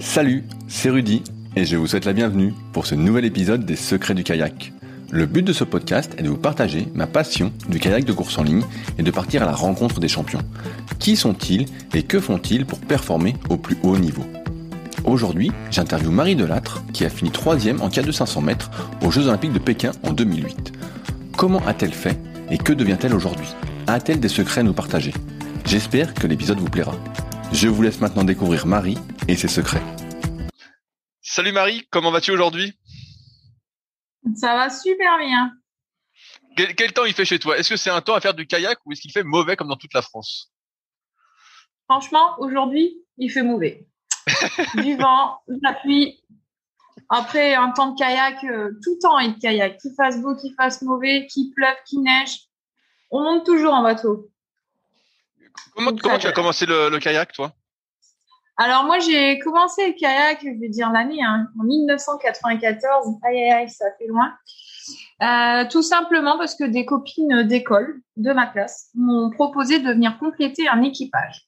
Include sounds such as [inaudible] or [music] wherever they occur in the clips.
Salut, c'est Rudy et je vous souhaite la bienvenue pour ce nouvel épisode des Secrets du kayak. Le but de ce podcast est de vous partager ma passion du kayak de course en ligne et de partir à la rencontre des champions. Qui sont-ils et que font-ils pour performer au plus haut niveau? Aujourd'hui, j'interviewe Marie Delattre qui a fini troisième en cas de 500 mètres aux Jeux Olympiques de Pékin en 2008. Comment a-t-elle fait et que devient-elle aujourd'hui? A-t-elle des secrets à nous partager? J'espère que l'épisode vous plaira. Je vous laisse maintenant découvrir Marie et ses secrets. Salut Marie, comment vas-tu aujourd'hui? Ça va super bien. Quel, quel, temps il fait chez toi? Est-ce que c'est un temps à faire du kayak ou est-ce qu'il fait mauvais comme dans toute la France? Franchement, aujourd'hui, il fait mauvais. [laughs] du vent, de la pluie. Après, un temps de kayak, euh, tout temps est de kayak. Qu'il fasse beau, qu'il fasse mauvais, qu'il pleuve, qu'il neige. On monte toujours en bateau. Comment, comment tu as commencé le, le kayak, toi? Alors, moi, j'ai commencé le kayak, je vais dire l'année, hein, en 1994. Aïe, aïe, aïe, ça fait loin. Euh, tout simplement parce que des copines d'école de ma classe m'ont proposé de venir compléter un équipage.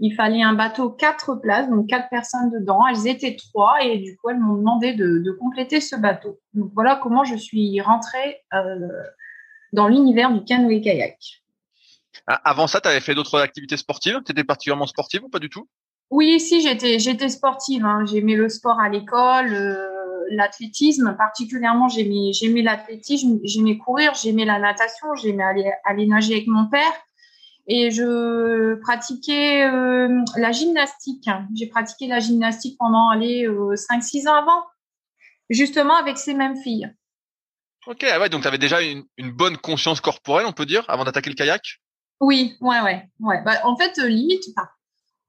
Il fallait un bateau quatre places, donc quatre personnes dedans. Elles étaient trois et du coup, elles m'ont demandé de, de, compléter ce bateau. Donc voilà comment je suis rentrée euh, dans l'univers du canoë-kayak. Ah, avant ça, tu avais fait d'autres activités sportives? Tu étais particulièrement sportive ou pas du tout? Oui, si, j'étais, j'étais sportive. Hein. J'aimais le sport à l'école, euh, l'athlétisme. Particulièrement, j'aimais, j'aimais l'athlétisme, j'aimais courir, j'aimais la natation, j'aimais aller, aller nager avec mon père. Et je pratiquais euh, la gymnastique. J'ai pratiqué la gymnastique pendant aller euh, 5-6 ans avant, justement avec ces mêmes filles. Ok, ouais, donc tu avais déjà une, une bonne conscience corporelle, on peut dire, avant d'attaquer le kayak? Oui, ouais, ouais, ouais. Bah, en fait, euh, limite,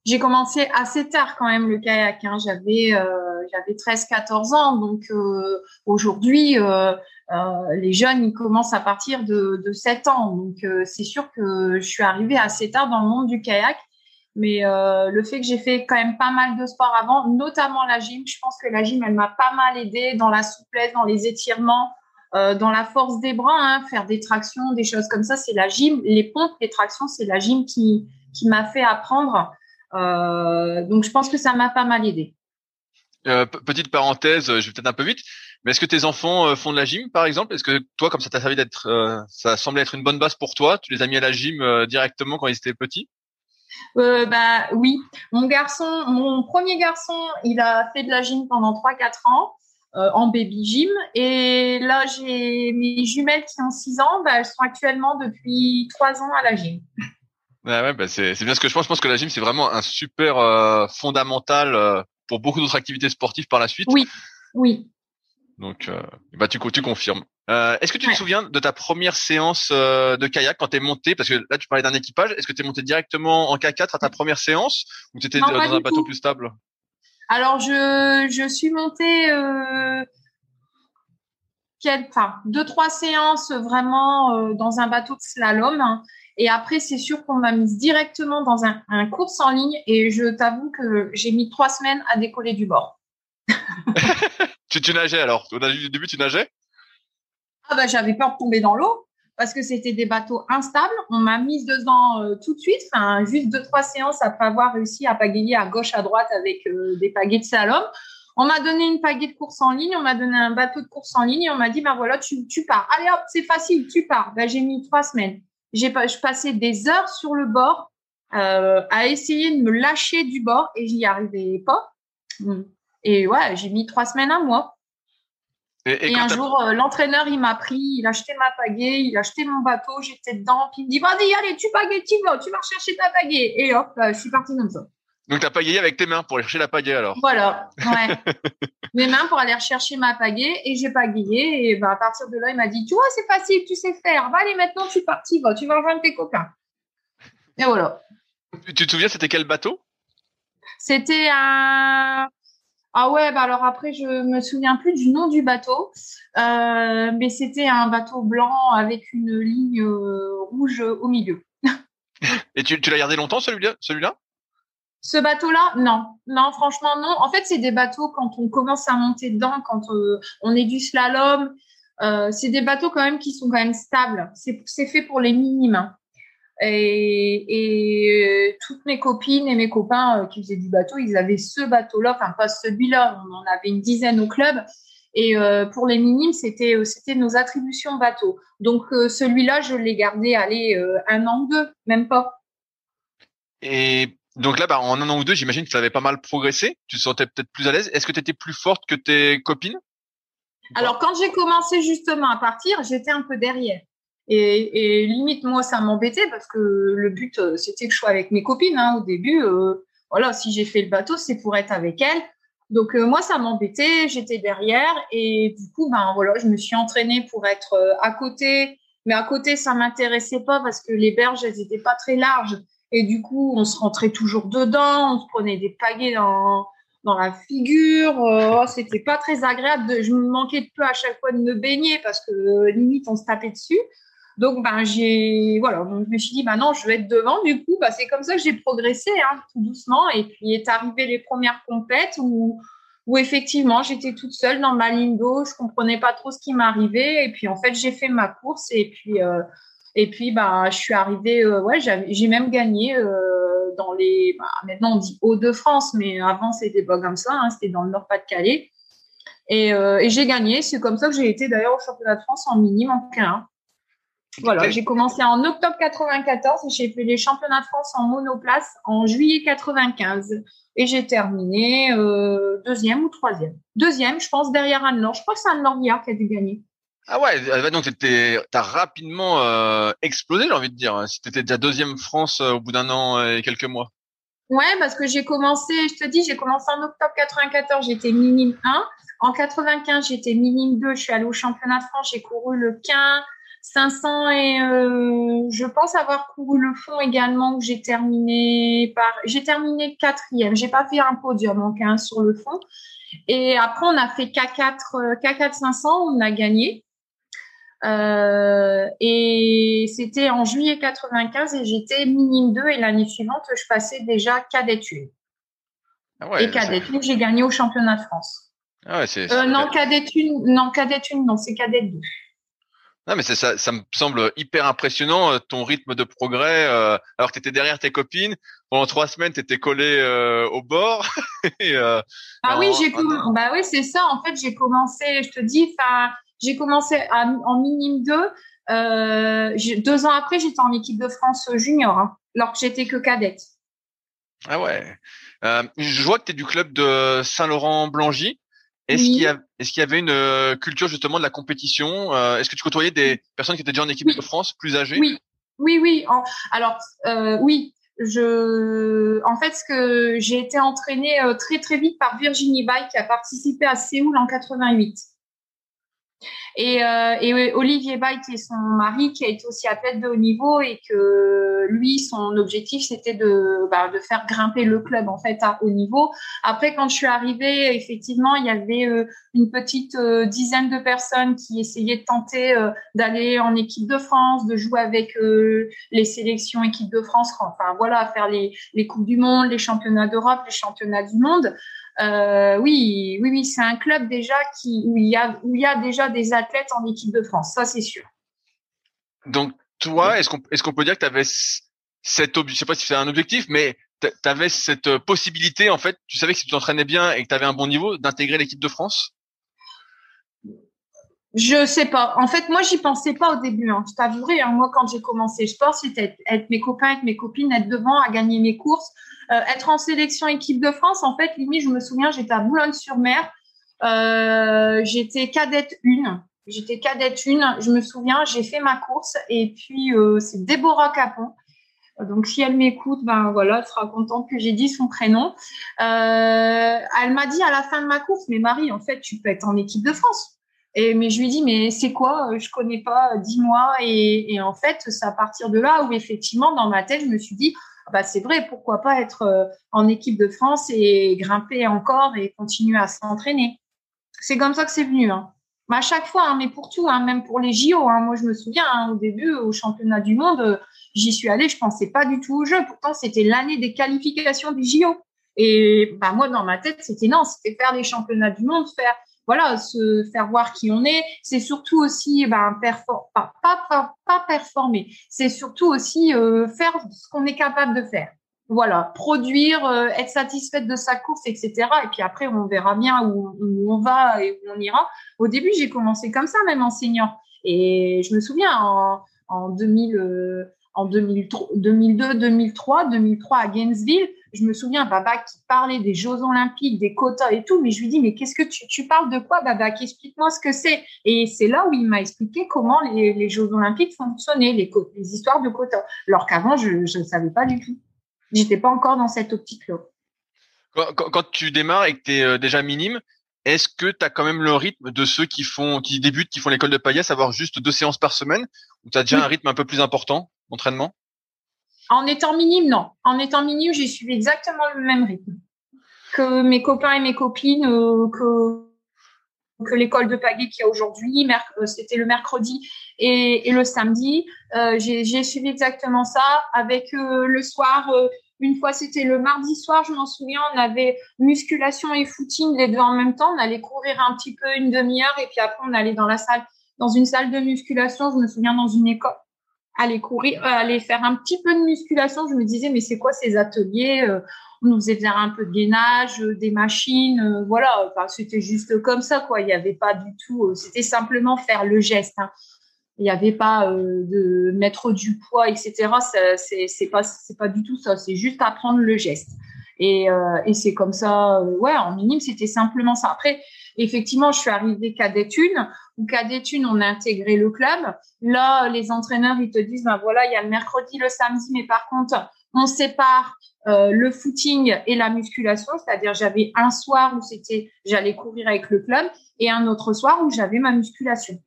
j'ai commencé assez tard quand même le kayak. Hein. J'avais, euh, j'avais 13-14 ans, donc euh, aujourd'hui, euh, les jeunes ils commencent à partir de, de 7 ans. Donc c'est sûr que je suis arrivée assez tard dans le monde du kayak. Mais le fait que j'ai fait quand même pas mal de sport avant, notamment la gym, je pense que la gym, elle m'a pas mal aidé dans la souplesse, dans les étirements, euh, dans la force des bras, hein, faire des tractions, des choses comme ça, c'est la gym. Les pompes, les tractions, c'est la gym qui, qui m'a fait apprendre. Euh, donc, je pense que ça m'a pas mal aidé. Euh, petite parenthèse, je vais peut-être un peu vite, mais est-ce que tes enfants font de la gym, par exemple? Est-ce que toi, comme ça t'a servi d'être, ça semblait être une bonne base pour toi, tu les as mis à la gym directement quand ils étaient petits? Euh, bah oui, mon garçon, mon premier garçon, il a fait de la gym pendant 3-4 ans euh, en baby gym. Et là, j'ai mes jumelles qui ont 6 ans, bah, elles sont actuellement depuis 3 ans à la gym. Ouais, bah c'est, bien ce que je pense. Je pense que la gym, c'est vraiment un super euh, fondamental euh, pour beaucoup d'autres activités sportives par la suite. Oui, oui. Donc, bah, tu, tu confirmes. Est-ce que tu ouais. te souviens de ta première séance de kayak quand tu es monté Parce que là, tu parlais d'un équipage. Est-ce que tu es monté directement en K4 à ta première séance? Ou tu étais dans un bateau tout. plus stable? Alors, je, je suis montée euh, quel, enfin, deux, trois séances vraiment euh, dans un bateau de slalom. Hein. Et après, c'est sûr qu'on m'a mise directement dans un, un, course en ligne. Et je t'avoue que j'ai mis trois semaines à décoller du bord. [laughs] tu, tu nageais alors? Au début, tu nageais? Ah bah, j'avais peur de tomber dans l'eau parce que c'était des bateaux instables. On m'a mise dedans euh, tout de suite, enfin juste deux trois séances après avoir réussi à pagayer à gauche à droite avec euh, des pagaies de slalom. On m'a donné une pagaie de course en ligne, on m'a donné un bateau de course en ligne et on m'a dit ben voilà tu, tu pars. Allez hop c'est facile, tu pars. Ben, j'ai mis trois semaines. J'ai je passais des heures sur le bord euh, à essayer de me lâcher du bord et j'y arrivais pas. Et ouais j'ai mis trois semaines à moi. Et, et, et un jour, euh, l'entraîneur, il m'a pris, il a acheté ma pagaie, il a acheté mon bateau, j'étais dedans, puis il me dit, vas-y, allez, tu pagaie, tu vas, tu vas rechercher ta pagaie. Et hop, euh, je suis partie comme ça. Donc, tu as pagayé avec tes mains pour aller chercher la pagaie, alors Voilà, ouais. [laughs] Mes mains pour aller rechercher ma pagaie, et j'ai pagayé, et bah, à partir de là, il m'a dit, tu vois, c'est facile, tu sais faire, va, allez, maintenant, tu tu vas, tu vas rejoindre tes copains. Et voilà. Tu te souviens, c'était quel bateau? C'était un ah ouais, bah alors après, je me souviens plus du nom du bateau, euh, mais c'était un bateau blanc avec une ligne euh, rouge au milieu. [laughs] Et tu, tu l'as gardé longtemps celui-là Ce bateau-là, non. Non, franchement, non. En fait, c'est des bateaux quand on commence à monter dedans, quand euh, on est du slalom, c'est des bateaux quand même qui sont quand même stables. C'est fait pour les minimes. Et, et toutes mes copines et mes copains qui faisaient du bateau, ils avaient ce bateau-là, enfin pas celui-là, on en avait une dizaine au club. Et euh, pour les minimes, c'était c'était nos attributions bateau. Donc celui-là, je l'ai gardé, allez, un an ou deux, même pas. Et donc là, bah, en un an ou deux, j'imagine que tu avais pas mal progressé. Tu te sentais peut-être plus à l'aise. Est-ce que tu étais plus forte que tes copines? Alors, quand j'ai commencé justement à partir, j'étais un peu derrière. Et, limite, moi, ça m'embêtait parce que le but, euh, c'était que je sois avec mes copines. Hein, au début, euh, voilà, si j'ai fait le bateau, c'est pour être avec elles. Donc euh, moi, ça m'embêtait. J'étais derrière et du coup, ben voilà, je me suis entraînée pour être à côté. Mais à côté, ça m'intéressait pas parce que les berges, elles étaient pas très larges. Et du coup, on se rentrait toujours dedans, on se prenait des pagaies dans, dans la figure. Euh, oh, c'était pas très agréable. Je me manquais de peu à chaque fois de me baigner parce que limite, on se tapait dessus. Donc, ben, j'ai, voilà, donc je me suis dit, ben non, je vais être devant. Du coup, ben, c'est comme ça que j'ai progressé, hein, tout doucement. Et puis, est arrivé les premières compètes où, effectivement, j'étais toute seule dans ma ligne d'eau. Je comprenais pas trop ce qui m'arrivait. Et puis, en fait, j'ai fait ma course. Et puis, euh, et puis, bah, je suis arrivée, euh, ouais, j'ai même gagné euh, dans les. Bah, maintenant, on dit Hauts-de-France, mais avant, c'était pas comme ça, hein, c'était dans le Nord-Pas-de-Calais. Et, j'ai gagné. C'est comme ça que j'ai été d'ailleurs au championnat de France en minime en K1. Voilà, j'ai commencé en octobre 94 et j'ai fait les championnats de France en monoplace en juillet 95. Et j'ai terminé euh, deuxième ou troisième. Deuxième, je pense, derrière Anne-Laure. Je crois que c'est Anne-Laure qui a dû gagner. Ah ouais, donc t'as rapidement euh, explosé, j'ai envie de dire. Si t'étais déjà deuxième France euh, au bout d'un an et quelques mois. Ouais, parce que j'ai commencé, je te dis, j'ai commencé en octobre 94, j'étais minime 1. En 95, j'étais minime 2, je suis allée au championnat de France, j'ai couru le 15, 500 et euh, je pense avoir couru le fond également où j'ai terminé par, j'ai terminé quatrième. J'ai pas fait un podium en 15 sur le fond. Et après, on a fait K4, K4 500, on a gagné. Euh, et c'était en juillet 95 et j'étais minime 2 et l'année suivante, je passais déjà cadette 1. Ah et cadette 1, j'ai gagné au championnat de France. Ah ouais, euh, non, cadette 1, non, cadette 1, non, c'est cadette 2. Non, mais c'est ça, ça me semble hyper impressionnant euh, ton rythme de progrès. Euh, alors que tu étais derrière tes copines pendant trois semaines, tu étais collé euh, au bord. [laughs] et, euh, ah oui, j'ai bah oui, c'est ça. En fait, j'ai commencé, je te dis, enfin, j'ai commencé en minime 2. Euh, deux ans après, j'étais en équipe de France junior, hein, alors que j'étais que cadette. Ah ouais. Je vois que tu es du club de Saint-Laurent-Blangy. Est-ce qu'il y, est y, avait une euh, culture justement de la compétition euh, Est-ce que tu côtoyais des personnes qui étaient déjà en équipe de France, plus âgées? Oui, oui, oui. alors, euh, oui. Je, en fait, ce que j'ai été entraînée très très vite par Virginie Bay qui a participé à Séoul en 88. Et, euh, et Olivier Bay, qui est son mari, qui a été aussi athlète de haut niveau et que lui, son objectif, c'était de, bah, faire grimper le club en fait à haut niveau. Après, quand je suis arrivée, effectivement, il y avait euh, une petite euh, dizaine de personnes qui essayaient de tenter euh, d'aller en équipe de France, de jouer avec les sélections équipe de France, enfin voilà, faire les, les coupes du monde, les championnats d'Europe, les championnats du monde. Euh, oui, oui, oui, c'est un club déjà qui où il y a où il y a déjà des athlètes en équipe de France, ça c'est sûr. Donc toi, est-ce qu'on est-ce qu'on peut dire que tu avais cette je sais pas si c'est un objectif, mais tu avais cette possibilité en fait, tu savais que si tu t'entraînais bien et que tu avais un bon niveau, d'intégrer l'équipe de France? Je sais pas. En fait, moi, j'y pensais pas au début. Hein. Je t'avouerai, hein, moi, quand j'ai commencé le sport, c'était être, mes copains, être mes copines, être devant, à gagner mes courses, euh, être en sélection équipe de France. En fait, limite, je me souviens, j'étais à Boulogne-sur-Mer. Euh, j'étais cadette une. J'étais cadette une. Je me souviens, j'ai fait ma course et puis euh, c'est Déborah Capon. Donc, si elle m'écoute, ben voilà, elle sera contente que j'ai dit son prénom. Elle m'a dit à la fin de ma course, mais Marie, en fait, tu peux être en équipe de France. Et, mais je lui dis, mais c'est quoi? Je connais pas, dis-moi. Et, en fait, c'est à partir de là où effectivement, dans ma tête, je me suis dit, bah, c'est vrai, pourquoi pas être euh, en équipe de France et grimper encore et continuer à s'entraîner. C'est comme ça que c'est venu. Hein. À chaque fois, hein, mais pour tout, hein, même pour les JO. Moi, je me souviens au début, au championnat du monde, j'y suis allée, je pensais pas du tout au jeu. Pourtant, c'était l'année des qualifications des JO. Et bah, moi, dans ma tête, c'était non, c'était faire les championnats du monde, faire voilà, se faire voir qui on est. C'est surtout aussi, ben, pas, pas, pas, performer. C'est surtout aussi euh, faire ce qu'on est capable de faire. Voilà, produire, euh, être satisfaite de sa course, etc. Et puis après, on verra bien où, on va et où on ira. Au début, j'ai commencé comme ça, même en senior. Et je me souviens, en, en 2000, en 2002, 2003, 2003 à Gainesville, je me souviens Baba qui parlait des Jeux Olympiques, des quotas et tout, mais je lui dis mais qu'est-ce que tu, tu parles de quoi Baba? Explique-moi ce que c'est. Et c'est là où il m'a expliqué comment les, les, Jeux Olympiques fonctionnaient, les, les histoires de quotas. Alors qu'avant je ne savais pas du tout. J'étais pas encore dans cette optique-là. Quand, quand, tu démarres et que tu es euh, déjà minime, est-ce que tu as quand même le rythme de ceux qui font, qui débutent, qui font l'école de Payas, avoir juste deux séances par semaine, ou tu as déjà un rythme un peu plus important d'entraînement? En étant minime, non. En étant minime, j'ai suivi exactement le même rythme que mes copains et mes copines, euh, que que l'école de Pagay qu'il y a aujourd'hui, euh, c'était le mercredi et, le samedi. Euh, j'ai suivi exactement ça avec le soir une fois, c'était le mardi soir, je m'en souviens, on avait musculation et footing les deux en même temps. On allait courir un petit peu une demi-heure et puis après, on allait dans la salle, dans une salle de musculation. Je me souviens dans une école, aller courir, euh, aller faire un petit peu de musculation. Je me disais, mais c'est quoi ces ateliers euh, On nous faisait faire un peu de gainage, euh, des machines, voilà. Enfin, c'était juste comme ça, quoi. Il n'y avait pas du tout. c'était simplement faire le geste. Hein il n'y avait pas de mettre du poids, etc. C'est pas pas du tout ça. C'est juste apprendre le geste. Et, c'est comme ça. Ouais, en minime, c'était simplement ça. Après, effectivement, je suis arrivée cadette une. Ou cadette une, on a intégré le club. Là, les entraîneurs, ils te disent, ben voilà, il y a le mercredi, le samedi, mais par contre, on sépare euh, le footing et la musculation, c'est-à-dire j'avais un soir où c'était j'allais courir avec le club et un autre soir où j'avais ma musculation.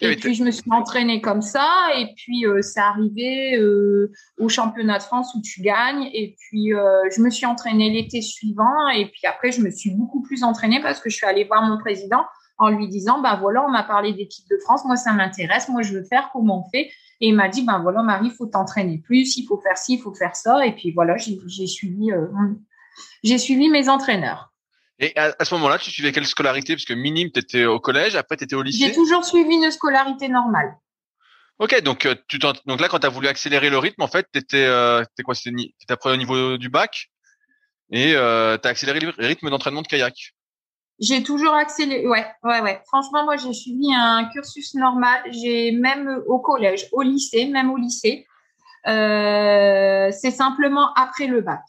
Et puis je me suis entraînée comme ça, et puis euh, c'est arrivé euh, au championnat de France où tu gagnes, et puis euh, je me suis entraînée l'été suivant, et puis après je me suis beaucoup plus entraînée parce que je suis allée voir mon président en lui disant, ben voilà, on m'a parlé d'équipe de France, moi ça m'intéresse, moi je veux faire, comment on fait? Et il m'a dit, ben voilà Marie, il faut t'entraîner plus, il faut faire ci, il faut faire ça, et puis voilà, j'ai suivi, j'ai suivi mes entraîneurs. Et à, ce moment-là, tu suivais quelle scolarité? Parce que minime, tu étais au collège, après tu étais au lycée J'ai toujours suivi une scolarité normale. Ok, donc euh, tu donc là, quand tu as voulu accélérer le rythme, en fait, tu étais, euh, quoi? C'était après au niveau du bac? Et euh, tu as accéléré le rythme d'entraînement de kayak. J'ai toujours accéléré. Ouais, ouais, ouais. Franchement, moi, j'ai suivi un cursus normal. J'ai même au collège, au lycée, même au lycée. Euh, c'est simplement après le bac.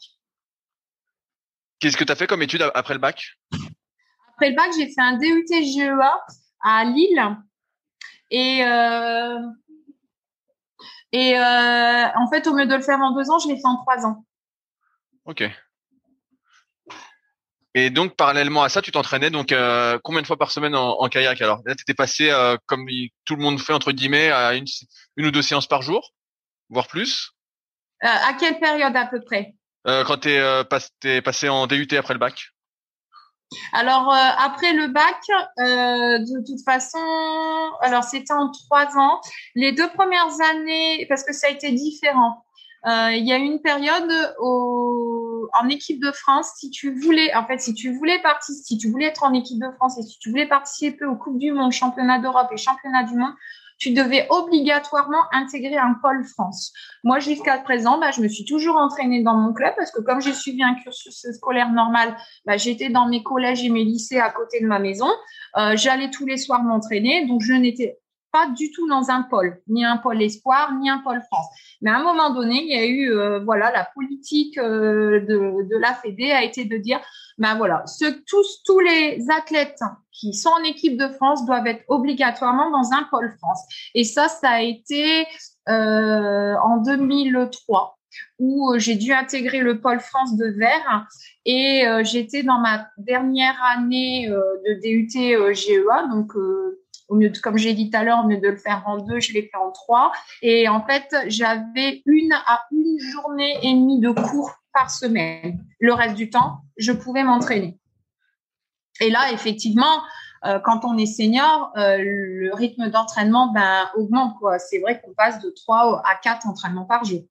Qu'est-ce que tu as fait comme étude après le bac? Après le bac, j'ai fait un DUT GEA à Lille. Et, euh, et euh, en fait, au lieu de le faire en deux ans, je l'ai fait en trois ans. Ok. Et donc, parallèlement à ça, tu t'entraînais donc euh, combien de fois par semaine en, kayak alors? Là, tu étais passé, comme tout le monde fait, entre guillemets, à une, une ou deux séances par jour, voire plus? À quelle période à peu près? Euh, quand tu es, euh, passé en DUT après le bac alors euh, après le bac, de toute façon, alors c'était en trois ans. Les deux premières années, parce que ça a été différent. Il y a une période en équipe de France, si tu voulais, en fait, si tu voulais participer, si tu voulais être en équipe de France et si tu voulais participer aux Coupes du Monde, Championnat d'Europe et Championnat du Monde, tu devais obligatoirement intégrer un pôle France. Moi, jusqu'à présent, bah, je me suis toujours entraînée dans mon club parce que comme j'ai suivi un cursus scolaire normal, bah, j'étais dans mes collèges et mes lycées à côté de ma maison. Euh, J'allais tous les soirs m'entraîner, donc je n'étais pas du tout dans un pôle, ni un pôle espoir, ni un pôle France. Mais à un moment donné, il y a eu, euh, voilà, la politique euh, de, de la Fédé a été de dire, ben voilà, ce, tous, tous les athlètes qui sont en équipe de France doivent être obligatoirement dans un pôle France. Et ça, ça a été euh, en 2003 où j'ai dû intégrer le pôle France de Verre et j'étais dans ma dernière année de DUT GEA, donc au mieux comme j'ai dit tout à l'heure, au mieux de le faire en deux, je l'ai fait en trois. Et en fait, j'avais une à une journée et demie de cours par semaine. Le reste du temps, je pouvais m'entraîner. Et là, effectivement, euh, quand on est senior, euh, le rythme d'entraînement ben, augmente. C'est vrai qu'on passe de trois à quatre entraînements par jour.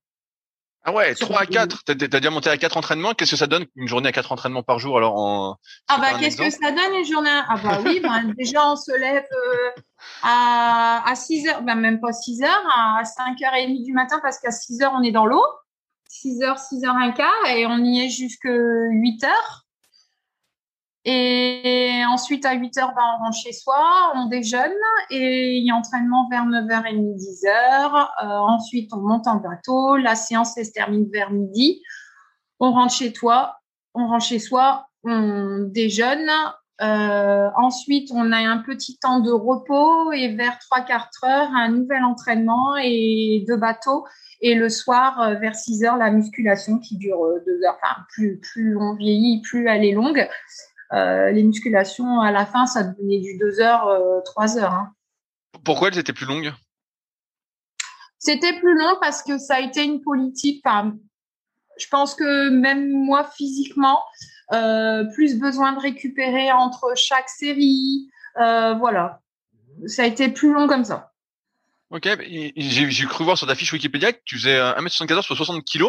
Ah ouais, 3 à 4. T'as, as déjà monté à 4 entraînements. Qu'est-ce que ça donne une journée à 4 entraînements par jour alors en Ah bah qu'est-ce que ça donne une journée Ah bah oui, [laughs] bah, déjà on se lève euh, à, à 6 heures, bah même pas 6 heures, à 5h30 du matin parce qu'à 6 heures on est dans l'eau. 6 heures, 6 heures un quart et on y est jusque 8 heures. Et ensuite, à 8 heures, ben, on rentre chez soi, on déjeune et il y a entraînement vers 9h30, 10h. Euh, ensuite, on monte en bateau. La séance se termine vers midi. On rentre chez toi, on rentre chez soi, on déjeune. Euh, ensuite, on a un petit temps de repos et vers 3 4 heures, un nouvel entraînement et deux bateaux. Et le soir, euh, vers 6 heures, la musculation qui dure 2 heures. Enfin, plus, plus on vieillit, plus elle est longue. Euh, les musculations, à la fin, ça devenait du 2 heures, 3 euh, heures. Hein. Pourquoi elles étaient plus longues? C'était plus long parce que ça a été une politique. je pense que même moi, physiquement, euh, plus besoin de récupérer entre chaque série. voilà. Ça a été plus long comme ça. Ok, j'ai cru voir sur ta fiche Wikipédia que tu faisais 1m74 sur 60 kg.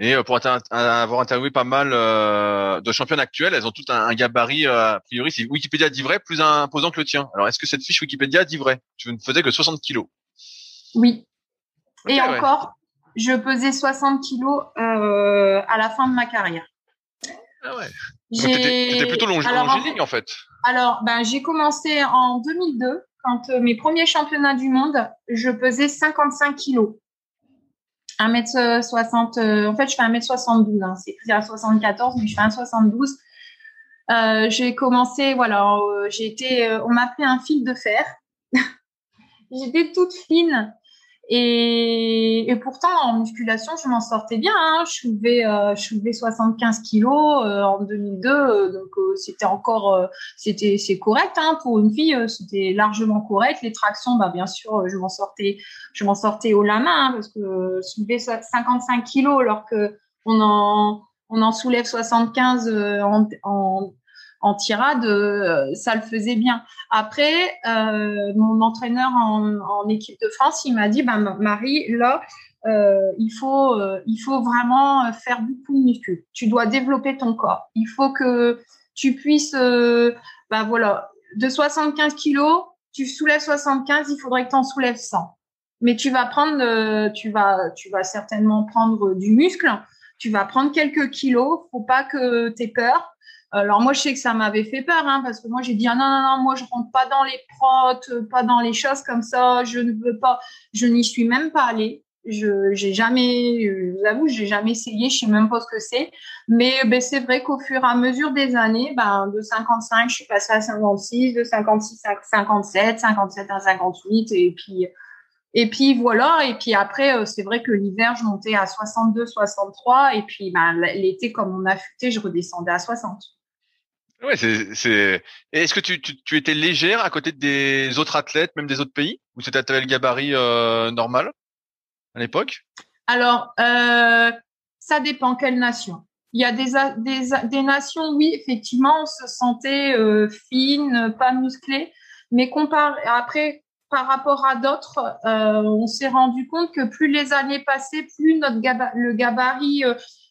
Et euh, pour avoir interviewé pas mal euh, de championnes actuelles, elles ont toutes un, gabarit, euh, a priori, si Wikipédia dit vrai, plus imposant que le tien. Alors, est-ce que cette fiche Wikipédia dit vrai? Tu ne faisais que 60 kilos Oui. Et encore, je pesais 60 kilos à la fin de ma carrière. Ah ouais. J'étais plutôt long, longiligne, en fait. Alors, ben, j'ai commencé en 2002, quand mes premiers championnats du monde, je pesais 55 kilos. 1m60, euh, en fait, je fais 1m72, hein, c'est plus à 74, mais je fais 1m72. Euh, j'ai commencé, voilà, euh, j'ai été, on m'a pris un fil de fer. [laughs] J'étais toute fine. Et, et, pourtant, en musculation, je m'en sortais bien. Hein. Je, soulevais, euh, je soulevais 75 kilos euh, en 2002, euh, donc euh, c'était encore, c'était c'est correct hein. pour une fille. c'était largement correct. Les tractions, bah bien sûr, je m'en sortais, je m'en sortais haut la main hein, parce que soulever 55 kilos alors que on en on en soulève 75 en, en en tirade, euh, ça le faisait bien. Après, euh, mon entraîneur en, équipe de France, il m'a dit, bah, Marie, là, euh, il faut, il faut vraiment faire beaucoup de muscu. Tu dois développer ton corps. Il faut que tu puisses, bah voilà, de 75 kilos, tu soulèves 75, il faudrait que tu en soulèves 100. Mais tu vas prendre, tu vas, tu vas certainement prendre du muscle. Tu vas prendre quelques kilos. Faut pas que tu aies peur alors moi, je sais que ça m'avait fait peur, hein, parce que moi, j'ai dit ah, non, non, non, moi, je rentre pas dans les protes, pas dans les choses comme ça. Je ne veux pas. Je n'y suis même pas allée. Je j'ai jamais, je vous avoue, j'ai jamais essayé. Je sais même pas ce que c'est. Mais ben, c'est vrai qu'au fur et à mesure des années, ben, de 55, je suis passée à 56, de 56 à 57, 57 à 58, et puis et puis voilà, et puis après, euh, c'est vrai que l'hiver, je montais à 62, 63, et puis ben, l'été, comme on a futé, je redescendais à 60. Est-ce que tu, étais légère à côté des autres athlètes, même des autres pays, ou c'était le gabarit euh, normal à l'époque? Alors, euh, ça dépend quelle nation. Il y a des, nations, oui, effectivement, on se sentait euh, fine, pas musclée, mais compare, après, par rapport à d'autres, euh, on s'est rendu compte que plus les années passaient, plus notre le gabarit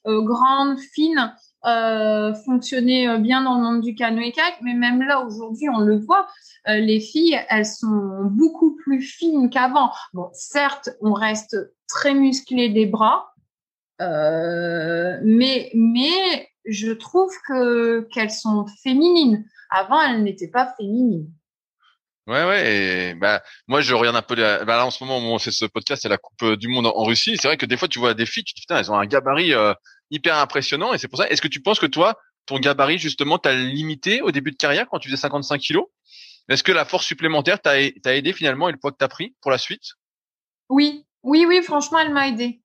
grande, fine, euh, fonctionnait euh, bien dans le monde du canoë-kayak, mais même là aujourd'hui, on le voit, euh, les filles, elles sont beaucoup plus fines qu'avant. Bon, certes, on reste très musclé des bras, mais mais je trouve que qu'elles sont féminines. Avant, elles n'étaient pas féminines. Ouais, ouais. Bah, moi, je regarde un peu. bah, là, en ce moment, on fait ce podcast, c'est la Coupe du Monde en, Russie. C'est vrai que des fois, tu vois des filles, tu te dis putain, elles ont un gabarit hyper impressionnant. Et c'est pour ça. Est-ce que tu penses que toi, ton gabarit justement, t'as limité au début de carrière quand tu faisais 55 kilos? Est-ce que la force supplémentaire t'a aidé finalement et le poids que t'as pris pour la suite? Oui, oui, oui. Franchement, elle m'a aidé.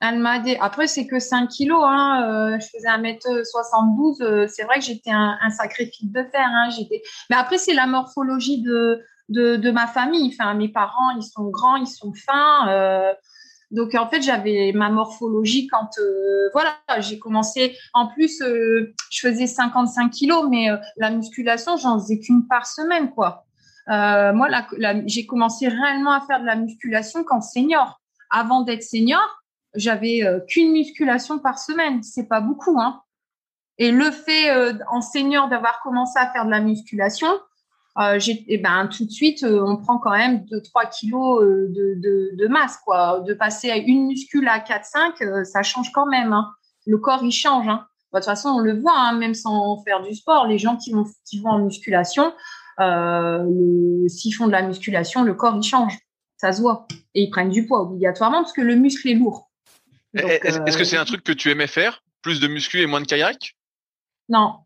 Elle m'a aidé. Après, c'est que 5 kilos. Hein. Euh, je faisais 1m72. Euh, c'est vrai que j'étais un, sacré fil de fer. Hein. J'étais. Mais après, c'est la morphologie de, de, de, ma famille. Enfin, mes parents, ils sont grands, ils sont fins. Euh, donc en fait, j'avais ma morphologie quand euh, voilà, j'ai commencé. En plus, euh, je faisais 55 kilos, mais euh, la musculation, j'en faisais qu'une par semaine, quoi. moi, j'ai commencé réellement à faire de la musculation quand senior. Avant d'être senior, j'avais qu'une musculation par semaine. C'est pas beaucoup, hein. Et le fait en senior d'avoir commencé à faire de la musculation, euh, et eh ben tout de suite on prend quand même 2-3 kilos de, de, de, masse quoi. De passer à une muscule à 4-5, ça change quand même. Hein. Le corps il change. Hein. De toute façon, on le voit, hein, même sans faire du sport, les gens qui vont, qui vont en musculation, euh, s'ils font de la musculation, le corps il change, ça se voit, et ils prennent du poids obligatoirement parce que le muscle est lourd. Est-ce que c'est un truc que tu aimais faire, plus de muscu et moins de kayak Non,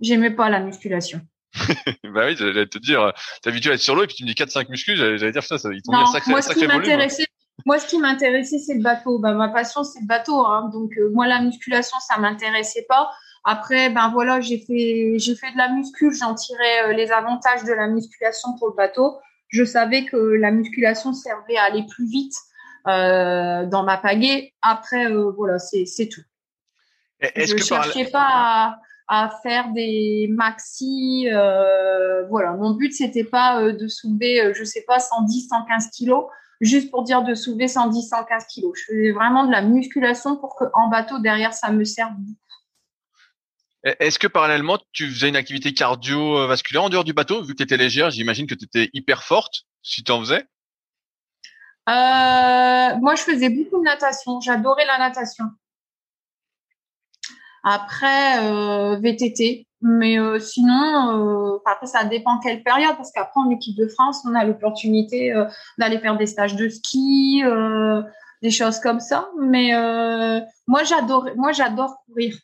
j'aimais pas la musculation. [laughs] bah oui, j'allais te dire, t'es habitué à être sur l'eau et puis tu me dis 4-5 muscles, j'allais dire ça, ça il tombe sacré, moi, ce qui m'intéressait, moi, ce qui m'intéressait, c'est le bateau. Bah, ma passion, c'est le bateau. Hein. Donc, euh, moi, la musculation, ça m'intéressait pas. Après, ben voilà, j'ai fait, j'ai fait de la muscu, j'en tirais euh, les avantages de la musculation pour le bateau. Je savais que la musculation servait à aller plus vite euh, dans ma pagaie. Après, euh, voilà, c'est, c'est tout. Est-ce je ne cherchais pas à, faire des maxi. Euh, voilà, mon but c'était pas euh, de soulever, je sais pas, 110, 115 kilos juste pour dire de soulever 110, 115 kilos. Je faisais vraiment de la musculation pour que en bateau derrière ça me serve beaucoup. Est-ce que parallèlement, tu faisais une activité cardiovasculaire en dehors du bateau, vu que tu étais légère J'imagine que tu étais hyper forte, si tu en faisais euh, Moi, je faisais beaucoup de natation. J'adorais la natation. Après, euh, VTT. Mais euh, sinon, après, ça dépend quelle période, parce qu'après, en équipe de France, on a l'opportunité d'aller faire des stages de ski, des choses comme ça. Mais moi, j'adore, moi, j'adore courir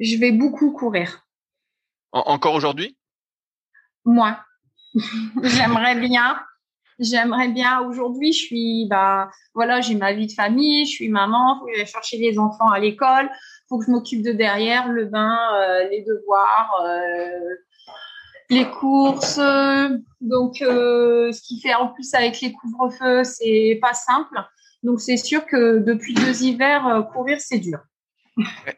je vais beaucoup courir. encore aujourd'hui? Moi. [laughs] J'aimerais bien. J'aimerais bien. Aujourd'hui, je suis, bah, voilà, j'ai ma vie de famille, je suis maman, faut que j'aille chercher les enfants à l'école, faut que je m'occupe de derrière, le bain, euh, les devoirs, euh, les courses. Donc, euh, ce qui fait en plus avec les couvre-feux, c'est pas simple. Donc, c'est sûr que depuis deux hivers, courir, c'est dur.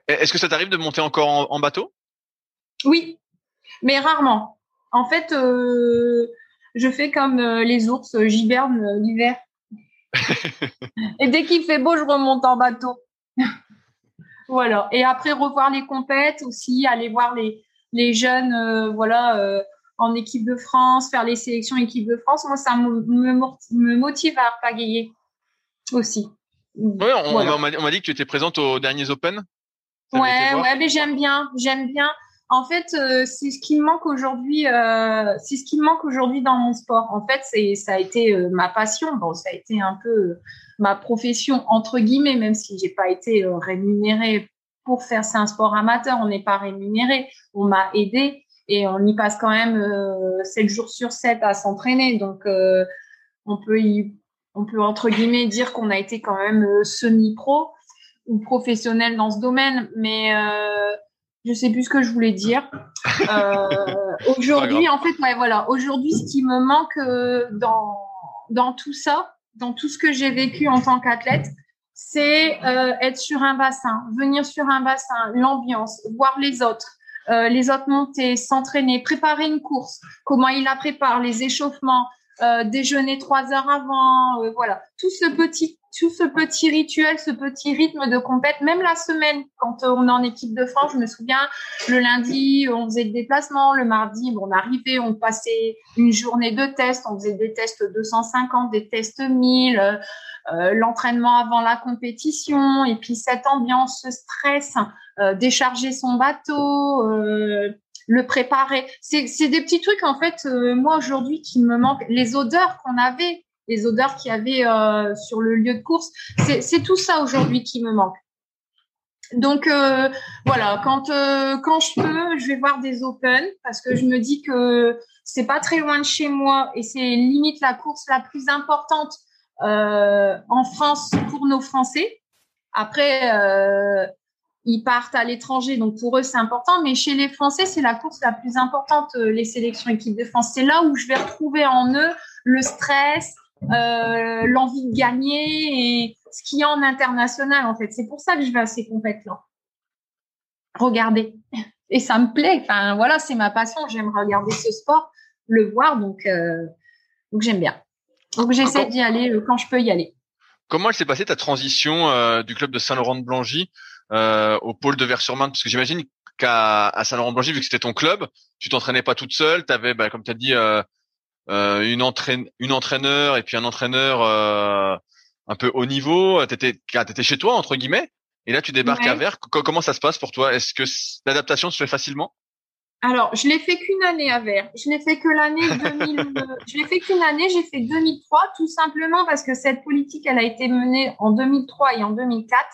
Est-ce que ça t'arrive de monter encore en, bateau? Oui, mais rarement. En fait, euh, je fais comme euh, les ours, euh, j'hiberne l'hiver. [laughs] Et dès qu'il fait beau, je remonte en bateau. [laughs] voilà. Et après, revoir les compètes aussi, aller voir les, les jeunes, voilà, en équipe de France, faire les sélections équipe de France. Moi, ça me, me motive à pagayer aussi. Oui, on, m'a dit que tu étais présente aux derniers Open. Ouais, ouais, mais j'aime bien, j'aime bien. En fait, euh, c'est ce qui me manque aujourd'hui. Euh, c'est ce qui me manque aujourd'hui dans mon sport. En fait, ça a été euh, ma passion. Bon, ça a été un peu ma profession entre guillemets, même si j'ai pas été rémunérée pour faire. C'est un sport amateur. On n'est pas rémunéré. On m'a aidé et on y passe quand même 7 jours sur 7 à s'entraîner. Donc, on peut on peut entre guillemets dire qu'on a été quand même semi-pro ou professionnel dans ce domaine, mais je sais plus ce que je voulais dire. Euh, [laughs] aujourd'hui, en fait, ouais, voilà. Aujourd'hui, ce qui me manque euh, dans dans tout ça, dans tout ce que j'ai vécu en tant qu'athlète, c'est euh, être sur un bassin, venir sur un bassin, l'ambiance, voir les autres, euh, les autres monter, s'entraîner, préparer une course, comment ils la préparent, les échauffements, euh, déjeuner trois heures avant, euh, voilà, tout ce petit tout ce petit rituel, ce petit rythme de compète, même la semaine, quand on est en équipe de France, je me souviens, le lundi, on faisait le déplacement, le mardi, on arrivait, on passait une journée de tests, on faisait des tests 250, des tests 1000, euh, l'entraînement avant la compétition, et puis cette ambiance, ce stress, décharger son bateau, le préparer. C'est des petits trucs, en fait, euh, moi, aujourd'hui, qui me manquent. Les odeurs qu'on avait, les odeurs qu'il y avait euh, sur le lieu de course, c'est tout ça aujourd'hui qui me manque. Donc euh, voilà, quand quand je peux, je vais voir des Open parce que je me dis que c'est pas très loin de chez moi et c'est limite la course la plus importante en France pour nos Français. Après, ils partent à l'étranger, donc pour eux c'est important. Mais chez les Français, c'est la course la plus importante, euh, les sélections équipe de France. C'est là où je vais retrouver en eux le stress, euh, l'envie de gagner et ce qu'il y a en international en fait. C'est pour ça que je vais à ces compétitions. Regarder et ça me plaît. Enfin voilà, c'est ma passion. J'aime regarder ce sport, le voir, donc euh, donc j'aime bien. Donc j'essaie d'y aller quand je peux y aller comment elle s'est passée ta transition du club de Saint-Laurent-de-Blangy au pôle de Vers-sur-Marne Parce que j'imagine qu'à à Saint-Laurent-de-Blangy, vu que c'était ton club, tu t'entraînais pas toute seule, tu avais, bah, comme tu as dit, une, entraîne, une entraîneur et puis un entraîneur un peu haut niveau. Tu étais, étais chez toi, entre guillemets. Et là, tu débarques à Vers. Comment ça se passe pour toi? Est-ce que l'adaptation se fait facilement? Alors, je l'ai fait qu'une année à Vers. Je l'ai fait que l'année 2000. Euh, je l'ai fait qu'une année. J'ai fait 2003, tout simplement parce que cette politique, elle a été menée en 2003 et en 2004.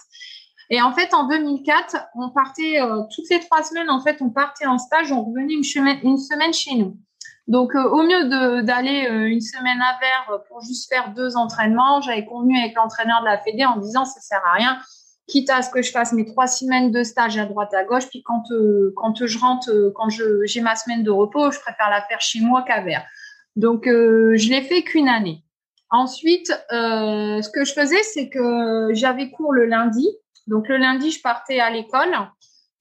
Et en fait, en 2004, on partait euh, toutes les trois semaines. En fait, on partait en stage. On revenait une semaine, une semaine chez nous. Donc, euh, au mieux d'aller une semaine à Vers pour juste faire deux entraînements, j'avais convenu avec l'entraîneur de la Fédé en disant ça sert à rien quitte à ce que je fasse mes trois semaines de stage à droite à gauche, puis quand euh, quand je rentre, euh, quand j'ai ma semaine de repos, je préfère la faire chez moi qu'à Vers. Donc euh, je l'ai fait qu'une année. Ensuite, ce que je faisais, c'est que j'avais cours le lundi. Donc le lundi, je partais à l'école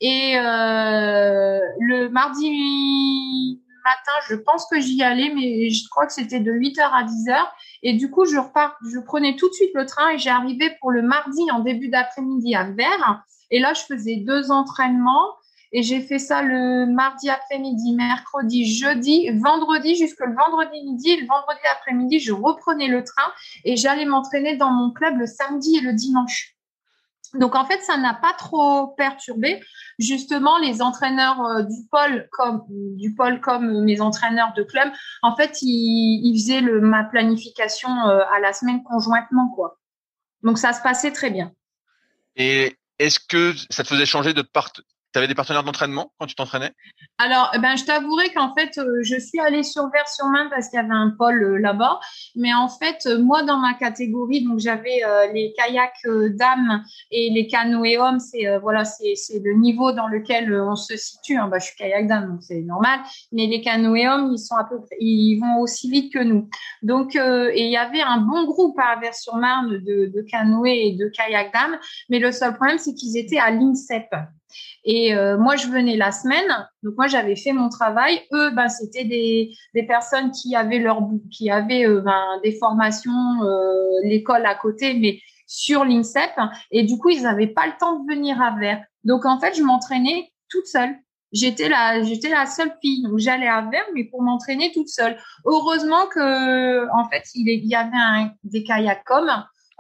et le mardi matin, je pense que j'y allais, mais je crois que c'était de 8h à 10h. Et du coup, je repars, je prenais tout de suite le train et j'ai arrivé pour le mardi en début d'après-midi à Vers. Et là, je faisais deux entraînements. Et j'ai fait ça le mardi après-midi, mercredi, jeudi, vendredi, jusque le vendredi midi. Et le vendredi après-midi, je reprenais le train et j'allais m'entraîner dans mon club le samedi et le dimanche. Donc en fait, ça n'a pas trop perturbé. Justement, les entraîneurs euh, du pôle comme mes entraîneurs de club, en fait, ils, faisaient le, ma planification euh, à la semaine conjointement, quoi. Donc ça se passait très bien. Et est-ce que ça te faisait changer de part tu avais des partenaires d'entraînement quand tu t'entraînais? Alors, eh ben, je t'avouerai qu'en fait, euh, je suis allée sur Vers-sur-Marne parce qu'il y avait un pôle euh, là-bas. Mais en fait, euh, moi, dans ma catégorie, donc j'avais les kayaks dames et les canoës hommes. C'est voilà, c'est le niveau dans lequel on se situe. Bah, je suis kayak dame, donc c'est normal. Mais les canoës hommes, ils sont à peu près, ils vont aussi vite que nous. Donc, et il y avait un bon groupe à Vers-sur-Marne de, de canoës et de kayak dames. Mais le seul problème, c'est qu'ils étaient à l'INSEP. Et euh, moi, je venais la semaine, donc moi j'avais fait mon travail. Eux, ben c'était des, personnes qui avaient leur qui avaient euh, ben, des formations, euh, l'école à côté, mais sur l'INSEP. Et du coup, ils n'avaient pas le temps de venir à Vers. Donc en fait, je m'entraînais toute seule. J'étais la, j'étais la seule fille. Donc j'allais à Vers, mais pour m'entraîner toute seule. Heureusement que, en fait, il, y avait des kayaks comme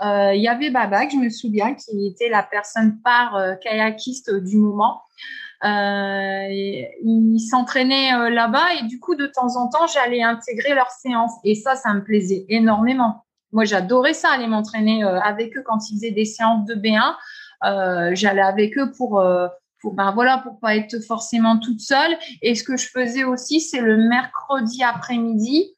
il y avait Babak, je me souviens, qui était la personne par euh, kayakiste du moment. Euh, il s'entraînait euh, là-bas et du coup, de temps en temps, j'allais intégrer leurs séances. Et ça, ça me plaisait énormément. Moi, j'adorais ça, aller m'entraîner avec eux quand ils faisaient des séances de B1. j'allais avec eux pour pour ben voilà pour pas être forcément toute seule et ce que je faisais aussi c'est le mercredi après-midi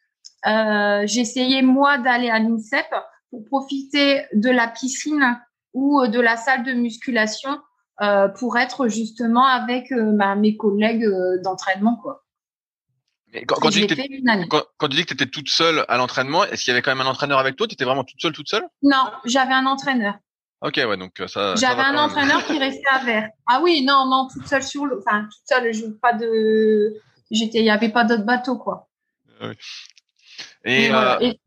euh, j'essayais moi d'aller à l'INSEP pour profiter de la piscine ou euh, de la salle de musculation euh, pour être justement avec euh, mes collègues d'entraînement quoi. quand, tu dis que tu étais toute seule à l'entraînement, est-ce qu'il y avait quand même un entraîneur avec toi? Tu étais vraiment toute seule, toute seule? Non, j'avais un entraîneur. Ok, ouais, donc ça. J'avais un entraîneur qui restait à Vers. Ah oui, non, non, toute seule sur le, enfin toute seule, je pas de, j'étais, il y avait pas d'autres bateaux quoi. Ah et, et,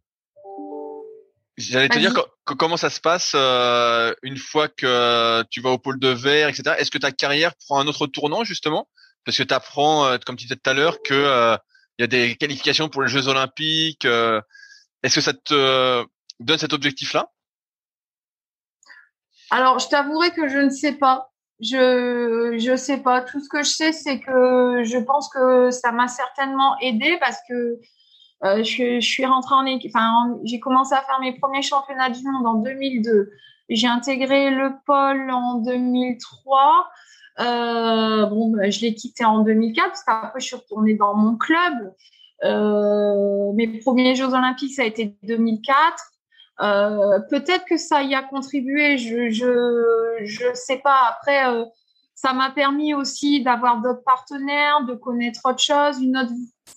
J'allais te dire comment ça se passe euh, une fois que tu vas au pôle de verre, etc. Est-ce que ta carrière prend un autre tournant justement? Parce que tu apprends, euh, comme tu disais tout à l'heure, que euh, il y a des qualifications pour les Jeux Olympiques. Est-ce que ça te donne cet objectif-là? Alors, je t'avouerai que je ne sais pas. Je je sais pas. Tout ce que je sais, c'est que je pense que ça m'a certainement aidé parce que euh, je, suis rentrée en équipe. Enfin, j'ai commencé à faire mes premiers championnats du monde en 2002. J'ai intégré le pôle en 2003. Euh, bon, bah, je l'ai quitté en 2004 parce qu'après je suis retournée dans mon club. Euh, mes premiers Jeux Olympiques ça a été 2004. Euh, Peut-être que ça y a contribué. Je je je sais pas. Après, euh, ça m'a permis aussi d'avoir d'autres partenaires, de connaître autre chose, une autre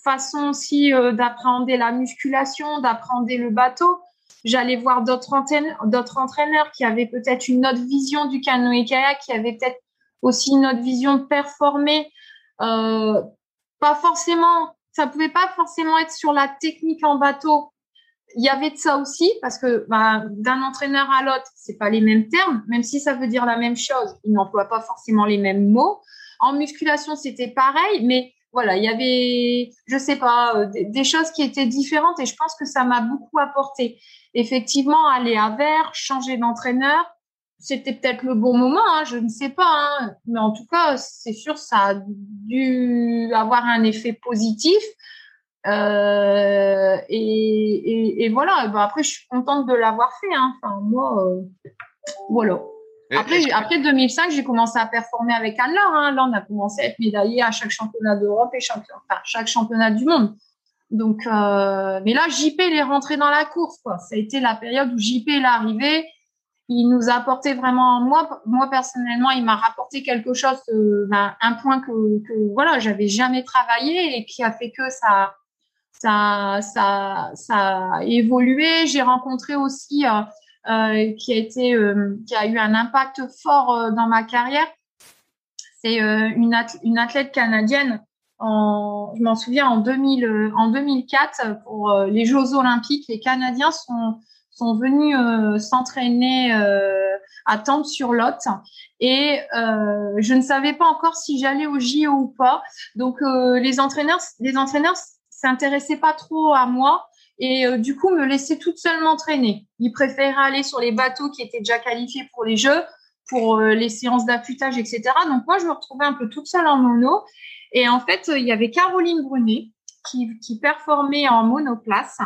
façon aussi euh, d'appréhender la musculation, d'appréhender le bateau. J'allais voir d'autres entraîneurs qui avaient peut-être une autre vision du canoë kayak, qui avaient peut-être aussi une autre vision de performer. Euh, pas forcément, ça pouvait pas forcément être sur la technique en bateau. Il y avait de ça aussi parce que bah, d'un entraîneur à l'autre, c'est pas les mêmes termes, même si ça veut dire la même chose, il n'emploie pas forcément les mêmes mots. En musculation, c'était pareil, mais voilà, il y avait, je sais pas, euh, des, choses qui étaient différentes et je pense que ça m'a beaucoup apporté. Effectivement, aller à Vert, changer d'entraîneur, c'était peut-être le bon moment, hein, je ne sais pas, hein, mais en tout cas, c'est sûr, ça a dû avoir un effet positif. Euh, et, et, voilà. Ben après, je suis contente de l'avoir fait. Hein. Enfin, moi, euh, voilà. Après, après 2005, j'ai commencé à performer avec Anne hein. Là, on a commencé à être médaillé à chaque championnat d'Europe et champion, enfin, chaque championnat du monde. Donc, euh, mais là, JP, il est rentré dans la course. Quoi. Ça a été la période où JP est arrivé. Il nous a apporté vraiment, moi, moi personnellement, il m'a rapporté quelque chose, ben, un point que, que voilà, j'avais jamais travaillé et qui a fait que ça, ça, ça, ça a évolué. J'ai rencontré aussi euh, euh, qui a été, euh, qui a eu un impact fort dans ma carrière. C'est une, athlète, une athlète canadienne. En, je m'en souviens en 2000, en 2004 pour les Jeux Olympiques, les Canadiens sont sont venus s'entraîner à Tempe-sur-Lot et je ne savais pas encore si j'allais au JO ou pas. Donc les entraîneurs, les entraîneurs s'intéressait pas trop à moi et euh, du coup me laissait toute seule m'entraîner. Il préférait aller sur les bateaux qui étaient déjà qualifiés pour les jeux, pour euh, les séances d'affûtage, etc. Donc moi je me retrouvais un peu toute seule en mono et en fait il y avait Caroline Brunet qui, performait en monoplace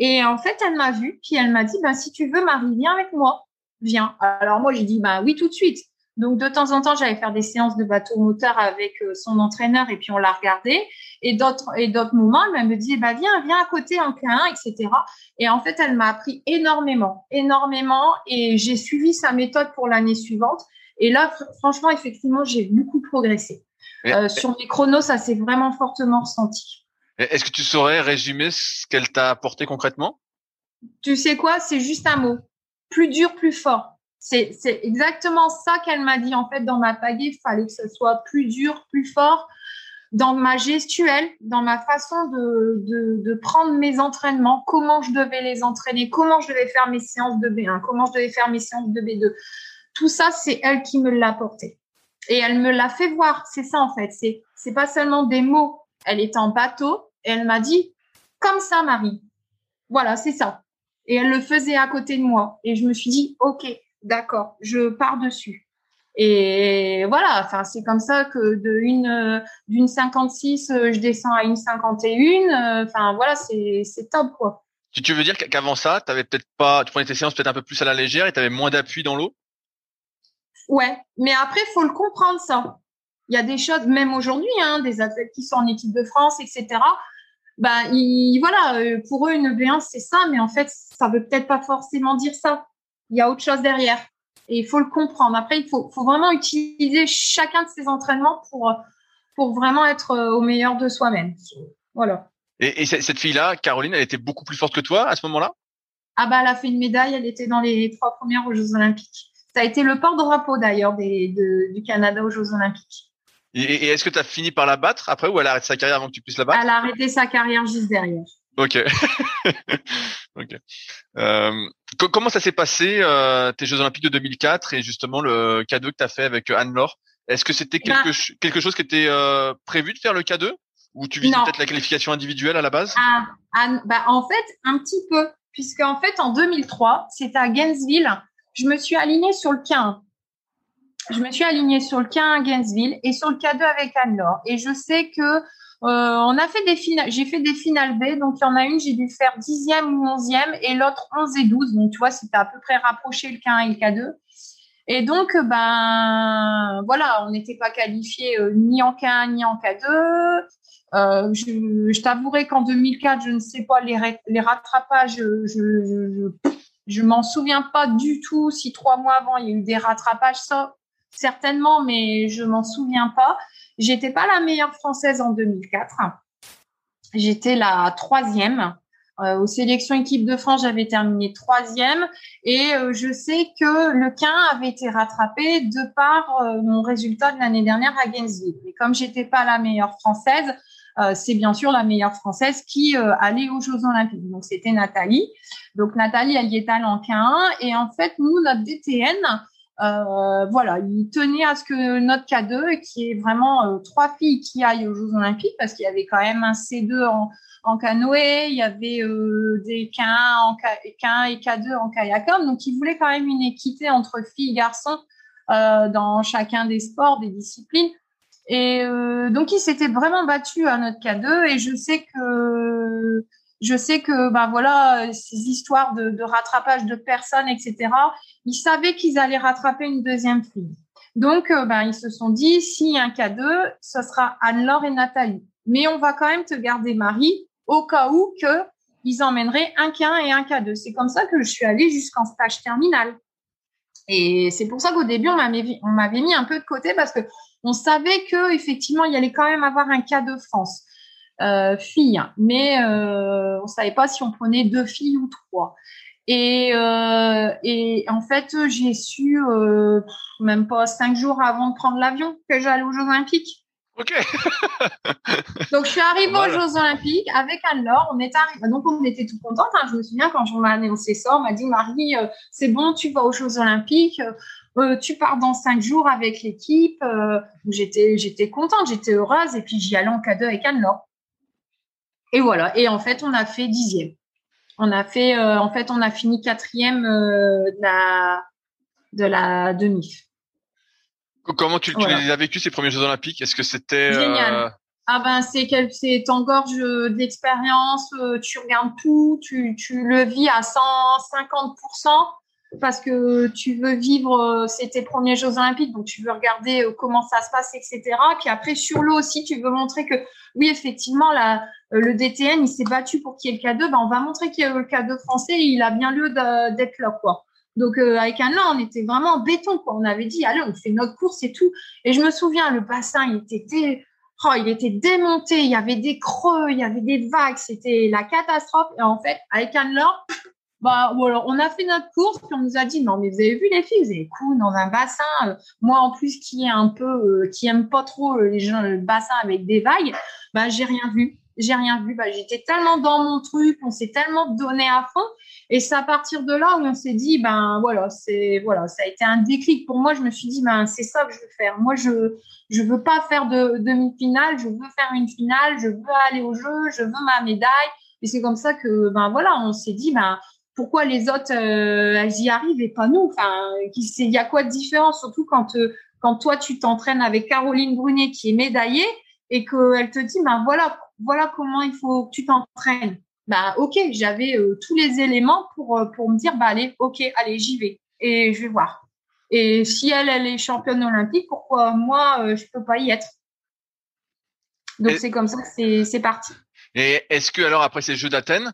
et en fait elle m'a vue puis elle m'a dit ben si tu veux Marie viens avec moi viens. Alors moi j'ai dit bah oui tout de suite. Donc de temps en temps, j'allais faire des séances de bateau moteur avec euh, son entraîneur et puis on l'a regardé. Et d'autres et d'autres moments, elle me dit bah viens, viens à côté en K1, etc. Et en fait, elle m'a appris énormément, énormément. Et j'ai suivi sa méthode pour l'année suivante. Et là, franchement, effectivement, j'ai beaucoup progressé. Euh, sur mes chronos, ça s'est vraiment fortement ressenti. Est-ce que tu saurais résumer ce qu'elle t'a apporté concrètement? Tu sais quoi? C'est juste un mot. Plus dur, plus fort. C'est exactement ça qu'elle m'a dit en fait dans ma pagaie. Il fallait que ce soit plus dur, plus fort dans ma gestuelle, dans ma façon de, prendre mes entraînements, comment je devais les entraîner, comment je devais faire mes séances de B1, comment je devais faire mes séances de B2. Tout ça, c'est elle qui me l'a apporté. Et elle me l'a fait voir. C'est ça, en fait. C'est, c'est pas seulement des mots. Elle était en bateau et elle m'a dit, comme ça, Marie. Voilà, c'est ça. Et elle le faisait à côté de moi. Et je me suis dit, OK, d'accord, je pars dessus. Et voilà, enfin c'est comme ça que de une d'une 56, je descends à une 51. Enfin voilà, c'est c'est top quoi. Tu, veux dire qu'avant ça, tu avais peut-être pas, tu prenais tes séances peut-être un peu plus à la légère et tu avais moins d'appui dans l'eau? Ouais, mais après faut le comprendre ça. Il y a des choses, même aujourd'hui, hein, des athlètes qui sont en équipe de France, etc. Ben, ils, voilà, euh, pour eux une B1 c'est ça, mais en fait ça veut peut-être pas forcément dire ça il y a autre chose derrière. Et il faut le comprendre. Après, il faut, faut vraiment utiliser chacun de ces entraînements pour, pour vraiment être euh, au meilleur de soi-même. Voilà. Et, et cette fille-là, Caroline, elle était beaucoup plus forte que toi à ce moment-là? Ah bah, elle a fait une médaille. Elle était dans les trois premières aux Jeux Olympiques. Ça a été le porte-drapeau d'ailleurs du Canada aux Jeux Olympiques. Et, est-ce que tu as fini par la battre après ou elle a arrêté sa carrière avant que tu puisses la battre? Elle a arrêté sa carrière juste derrière. Ok. [laughs] [laughs] ok. Euh, comment ça s'est passé euh, tes Jeux Olympiques de 2004 et justement le K2 que tu as fait avec euh, Anne-Laure? Est-ce que c'était quelque, bah quelque chose qui était euh, prévu de faire le K2 ou tu visais peut-être la qualification individuelle à la base? Ah, bah, En fait, un petit peu. Puisque en fait, en 2003, c'était à Gainesville, je me suis alignée sur le K1. Je me suis alignée sur le K1 à Gainesville et sur le K2 avec Anne-Laure. Et je sais que on a fait des finales, j'ai fait des finales B, donc il y en a une, j'ai dû faire dixième ou onzième, et l'autre 11 et 12. Donc, tu vois, c'était à peu près rapproché le K1 et le K2. Et donc, ben, voilà, on n'était pas qualifié euh, ni en K1 ni en K2. Euh, je, je t'avouerai qu'en 2004, je ne sais pas les, les rattrapages, je, je, je, m'en souviens pas du tout. Si trois mois avant il y a eu des rattrapages, ça certainement, mais je m'en souviens pas. J'étais pas la meilleure française en 2004. J'étais la troisième. Euh, aux sélections équipe de France, j'avais terminé troisième et euh, je sais que le quin avait été rattrapé de par euh, mon résultat de l'année dernière à Gainesville. Et comme j'étais pas la meilleure française, c'est bien sûr la meilleure française qui allait aux Jeux Olympiques. Donc c'était Nathalie. Donc Nathalie, elle y est allée en K1 et en fait nous notre DTN, voilà, il tenait à ce que notre K2, qui est vraiment trois filles qui aillent aux Jeux Olympiques, parce qu'il y avait quand même un C2 en, canoë, il y avait euh, des K1, en K1 et K2 en kayakam. Donc, ils voulaient quand même une équité entre filles et garçons euh, dans chacun des sports, des disciplines. Et euh, donc, ils s'étaient vraiment battus à notre K2. Et je sais que je sais que ben voilà ces histoires de, de rattrapage de personnes, etc. Ils savaient qu'ils allaient rattraper une deuxième fille. Donc, ben, ils se sont dit, s'il y a un K2, ce sera Anne-Laure et Nathalie. Mais on va quand même te garder Marie au cas où que ils emmèneraient un K1 et un K2. C'est comme ça que je suis allée jusqu'en stage terminal. Et c'est pour ça qu'au début, on m'avait mis un peu de côté parce que on savait que effectivement, il y allait quand même avoir un K2 France euh, fille, mais euh, on savait pas si on prenait deux filles ou trois. Et, euh, et en fait, j'ai su euh, même pas cinq jours avant de prendre l'avion que j'allais aux Jeux Olympiques. Ok. [laughs] donc je suis arrivée aux Jeux Olympiques avec Anne-Laure. On est arrivé, donc on était tout contente. Hein. Je me souviens quand on m'a annoncé ça, on m'a dit Marie, euh, c'est bon, tu vas aux Jeux Olympiques. Euh, tu pars dans cinq jours avec l'équipe. Euh, j'étais, j'étais contente, j'étais heureuse. Et puis j'y allais en cadeau avec Anne-Laure. Et voilà. Et en fait, on a fait dixième. On a fait, en fait, on a fini quatrième de la de la demi. Comment tu, les as vécus ces premiers Jeux Olympiques? Est-ce que c'était génial euh, Ah ben c'est c'est t'engorges d'expérience, euh, tu regardes tout, tu, tu le vis à 150 parce que tu veux vivre euh, c'est tes premiers Jeux Olympiques, donc tu veux regarder comment ça se passe, etc. Puis après sur l'eau aussi, tu veux montrer que oui effectivement la, le DTN il s'est battu pour qu'il y ait le K2, ben on va montrer qu'il y a le K2 français, et il a bien lieu d'être là quoi. Donc euh, avec Anna, on était vraiment en béton. Quoi. On avait dit, allez, on fait notre course et tout. Et je me souviens, le bassin, il était, oh, il était démonté. Il y avait des creux, il y avait des vagues. C'était la catastrophe. Et en fait, avec Anna, bah, voilà, on a fait notre course, puis on nous a dit, non, mais vous avez vu les filles, vous avez couru dans un bassin. Euh, moi, en plus, qui est un peu, euh, qui aime pas trop les gens, le bassin avec des vagues, bah, j'ai rien vu j'ai rien vu. Bah, j'étais tellement dans mon truc, on s'est tellement donné à fond. Et c'est à partir de là où on s'est dit, ben voilà, c'est voilà, ça a été un déclic pour moi. Je me suis dit, ben c'est ça que je veux faire. Moi, je je veux pas faire de demi-finale, je veux faire une finale, je veux aller au jeu, je veux ma médaille. Et c'est comme ça que ben voilà, on s'est dit, ben pourquoi les autres euh, elles y arrivent et pas nous Enfin, il y a quoi de différent, surtout quand euh, quand toi tu t'entraînes avec Caroline Brunet qui est médaillée et qu'elle te dit, ben voilà voilà comment il faut que tu t'entraînes. Bah ok, j'avais euh, tous les éléments pour pour me dire bah allez, ok, allez, j'y vais et je vais voir. Et si elle elle est championne olympique, pourquoi moi je peux pas y être? Donc c'est comme ça que c'est parti. Et est-ce que alors après ces Jeux d'Athènes,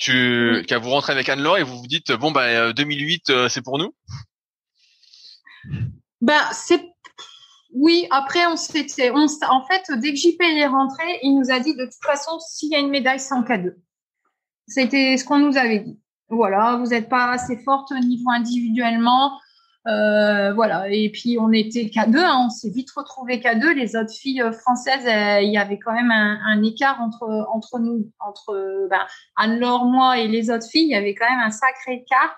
tu oui. vous rentrez avec Anne-Laure et vous vous dites bon bah 2008 c'est pour nous? Bah c'est oui, après, on s'était, on, en fait, dès que JP est rentré, il nous a dit de toute façon, s'il y a une médaille, c'est en K2. C'était ce qu'on nous avait dit. Voilà, vous n'êtes pas assez forte au niveau individuellement. Euh, voilà, et puis on était K2, hein, on s'est vite retrouvé K2. Les autres filles euh, françaises, euh, il y avait quand même un, un, écart entre entre nous, entre ben, Anne-Laure, moi et les autres filles. Il y avait quand même un sacré écart.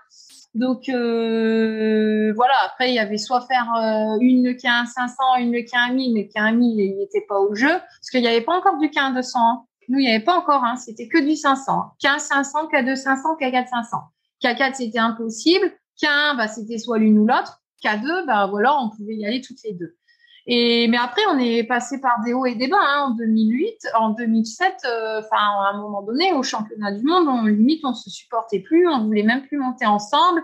Donc euh, voilà, après il y avait soit faire euh, une qui a un 500, une qui a un 1000, mais qui a un 1000 il n'était pas au jeu parce qu'il n'y avait pas encore du K1 200. Hein. Nous il n'y avait pas encore, hein, c'était que du 500. K1 500, K2 500, K4 500. K4 c'était impossible, K1 bah c'était soit l'une ou l'autre, K2 bah voilà on pouvait y aller toutes les deux. Et mais après, on est passé par des hauts et des bas. Hein. En 2008, en 2007, euh, enfin à un moment donné, au championnat du monde, on limite, on se supportait plus, on voulait même plus monter ensemble.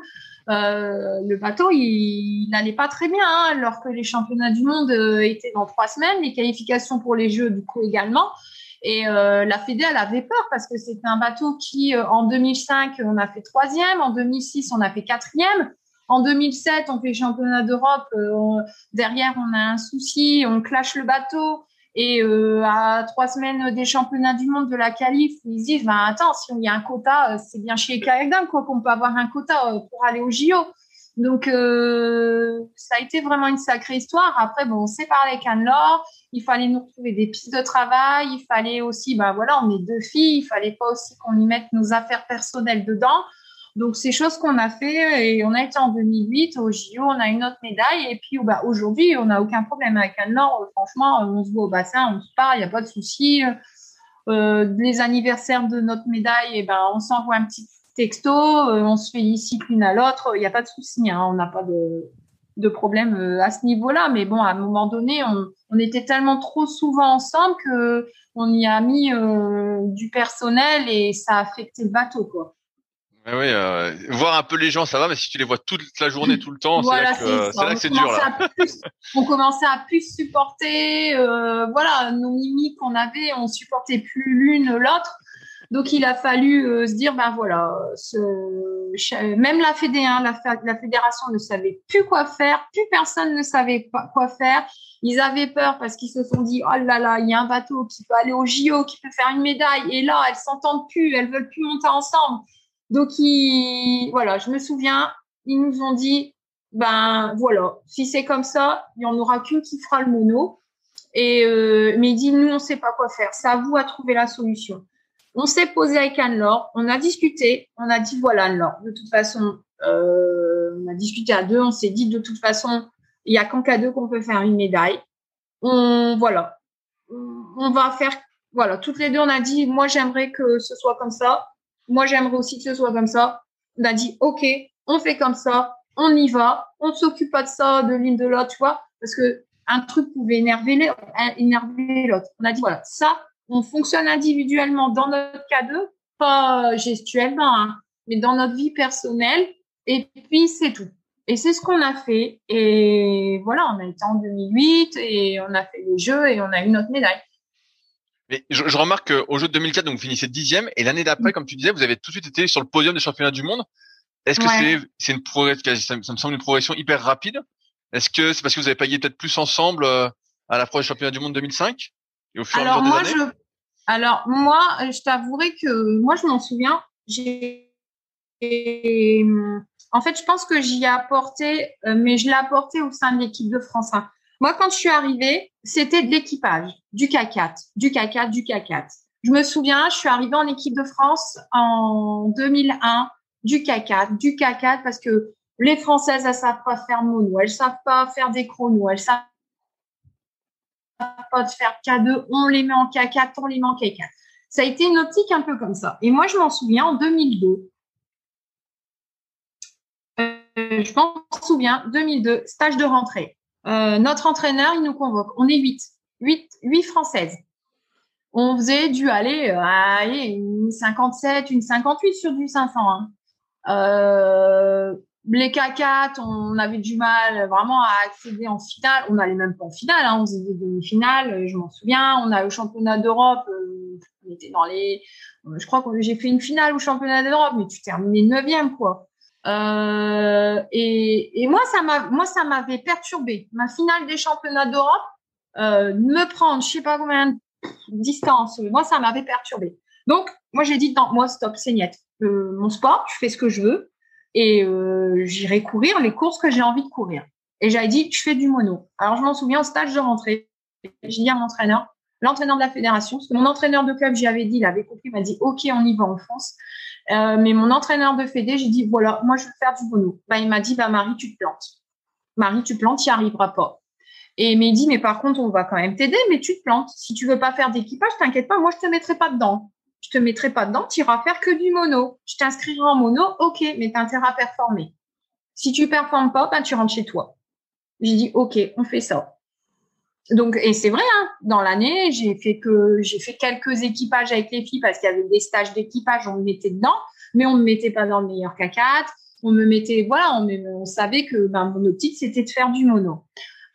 Euh, le bateau, il n'allait pas très bien, hein, alors que les championnats du monde euh, étaient dans trois semaines, les qualifications pour les Jeux du coup également. Et euh, la Fédé, elle avait peur parce que c'était un bateau qui, en 2005, on a fait troisième, en 2006, on a fait quatrième. En 2007, on fait championnat d'Europe. Euh, derrière, on a un souci, on clash le bateau. Et euh, à trois semaines des championnats du monde de la qualif, ils disent bah, attends, si y a un quota, euh, c'est bien chez Kayak quoi qu'on peut avoir un quota pour aller au JO. Donc, euh, ça a été vraiment une sacrée histoire. Après, bon, on s'est parlé avec Anne-Laure. Il fallait nous trouver des pistes de travail. Il fallait aussi, ben voilà, on est deux filles. Il fallait pas aussi qu'on y mette nos affaires personnelles dedans. Donc, c'est chose qu'on a fait et on a été en 2008 au JO, on a une autre médaille et puis bah, aujourd'hui, on n'a aucun problème avec Anne-Laure. Franchement, on se voit au bassin, on se parle, il n'y a pas de souci. Euh, les anniversaires de notre médaille, et eh ben, on s'envoie un petit texto, euh, on se félicite l'une à l'autre, il n'y a pas de souci, hein, on n'a pas de, de problème euh, à ce niveau-là. Mais bon, à un moment donné, on, on était tellement trop souvent ensemble que on y a mis euh, du personnel et ça a affecté le bateau, quoi. oui, euh, voir un peu les gens, ça va, mais si tu les vois toute la journée, tout le temps, c'est là que c'est dur. Là. on commençait à plus supporter, euh, voilà, nos mimiques qu'on avait, on supportait plus l'une l'autre. Donc il a fallu euh, se dire ben voilà, ce, même la fédé, hein, la, fédération ne savait plus quoi faire, plus personne ne savait quoi faire. Ils avaient peur parce qu'ils se sont dit oh là là, il y a un bateau qui peut aller au JO, qui peut faire une médaille, et là elles s'entendent plus, elles veulent plus monter ensemble. Donc ils, voilà, je me souviens, ils nous ont dit ben voilà, si c'est comme ça, il y en aura qu'une qui fera le mono. Et euh, mais il dit nous on sait pas quoi faire, c'est à vous à trouver la solution. On s'est posé avec Anne-Laure, on a discuté, on a dit voilà Anne-Laure, de toute façon, euh, on a discuté à deux, on s'est dit de toute façon, il y a qu'en cas deux qu'on peut faire une médaille. On voilà, on va faire voilà, toutes les deux on a dit moi j'aimerais que ce soit comme ça, moi j'aimerais aussi que ce soit comme ça. On a dit ok, on fait comme ça, on y va, on ne s'occupe pas de ça, de l'une de l'autre, tu vois, parce que un truc pouvait énerver l'autre. On a dit voilà, ça on fonctionne individuellement dans notre cas pas gestuellement, hein, mais dans notre vie personnelle. Et puis, c'est tout. Et c'est ce qu'on a fait. Et voilà, on a été en 2008 et on a fait les jeux et on a eu notre médaille. Mais je, remarque qu'au jeu de 2004, donc vous finissez dixième, et l'année d'après, mm. comme tu disais, vous avez tout de suite été sur le podium des championnats du monde. Est-ce que c'est une progression, ça, me semble une progression hyper rapide Est-ce que c'est parce que vous avez payé peut-être plus ensemble euh, à l'approche du championnat du monde 2005 et au fur et à mesure des années alors moi, je t'avouerai que moi je m'en souviens. J'ai en fait, je pense que j'y ai apporté, euh, mais je l'ai apporté au sein de l'équipe de France 1. Moi, quand je suis arrivée, c'était de l'équipage, du K4, du K4, du K4. Je me souviens, je suis arrivée en équipe de France en 2001, du K4, du K4, parce que les Françaises, elles savent pas faire mono, elles savent pas faire des chronos, elles savent pas de faire K2, on les met en K4, on les met en K4. Ça a été une optique un peu comme ça. Et moi, je m'en souviens en 2002. Euh, je m'en souviens, 2002, stage de rentrée. Euh, notre entraîneur, il nous convoque. On est 8. 8, 8 françaises. On faisait du aller, euh, aller une 57, une 58 sur du 500. Hein. Euh, les K4, on avait du mal vraiment à accéder en finale. On n'allait même pas en finale, hein. on faisait des demi-finales, je m'en souviens. On a eu championnat d'Europe, euh, on était dans les. Je crois que j'ai fait une finale au championnat d'Europe, mais tu terminais neuvième, quoi. Euh, et, moi, ça moi, ça m'avait perturbé. Ma finale des championnats d'Europe, euh, me prendre, je sais pas combien de distance, moi, ça m'avait perturbé. Donc, moi, j'ai dit, non, moi, stop, c'est net. mon sport, je fais ce que je veux et euh, j'irai courir les courses que j'ai envie de courir. Et j'avais dit, je fais du mono. Alors, je m'en souviens, au stage de rentrée, j'ai dit à mon entraîneur, l'entraîneur de la fédération, parce que mon entraîneur de club, j'y avais dit, il avait compris, il m'a dit, OK, on y va en France. Euh, mais mon entraîneur de fédé, j'ai dit, voilà, moi, je veux faire du mono. Bah, il m'a dit, bah, Marie, tu te plantes. Marie, tu te plantes, tu n'y arriveras pas. Et il m'a dit, mais par contre, on va quand même t'aider, mais tu te plantes. Si tu veux pas faire d'équipage, t'inquiète pas, moi, je te mettrai pas dedans je te mettrai pas dedans, tu iras faire que du mono. Je t'inscrirai en mono, ok, mais tu as à performer. Si tu performes pas, ben, tu rentres chez toi. J'ai dit, ok, on fait ça. Donc, et c'est vrai, hein, dans l'année, j'ai fait que j'ai fait quelques équipages avec les filles parce qu'il y avait des stages d'équipage, on me mettait dedans, mais on me mettait pas dans le meilleur K4. On me mettait, voilà, on, on savait que ben, mon optique c'était de faire du mono.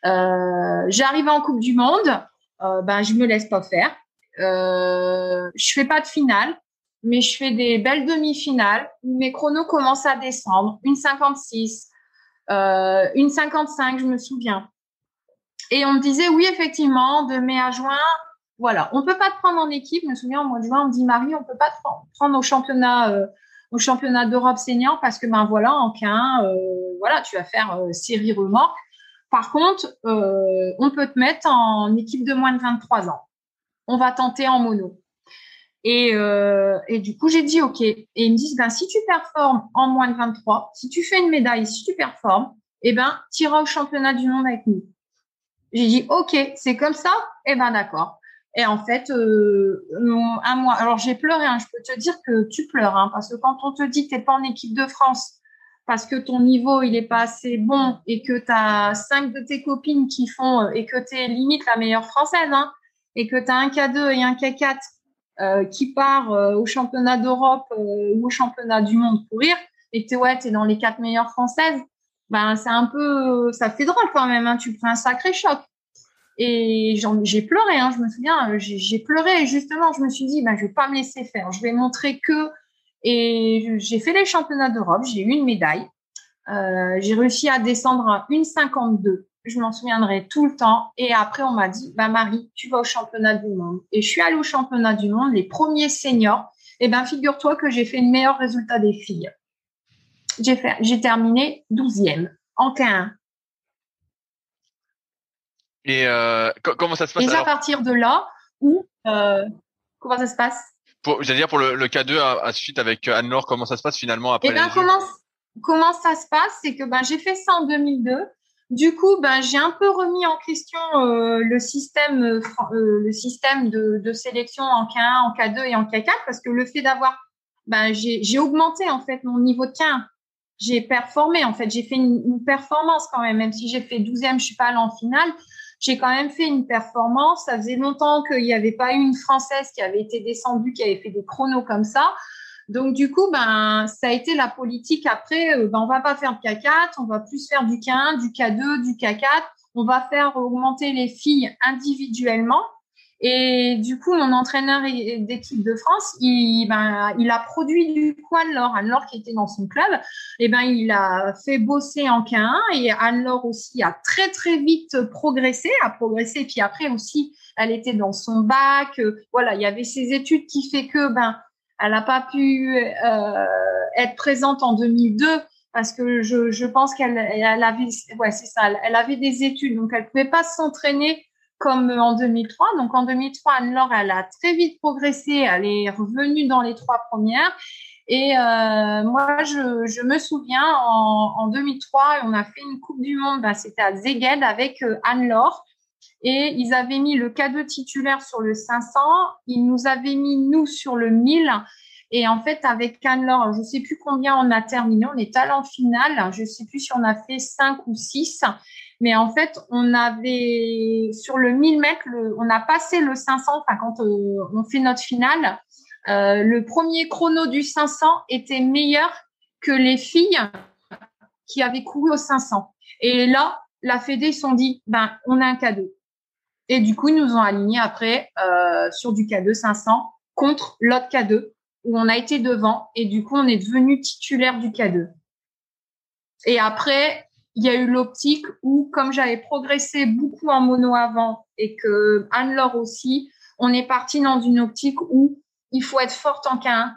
Euh, en Coupe du Monde, euh, ben je me laisse pas faire. Euh, je fais pas de finale, mais je fais des belles demi-finales. Mes chronos commencent à descendre. Une 56, euh, une 55, je me souviens. Et on me disait, oui, effectivement, de mai à juin, voilà, on peut pas te prendre en équipe. Je me souviens, au mois de juin, on me dit, Marie, on peut pas te prendre au championnat, euh, au championnat d'Europe senior parce que ben voilà en K1, euh, voilà tu vas faire série remorque. Par contre, on peut te mettre en équipe de moins de 23 ans. On va tenter en mono. Et, et du coup, j'ai dit OK. Et ils me disent, ben, si tu performes en moins de 23, si tu fais une médaille, si tu performes, eh ben, tu iras au championnat du monde avec nous. J'ai dit, OK, c'est comme ça? Eh ben, d'accord. Et en fait, euh, un mois. Alors j'ai pleuré. Hein, je peux te dire que tu pleures, hein, parce que quand on te dit que t'es pas en équipe de France, parce que ton niveau il est pas assez bon et que tu as cinq de tes copines qui font euh, et que tu es limite la meilleure française, hein, et que tu as un K2 et un K4 euh, qui part euh, au championnat d'Europe euh, ou au championnat du monde courir, et que tu es dans les quatre meilleures françaises, ben c'est un peu, ça fait drôle quand même. Hein, tu prends un sacré choc. Et j'ai pleuré, hein, je me souviens, j'ai pleuré et justement, je me suis dit, ben, je vais pas me laisser faire, je vais montrer que. Et j'ai fait les championnats d'Europe, j'ai eu une médaille. J'ai réussi à descendre à 1,52. Je m'en souviendrai tout le temps. Et après, on m'a dit, bah Marie, tu vas au championnat du monde. Et je suis allée au championnat du monde, les premiers seniors. Et ben, figure-toi que j'ai fait le meilleur résultat des filles. J'ai fait, j'ai terminé 12e en K1. Et euh, comment ça se passe Et à partir de là, où euh, comment ça se passe? J'allais dire pour le, le K2 à, à, suite avec euh, Anne-Laure, comment ça se passe finalement après Eh ben comment comment ça se passe? C'est que ben j'ai fait ça en 2002. Du coup, ben j'ai un peu remis en question euh, le système euh, le système de, sélection en K1, en K2 et en K4 parce que le fait d'avoir ben j'ai augmenté en fait mon niveau de K1 j'ai performé en fait j'ai fait une, performance quand même même si j'ai fait 12e je suis pas allée en finale j'ai quand même fait une performance. Ça faisait longtemps qu'il n'y avait pas eu une Française qui avait été descendue, qui avait fait des chronos comme ça. Donc du coup, ben ça a été la politique. Après, euh, ben on va pas faire de K4, on va plus faire du K1, du K2, du K4. On va faire augmenter les filles individuellement et du coup, mon entraîneur d'équipe de France, il, ben, il a produit du coup Anne-Laure. Anne-Laure qui était dans son club, et eh ben, il a fait bosser en K1 et Anne-Laure aussi a très très vite progressé, a progressé. Puis après aussi, elle était dans son bac. Voilà, il y avait ses études qui fait que ben, elle n'a pas pu euh, être présente en 2002 parce que je, pense qu'elle elle avait, ouais, c'est ça, elle avait des études, donc elle pouvait pas s'entraîner comme en 2003. Donc en 2003, Anne-Laure, elle a très vite progressé, elle est revenue dans les trois premières. Et euh, moi, je, me souviens, en, en, 2003, on a fait une Coupe du Monde, ben, c'était à Zeged avec euh, Anne-Laure. Et ils avaient mis le cadeau titulaire sur le 500. Ils nous avaient mis, nous, sur le 1000. Et en fait, avec Anne-Laure, je ne sais plus combien on a terminé. On est allé en finale. Je ne sais plus si on a fait 5 ou 6. Mais en fait, on avait sur le 1000 mètres, on a passé le 500. Enfin, quand euh, on fait notre finale, euh, le premier chrono du 500 était meilleur que les filles qui avaient couru au 500. Et là, la Fédé se sont dit, ben, on a un cadeau. Et du coup, ils nous ont alignés après euh, sur du K2 500 contre l'autre K2 où on a été devant et du coup, on est devenu titulaire du K2. Et après, il y a eu l'optique où, comme j'avais progressé beaucoup en mono avant et que Anne-Laure aussi, on est parti dans une optique où il faut être forte en K1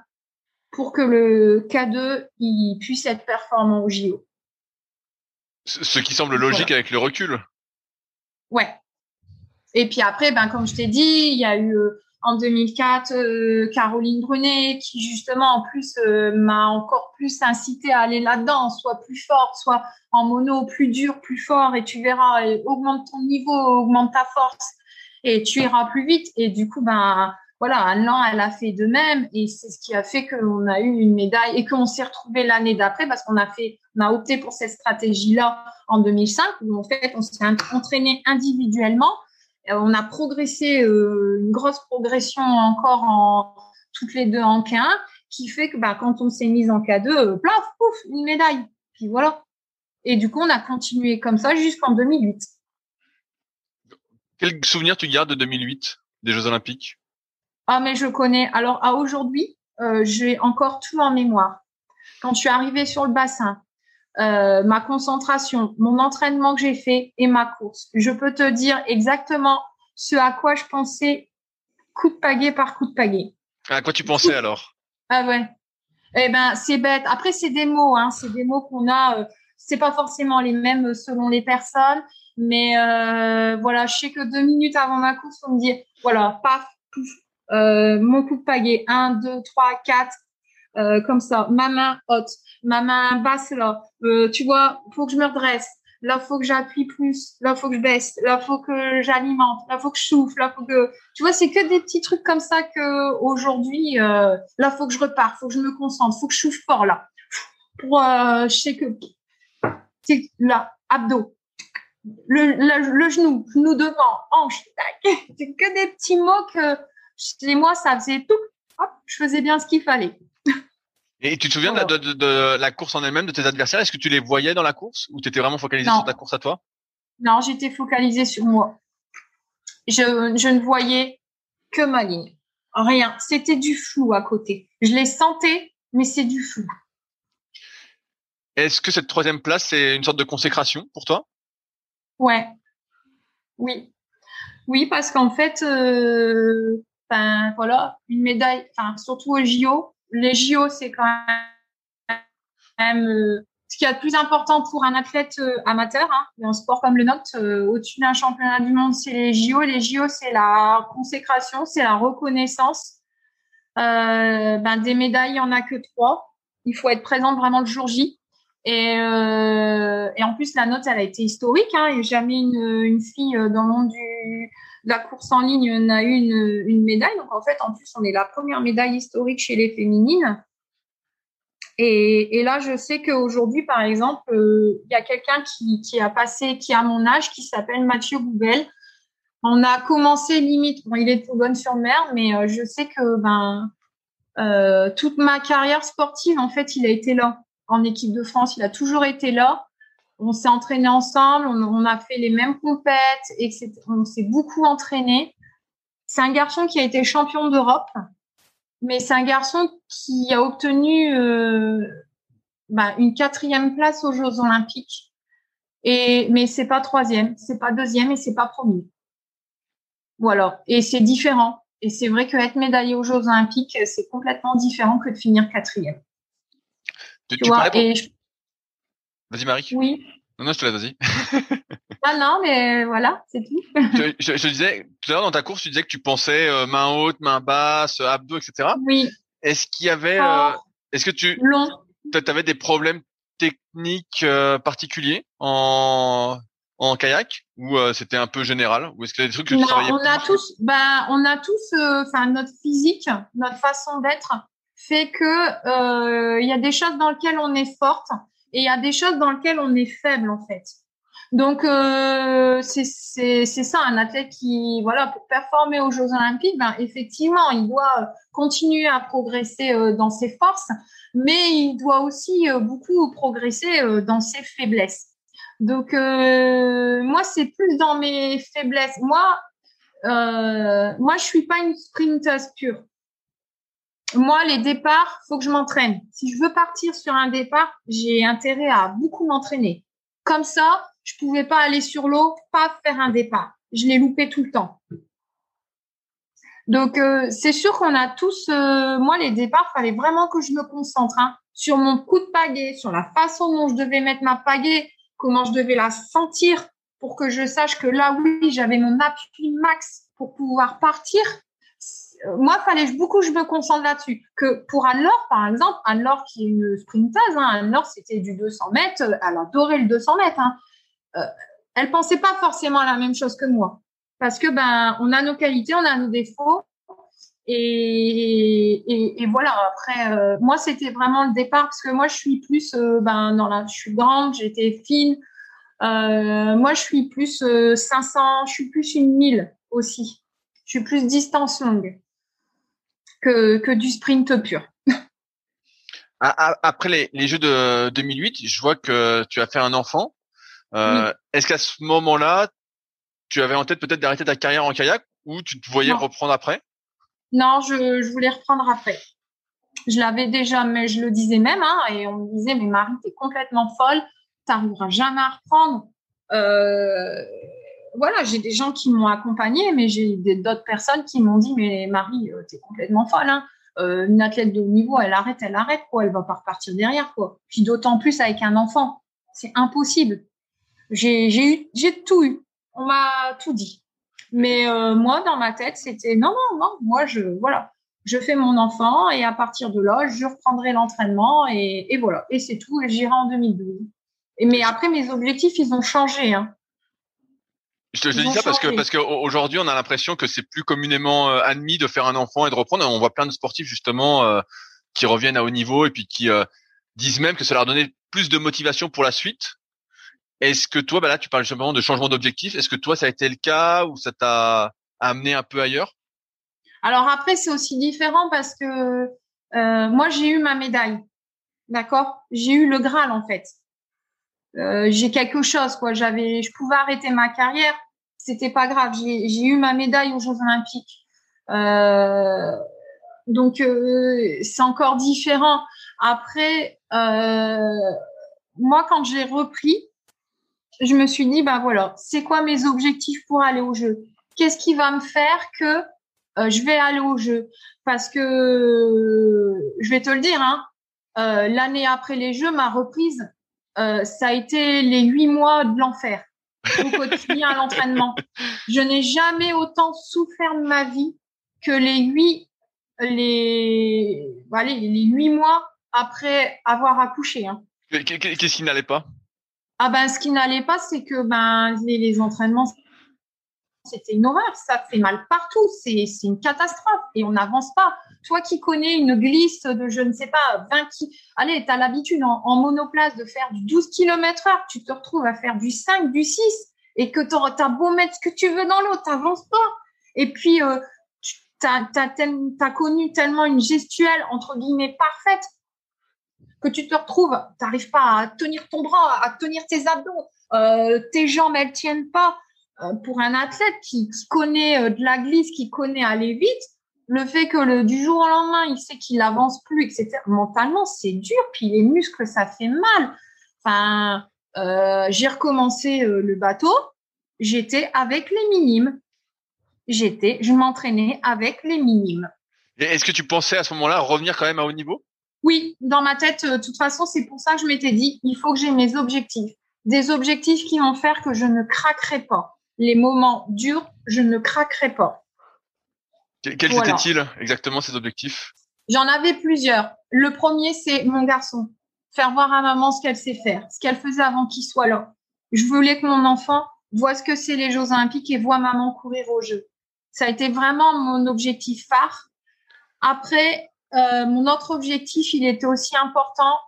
pour que le K2 il puisse être performant au JO. Ce qui semble logique avec le recul. Ouais. Et puis après, ben comme je t'ai dit, il y a eu euh, en 2004 euh, Caroline Brunet qui justement en plus euh, m'a encore plus incité à aller là-dedans, soit plus forte, soit en mono plus dur, plus fort et tu verras, augmente ton niveau, augmente ta force et tu iras plus vite. Et du coup ben voilà, un an elle a fait de même et c'est ce qui a fait qu'on a eu une médaille et qu'on s'est retrouvé l'année d'après parce qu'on a fait on a opté pour cette stratégie là en 2005 où en fait on s'est entraîné individuellement on a progressé, euh, une grosse progression encore en toutes les deux en K1, qui fait que bah, quand on s'est mise en K2, euh, plaf, pouf, une médaille. Puis voilà. Et du coup, on a continué comme ça jusqu'en 2008. Quel souvenir tu gardes de 2008 des Jeux Olympiques? Ah, mais je connais. Alors, à aujourd'hui, j'ai encore tout en mémoire. Quand je suis arrivée sur le bassin, euh, ma concentration, mon entraînement que j'ai fait et ma course. Je peux te dire exactement ce à quoi je pensais coup de pagaie par coup de pagaie. À quoi tu pensais alors? Ah ouais. Eh ben, c'est bête. Après, c'est des mots, hein. C'est des mots qu'on a. Euh, c'est pas forcément les mêmes selon les personnes, mais euh, voilà, je sais que deux minutes avant ma course, on me dit, voilà, paf, pouf, euh, mon coup de pagaie, un, deux, trois, quatre, euh, comme ça, ma main haute, ma main basse là, euh, tu vois, faut que je me redresse, là faut que j'appuie plus, là faut que je baisse, là faut que j'alimente, là faut que je souffle, là faut que, tu vois, c'est que des petits trucs comme ça que aujourd'hui, euh, là faut que je repars, faut que je me concentre, faut que je souffle fort là, pour, euh, je sais que, là, abdos, le, le, genou, genou devant, hanche, c'est que des petits mots que chez moi ça faisait tout, hop, je faisais bien ce qu'il fallait. Et tu te souviens de, de, de, la course en elle-même, de tes adversaires? Est-ce que tu les voyais dans la course? Ou tu étais vraiment focalisé sur ta course à toi? Non, j'étais focalisée sur moi. Je, je ne voyais que ma ligne. Rien. C'était du flou à côté. Je les sentais, mais c'est du flou. Est-ce que cette troisième place, c'est une sorte de consécration pour toi? Ouais. Oui. Oui, parce qu'en fait, euh, ben voilà, une médaille, enfin surtout au JO, les JO, c'est quand même euh, ce qui est le plus important pour un athlète euh, amateur, hein, un sport comme le nôtre, euh, au-dessus d'un championnat du monde, c'est les JO. Les JO, c'est la consécration, c'est la reconnaissance. ben, des médailles, il n'y en a que trois. Il faut être présent vraiment le jour J. Et, en plus, la note, elle a été historique. Hein, et jamais une fille dans le monde du, la course en ligne n'a eu une, médaille. Donc en fait, en plus, on est la première médaille historique chez les féminines. Et, là, je sais qu'aujourd'hui, par exemple, euh, il y a quelqu'un qui, a passé, qui a mon âge, qui s'appelle Mathieu Boubel. On a commencé limite, bon, il est de Boulogne-sur-Mer, mais euh, je sais que ben euh, toute ma carrière sportive, en fait, il a été là en équipe de France. Il a toujours été là on s'est entraîné ensemble, on, a fait les mêmes compètes, etc. On s'est beaucoup entraîné. C'est un garçon qui a été champion d'Europe, mais c'est un garçon qui a obtenu euh, bah, une quatrième place aux Jeux Olympiques. Et mais c'est pas troisième, c'est pas deuxième et c'est pas premier. Voilà. Et c'est différent. Et c'est vrai que être médaillé aux Jeux Olympiques, c'est complètement différent que de finir quatrième. Tu, vois, et Vas-y, Marie. Oui. Non, non, je te laisse, vas-y. [laughs] ah non, mais voilà, c'est tout. je, je, je, disais, tout à l'heure dans ta course, tu disais que tu pensais euh, main haute, main basse, abdos, etc. Oui. Est-ce qu'il y avait, euh, est-ce que tu, tu avais des problèmes techniques euh, particuliers en, en kayak ou c'était un peu général? Ou est-ce qu'il y a des trucs que tu travaillais on a tous ben on a tous enfin notre physique notre façon d'être fait que il y a des choses dans lesquelles on est forte et il y a des choses dans lesquelles on est faible en fait. Donc euh, c'est ça un athlète qui voilà pour performer aux Jeux Olympiques, ben effectivement il doit continuer à progresser euh, dans ses forces, mais il doit aussi euh, beaucoup progresser euh, dans ses faiblesses. Donc moi c'est plus dans mes faiblesses. Moi moi je suis pas une sprinteuse pure moi, les départs, faut que je m'entraîne. Si je veux partir sur un départ, j'ai intérêt à beaucoup m'entraîner. Comme ça, je pouvais pas aller sur l'eau, pas faire un départ. Je l'ai loupé tout le temps. Donc, euh, c'est sûr qu'on a tous, euh, moi, les départs, fallait vraiment que je me concentre hein, sur mon coup de pagaie, sur la façon dont je devais mettre ma pagaie, comment je devais la sentir pour que je sache que là, oui, j'avais mon appui max pour pouvoir partir moi, fallait beaucoup je me concentre là-dessus. Que pour Anne-Laure, par exemple, Anne-Laure qui est une sprinteuse, hein, Anne-Laure, c'était du 200 mètres, elle adorait le 200 mètres. Hein. Euh, elle pensait pas forcément à la même chose que moi. Parce que, ben, on a nos qualités, on a nos défauts. Et, voilà, après, euh, moi, c'était vraiment le départ parce que moi, je suis plus, euh, ben, je suis grande, j'étais fine. Euh, moi, je suis plus 500, je suis plus une 1000 aussi. Je suis plus distance longue que, du sprint pur. Après les, les, Jeux de 2008, je vois que tu as fait un enfant. Euh, est-ce qu'à ce moment-là, tu avais en tête peut-être d'arrêter ta carrière en kayak ou tu te voyais reprendre après? Non, je, voulais reprendre après. Je l'avais déjà, mais je le disais même, hein, et on me disait, mais Marie, t'es complètement folle, t'arriveras jamais à reprendre. Euh, voilà, j'ai des gens qui m'ont accompagné, mais j'ai d'autres personnes qui m'ont dit, mais Marie, euh, tu es complètement folle. Hein. euh, une athlète de haut niveau, elle arrête, elle arrête, quoi. Elle va pas repartir derrière, quoi. Puis d'autant plus avec un enfant. C'est impossible. J'ai, tout eu. On m'a tout dit. Mais euh, moi, dans ma tête, c'était non, non, non. Moi, je, voilà, je fais mon enfant et à partir de là, je reprendrai l'entraînement et, voilà. Et c'est tout. Et j'irai en 2012. Et mais après, mes objectifs, ils ont changé. Hein. Je te, dis ça parce que parce qu'aujourd'hui, on a l'impression que c'est plus communément euh, admis de faire un enfant et de reprendre. On voit plein de sportifs justement euh, qui reviennent à haut niveau et puis qui euh, disent même que ça leur donnait plus de motivation pour la suite. Est-ce que toi, bah là, tu parles justement de changement d'objectif. Est-ce que toi, ça a été le cas ou ça t'a amené un peu ailleurs? Alors après, c'est aussi différent parce que moi, j'ai eu ma médaille, d'accord? J'ai eu le Graal en fait. j'ai quelque chose, quoi. J'avais, je pouvais arrêter ma carrière c'était pas grave. J'ai eu ma médaille aux Jeux Olympiques. Euh, donc euh, c'est encore différent. Après, euh, moi quand j'ai repris, je me suis dit bah voilà, c'est quoi mes objectifs pour aller aux Jeux Qu'est-ce qui va me faire que je vais aller aux Jeux Parce que je vais te le dire, hein, l'année après les Jeux, ma reprise, ça a été les huit mois de l'enfer au quotidien à l'entraînement. Je n'ai jamais autant souffert de ma vie que les huit, les, allez, les huit mois après avoir accouché. Hein. Qu'est-ce qui n'allait pas? Ah ben, ce qui n'allait pas, c'est que ben les, les entraînements, c'était une horreur. Ça fait mal partout. C'est une catastrophe et on n'avance pas. Toi qui connais une glisse de, je ne sais pas, 20 qui, allez, tu as l'habitude en, monoplace de faire du 12 km heure, tu te retrouves à faire du 5, du 6 et que tu as beau mettre ce que tu veux dans l'eau, t'avances pas. Et puis, euh, tu as, connu tellement une gestuelle, entre guillemets, parfaite, que tu te retrouves, tu n'arrives pas à tenir ton bras, à tenir tes abdos, euh, tes jambes, elles tiennent pas. Euh, pour un athlète qui, qui connaît euh, de la glisse, qui connaît aller vite, le fait que le, du jour au lendemain, il sait qu'il avance plus, etc. Mentalement, c'est dur. Puis les muscles, ça fait mal. Enfin, euh, j'ai recommencé euh, le bateau. J'étais avec les minimes. J'étais, je m'entraînais avec les minimes. Est-ce que tu pensais à ce moment-là revenir quand même à haut niveau? Oui, dans ma tête. De toute façon, c'est pour ça que je m'étais dit, il faut que j'ai mes objectifs, des objectifs qui vont faire que je ne craquerai pas les moments durs, je ne craquerai pas. Quels étaient-ils exactement ces objectifs? J'en avais plusieurs. Le premier, c'est mon garçon. Faire voir à maman ce qu'elle sait faire, ce qu'elle faisait avant qu'il soit là. Je voulais que mon enfant voit ce que c'est les Jeux Olympiques et voit maman courir aux Jeux. Ça a été vraiment mon objectif phare. Après, euh, mon autre objectif, il était aussi important.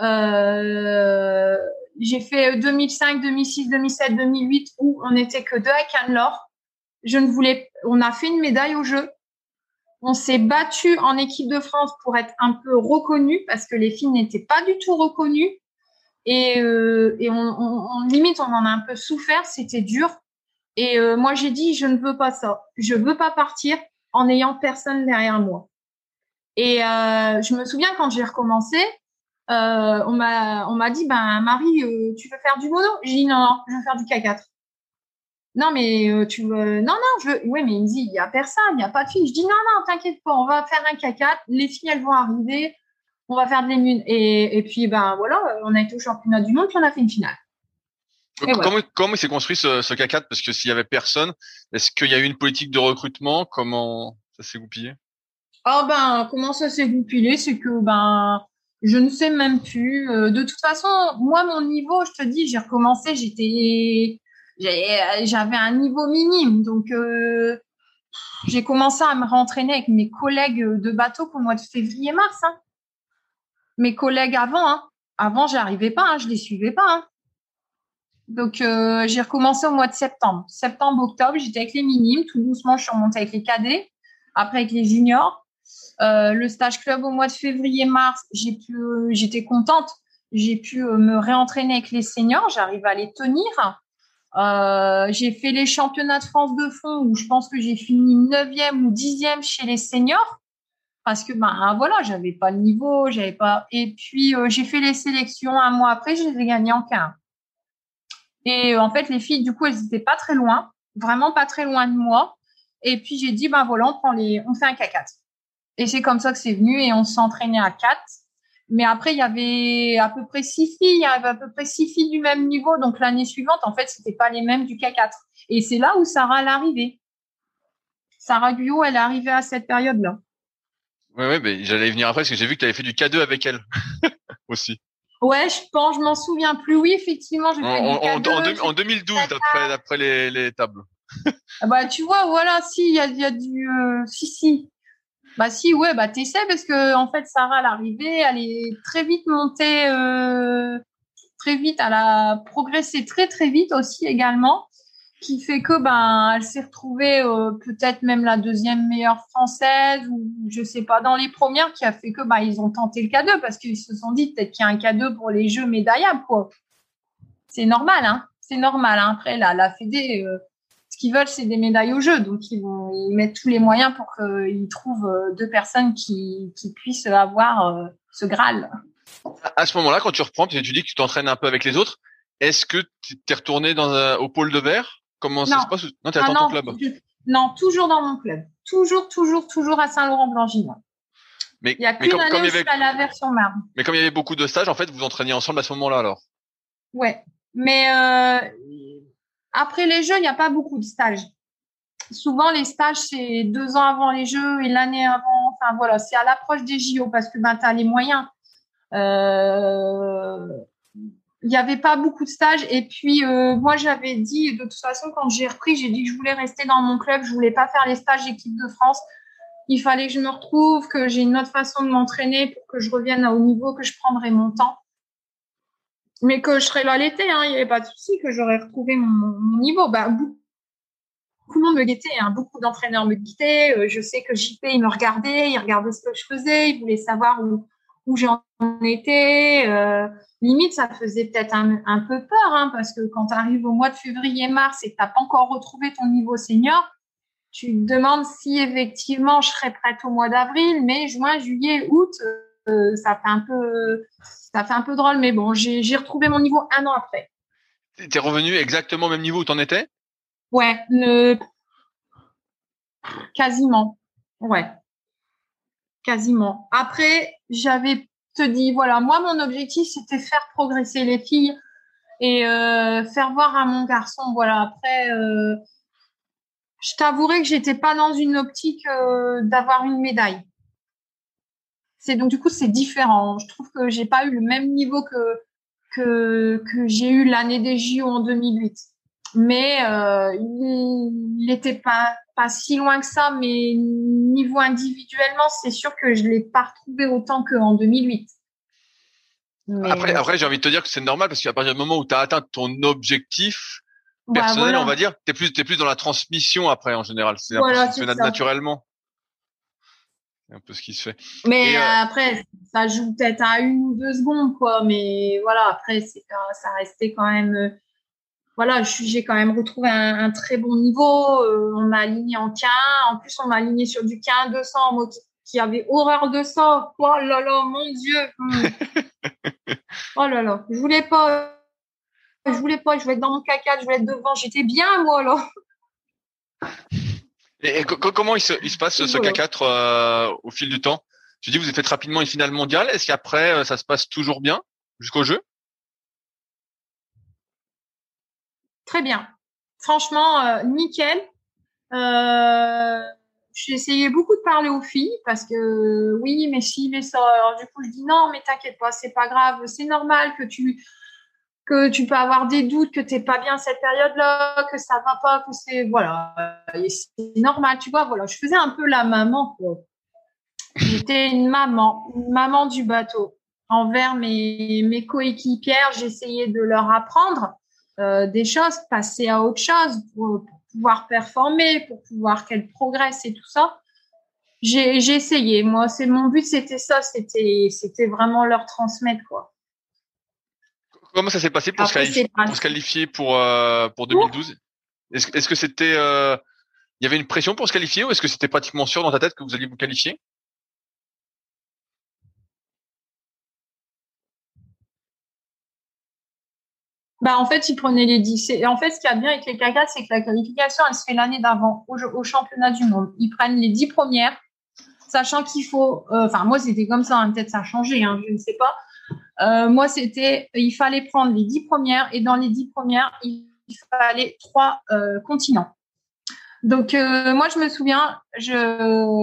Euh, j'ai fait 2005, 2006, 2007, 2008 où on n'était que deux à Cannes-Lor. Je ne voulais, on a fait une médaille au jeu. On s'est battu en équipe de France pour être un peu reconnu parce que les filles n'étaient pas du tout reconnues. Et, euh, et on, limite, on en a un peu souffert, c'était dur. Et euh, moi, j'ai dit, je ne veux pas ça. Je veux pas partir en n'ayant personne derrière moi. Et euh, je me souviens quand j'ai recommencé, euh, on m'a on m'a dit ben Marie euh, tu veux faire du mono j'ai dit non non je veux faire du K4 non mais euh, tu veux non non je veux oui mais il me dit il y a personne il n'y a pas de filles je dis non non t'inquiète pas on va faire un K4 les filles elles vont arriver. On va faire de l'émune et, et puis ben voilà on a été au championnat du monde puis on a fait une finale. Comment, comment s'est construit ce, ce K4 parce que s'il y avait personne est-ce qu'il y a eu une politique de recrutement? Comment ça s'est goupillé? Oh ben comment ça s'est goupillé? C'est que ben je ne sais même plus. Euh, de toute façon, moi, mon niveau, je te dis, j'ai recommencé, j'étais, j'avais un niveau minime. Donc, euh, j'ai commencé à me rentraîner avec mes collègues de bateau pour le mois de février-mars. Hein. Mes collègues avant, hein. avant, j'arrivais pas, hein, je les suivais pas. Hein. Donc, euh, j'ai recommencé au mois de septembre. Septembre, octobre, j'étais avec les minimes. Tout doucement, je suis remontée avec les cadets. Après, avec les juniors. Euh, le stage club au mois de février-mars, j'ai pu, j'étais contente. J'ai pu euh, me réentraîner avec les seniors. J'arrive à les tenir. Euh, j'ai fait les championnats de France de fond où je pense que j'ai fini 9e ou 10e chez les seniors parce que ben voilà, j'avais pas le niveau, j'avais pas. Et puis j'ai fait les sélections un mois après, je les ai gagnées en 15. Et en fait, les filles, du coup, elles étaient pas très loin, vraiment pas très loin de moi. Et puis j'ai dit ben voilà, on prend les, on fait un K4. Et c'est comme ça que c'est venu et on s'entraînait à quatre. Mais après, il y avait à peu près six filles, il y avait à peu près six filles du même niveau. Donc l'année suivante, en fait, c'était pas les mêmes du K4. Et c'est là où Sarah est arrivée. Sarah Guyot, elle est arrivée à cette période-là. Oui, oui, mais j'allais venir après parce que j'ai vu que tu avais fait du K2 avec elle [laughs] aussi. Ouais, je pense, je m'en souviens plus. Oui, effectivement, j'ai fait en, du K2, en, 2012, d'après, les, les tables. Ah bah, tu vois, voilà, si, il y a, y a, du, euh, si, si. Bah, si, ouais, bah, t'essaies parce que, en fait, Sarah, l'arrivée, elle est très vite montée, euh, très vite, elle a progressé très, très vite aussi également qui fait que ben elle s'est retrouvée euh, peut-être même la deuxième meilleure française ou je sais pas dans les premières qui a fait que ben ils ont tenté le K2 parce qu'ils se sont dit peut-être qu'il y a un K2 pour les jeux médaillables quoi. C'est normal hein, c'est normal hein. après la la Fédé euh, ce qu'ils veulent c'est des médailles aux jeux donc ils vont ils mettent tous les moyens pour qu'ils trouvent euh, deux personnes qui qui puissent avoir ce Graal. À ce moment-là quand tu reprends tu dis que tu t'entraînes un peu avec les autres est-ce que tu es retourné dans un, au pôle de verre? Comment ça se passe Non, tu es ah, dans ton club? non, toujours dans mon club. Toujours, toujours, toujours à Saint-Laurent-Blanchinois. Mais, il y a qu'une année comme il y avait... à la version marne. Mais comme il y avait beaucoup de stages, en fait, vous vous entraîniez ensemble à ce moment-là, alors? Ouais. Mais euh, après les Jeux, il n'y a pas beaucoup de stages. Souvent, les stages, c'est deux ans avant les Jeux et l'année avant. Enfin, voilà, c'est à l'approche des JO parce que ben, tu as les moyens. Euh, il n'y avait pas beaucoup de stages. Et puis, euh, moi, j'avais dit, de toute façon, quand j'ai repris, j'ai dit que je voulais rester dans mon club. Je voulais pas faire les stages d'équipe de France. Il fallait que je me retrouve, que j'ai une autre façon de m'entraîner pour que je revienne à haut niveau, que je prendrai mon temps. Mais que je serais là l'été, hein, il n'y avait pas de souci, que j'aurais retrouvé mon, niveau. Bah, beaucoup de monde me guettait, hein, beaucoup d'entraîneurs me guettaient. Euh, je sais que JP, il me regardait, il regardait ce que je faisais, il voulait savoir où, j'en étais. Euh, limite, ça faisait peut-être un, peu peur, hein, parce que quand tu arrives au mois de février-mars et que tu n'as pas encore retrouvé ton niveau senior, tu te demandes si effectivement je serais prête au mois d'avril, mai, juin, juillet, août, euh, ça fait un peu, ça fait un peu drôle, mais bon, j'ai retrouvé mon niveau un an après. Tu es revenu exactement au même niveau où tu en étais? Ouais, quasiment. Ouais, quasiment. Après, j'avais te dit, voilà, moi, mon objectif, c'était faire progresser les filles et euh, faire voir à mon garçon, voilà, après, euh, je t'avouerai que j'étais pas dans une optique euh, d'avoir une médaille. C'est donc du coup c'est différent. Je trouve que j'ai pas eu le même niveau que que, que j'ai eu l'année des JO en 2008. Mais il n'était pas pas si loin que ça, mais niveau individuellement, c'est sûr que je l'ai pas retrouvé autant qu'en 2008. Après, après j'ai envie de te dire que c'est normal parce qu'à partir du moment où tu as atteint ton objectif bah, personnel, on va dire, tu es plus, es plus dans la transmission après en général. C'est fait naturellement. C'est un peu ce qui se fait. Mais euh, après, ça joue peut-être à une ou deux secondes, quoi. Mais voilà, après, c'est ça restait quand même. Euh, voilà, j'ai quand même retrouvé un, très bon niveau. Euh, on m'a aligné en K1. En plus, on m'a aligné sur du K1 200, moi qui, avait horreur de ça. Oh là là, mon Dieu. [laughs] oh là là, je voulais pas. Je voulais pas, je voulais être dans mon caca, je voulais être devant. J'étais bien, moi, là. [laughs] Et, comment il se, il se passe ce K4 euh, au fil du temps? Tu dis vous avez fait rapidement une finale mondiale. Est-ce qu'après euh, ça se passe toujours bien jusqu'au jeu? Très bien. Franchement, euh, nickel. Euh, j'ai essayé beaucoup de parler aux filles parce que oui, mais si, mais ça. Alors, du coup, je dis non, mais t'inquiète pas, c'est pas grave, c'est normal que tu que tu peux avoir des doutes, que t'es pas bien cette période-là, que ça va pas, que c'est voilà, c'est normal, tu vois. Voilà, je faisais un peu la maman. J'étais une maman, maman du bateau envers mes mes coéquipières. J'essayais de leur apprendre euh, des choses, passer à autre chose pour, pouvoir performer, pour pouvoir qu'elles progressent et tout ça. J'ai essayé. Moi, c'est mon but, c'était ça, c'était c'était vraiment leur transmettre quoi. Comment ça s'est passé pour, se qualifier, pour se qualifier pour euh, pour 2012 Est-ce est que c'était euh, il y avait une pression pour se qualifier ou est-ce que c'était pratiquement sûr dans ta tête que vous alliez vous qualifier? Bah, en fait, ils prenaient les 10. Et en fait, ce qui y a bien avec les K4, c'est que la qualification, elle se fait l'année d'avant au, championnat du monde. Ils prennent les 10 premières sachant qu'il faut, enfin moi c'était comme ça, hein, peut-être ça a changé, hein, je ne sais pas. Moi c'était, il fallait prendre les dix premières et dans les dix premières, il fallait trois continents. Donc moi je me souviens, je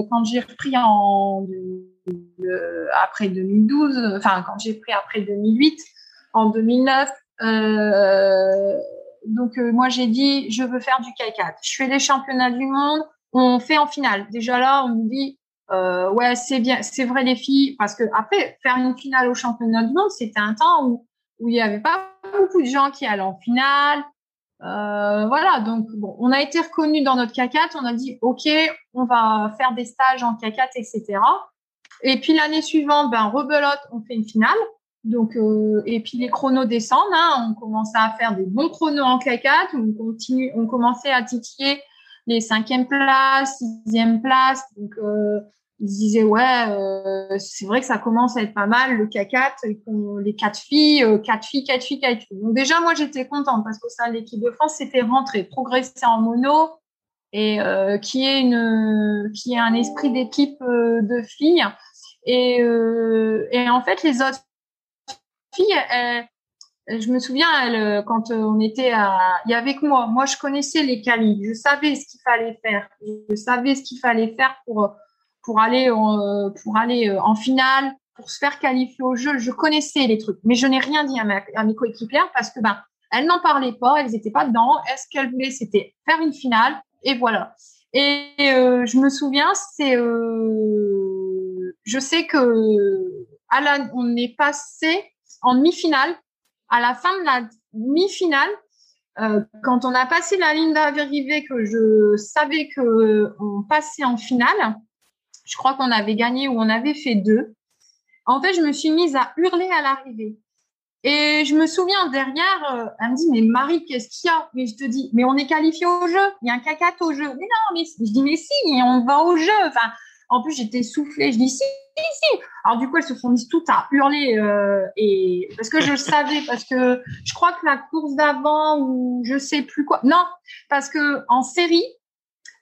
quand j'ai repris après 2012, enfin quand j'ai pris après 2008, en 2009. Euh, donc euh, moi j'ai dit je veux faire du K4. Je fais les championnats du monde, on fait en finale. Déjà là on me dit euh, ouais c'est bien, c'est vrai les filles parce que après faire une finale au championnat du monde c'était un temps où il y avait pas beaucoup de gens qui allaient en finale. Euh, voilà, donc bon, on a été reconnus dans notre K4, on a dit ok, on va faire des stages en K4, etc. Et puis l'année suivante, ben rebelote, on fait une finale. Donc, euh, et puis les chronos descendent. Hein, on commençait à faire des bons chronos en K4. On continue, on commençait à titiller les cinquième places, sixième places. Donc, euh, ils disaient ouais, euh, c'est vrai que ça commence à être pas mal le K4. Les quatre filles, euh, quatre filles, quatre filles, quatre filles. Donc déjà, moi j'étais contente parce que ça, l'équipe de France, c'était rentré, progresser en mono et euh, qui est une, qui est un esprit d'équipe de filles. Et, et en fait, les autres fille, je me souviens, elle, quand on était à, il y avait moi. Moi, je connaissais les qualifs. Je savais ce qu'il fallait faire. Je savais ce qu'il fallait faire pour pour aller en, pour aller euh, en finale, pour se faire qualifier au jeu. Je connaissais les trucs, mais je n'ai rien dit à, mes coéquipières parce que ben elles n'en parlaient pas, elles n'étaient pas dedans. Est-ce qu'elles voulaient, c'était faire une finale? Et voilà. Et euh, je me souviens, c'est, euh, je sais que Alan, on est passé en demi-finale, à la fin de la demi-finale, euh, quand on a passé la ligne d'arrivée, que je savais que on passait en finale, je crois qu'on avait gagné ou on avait fait deux. En fait, je me suis mise à hurler à l'arrivée. Et je me souviens derrière, euh, elle me dit mais Marie, qu'est-ce qu'il y a? Mais je te dis mais on est qualifié au jeu, il y a un cacat au jeu. Mais non, mais je dis mais si, on va au jeu. En plus j'étais soufflée, je dis si, si, Alors du coup, elles se sont mises toutes à hurler euh, et parce que je savais, parce que je crois que la course d'avant ou je sais plus quoi. Non, parce que en série,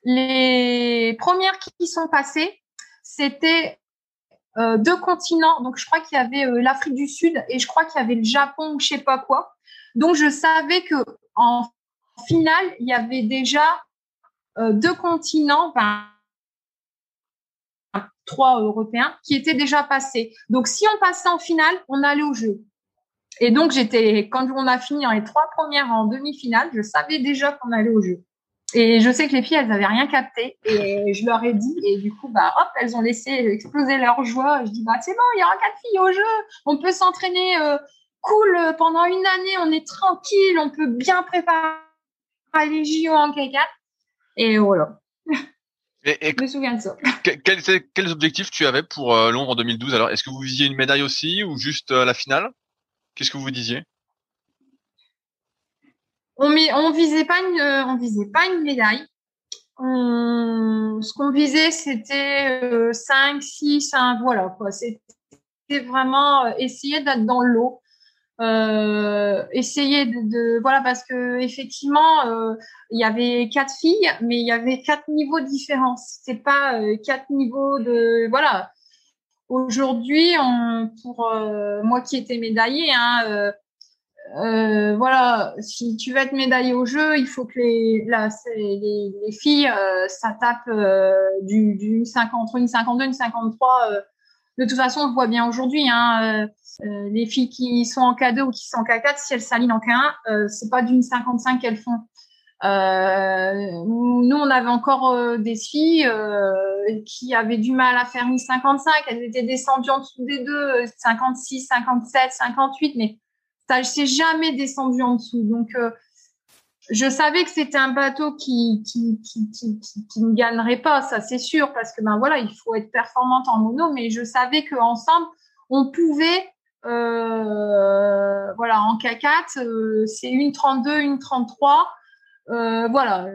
les premières qui sont passées, c'était euh, deux continents. Donc je crois qu'il y avait euh, l'Afrique du Sud et je crois qu'il y avait le Japon ou je sais pas quoi. Donc je savais que en finale, il y avait déjà deux continents. Ben, trois Européens qui étaient déjà passés. Donc, si on passait en finale, on allait au jeu. Et donc, j'étais, quand on a fini les trois premières en demi-finale, je savais déjà qu'on allait au jeu. Et je sais que les filles, elles avaient rien capté. Et je leur ai dit, et du coup, bah, hop, elles ont laissé exploser leur joie. Je dis, bah, c'est bon, il y aura quatre filles au jeu. On peut s'entraîner euh, cool pendant une année. On est tranquille. On peut bien préparer les JO en K4. Et voilà. Et, je me souviens de ça. Quels, objectifs tu avais pour euh, Londres en 2012 Alors, est-ce que vous visiez une médaille aussi ou juste euh, la finale? Qu'est-ce que vous disiez? On, on visait pas une, euh, on visait pas une médaille. ce qu'on visait, c'était 5, 6, 1, voilà. C'était vraiment essayer d'être dans l'eau euh, essayer de, de, voilà parce que effectivement euh, il y avait quatre filles mais il y avait quatre niveaux différents. C'est pas euh, quatre niveaux de voilà. Aujourd'hui pour euh, moi qui étais médaillée hein, euh, voilà si tu veux être médaillée au jeu il faut que les là les, les, filles ça tape du, du 50 entre une 52 une 53 de toute façon, on voit bien aujourd'hui. Hein, euh, euh, les filles qui sont en K2 ou qui sont en K4, si elles s'alignent en K1, euh, c'est pas d'une 55 qu'elles font. Euh, nous, on avait encore des filles qui avaient du mal à faire une 55. Elles étaient descendues en dessous des deux, 56, 57, 58, mais ça s'est jamais descendu en dessous. Donc, je savais que c'était un bateau qui qui, qui, qui, qui, ne gagnerait pas, ça c'est sûr, parce que ben voilà, il faut être performante en mono, mais je savais qu'ensemble, on pouvait, euh, voilà, en K4, euh, c'est une 32, une 33. Euh, voilà,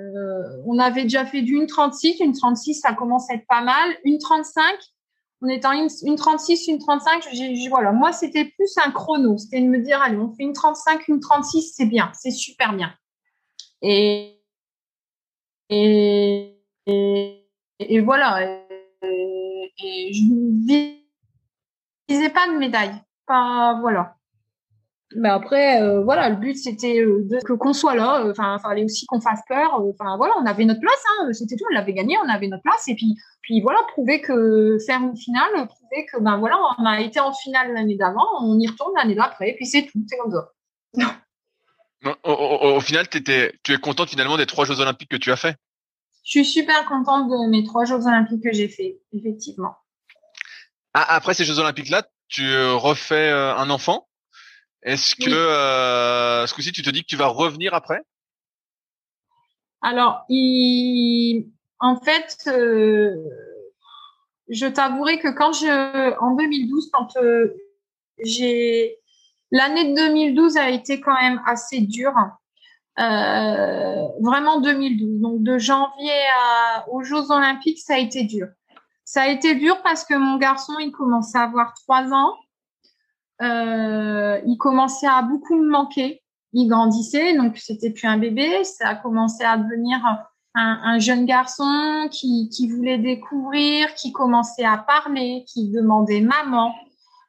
on avait déjà fait d'une 36, une 36, ça commence à être pas mal. Une 35, on était en une, une 36, une 35, voilà, moi c'était plus un chrono, c'était de me dire, allez, on fait une 35, une 36, c'est bien, c'est super bien. Et, et, et, voilà. et je ne visais pas de médaille. Pas, voilà. Mais après, euh, voilà, le but c'était euh, qu'on soit là. Euh, enfin, il fallait aussi qu'on fasse peur. Enfin, voilà, on avait notre place. Hein, c'était tout. On l'avait gagné, on avait notre place. Et puis, puis voilà, prouver que faire une finale, prouver que ben voilà, on a été en finale l'année d'avant, on y retourne l'année d'après. Et puis c'est tout. C'est comme ça. Au, au, au, final, étais, tu es contente finalement des trois Jeux Olympiques que tu as fait? Je suis super contente de mes trois Jeux Olympiques que j'ai fait, effectivement. Ah, après ces Jeux Olympiques-là, tu refais un enfant. Est-ce que euh, ce coup-ci, tu te dis que tu vas revenir après? Alors, il... en fait, euh, je t'avouerai que quand je, en 2012, quand euh, j'ai l'année de 2012 a été quand même assez dure. Euh, vraiment 2012. Donc de janvier aux Jeux Olympiques, ça a été dur. Ça a été dur parce que mon garçon, il commençait à avoir trois ans. Euh, il commençait à beaucoup me manquer. Il grandissait, donc c'était plus un bébé. Ça a commencé à devenir un, un jeune garçon qui, voulait découvrir, qui commençait à parler, qui demandait maman.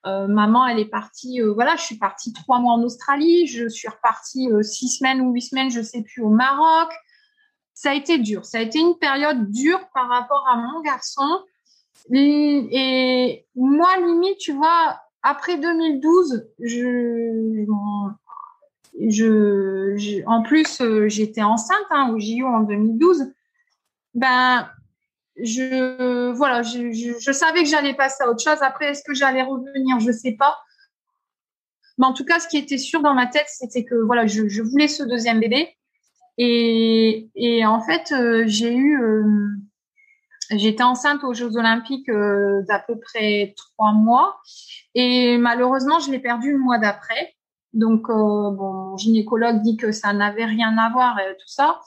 Euh, maman, elle est partie. Euh, voilà, je suis partie trois mois en Australie. Je suis repartie euh, six semaines ou huit semaines, je sais plus, au Maroc. Ça a été dur. Ça a été une période dure par rapport à mon garçon. Et, moi, limite, tu vois, après 2012, je, en plus, j'étais enceinte hein, au JO en 2012. Ben, je, voilà, je, savais que j'allais passer à autre chose. Après, est-ce que j'allais revenir? Je sais pas. Mais en tout cas, ce qui était sûr dans ma tête, c'était que voilà, je, je, voulais ce deuxième bébé. Et, en fait, euh, j'ai eu, euh, J'étais enceinte aux Jeux Olympiques euh, d'à peu près trois mois et malheureusement, je l'ai perdu le mois d'après. Donc, bon, mon gynécologue dit que ça n'avait rien à voir tout ça.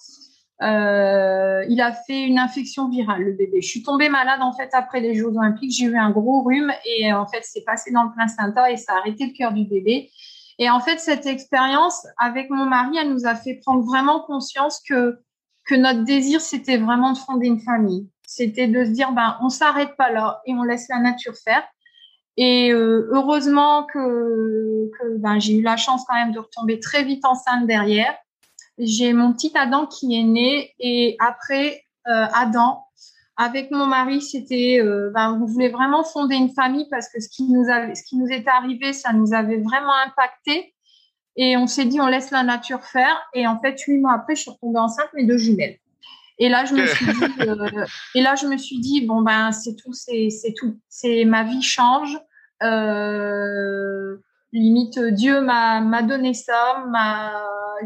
Euh, il a fait une infection virale, le bébé. Je suis tombée malade en fait après les Jeux Olympiques. J'ai eu un gros rhume et en fait, c'est passé dans le placenta et ça a arrêté le cœur du bébé. Et en fait, cette expérience avec mon mari, elle nous a fait prendre vraiment conscience que que notre désir, c'était vraiment de fonder une famille c'était de se dire ben on s'arrête pas là et on laisse la nature faire. Et euh, heureusement que, que ben, j'ai eu la chance quand même de retomber très vite enceinte derrière. J'ai mon petit Adam qui est né et après euh, Adam, avec mon mari, c'était euh, ben, on voulait vraiment fonder une famille parce que ce qui nous avait, ce qui nous était arrivé, ça nous avait vraiment impacté. Et on s'est dit on laisse la nature faire. Et en fait, huit mois après, je suis retombée enceinte mes deux jumelles. Et là, je me suis [laughs] dit, euh, et là, je me suis dit, bon ben, c'est tout, c'est, c'est tout, c'est ma vie change. Euh, limite, Dieu m'a, m'a donné ça. M'a,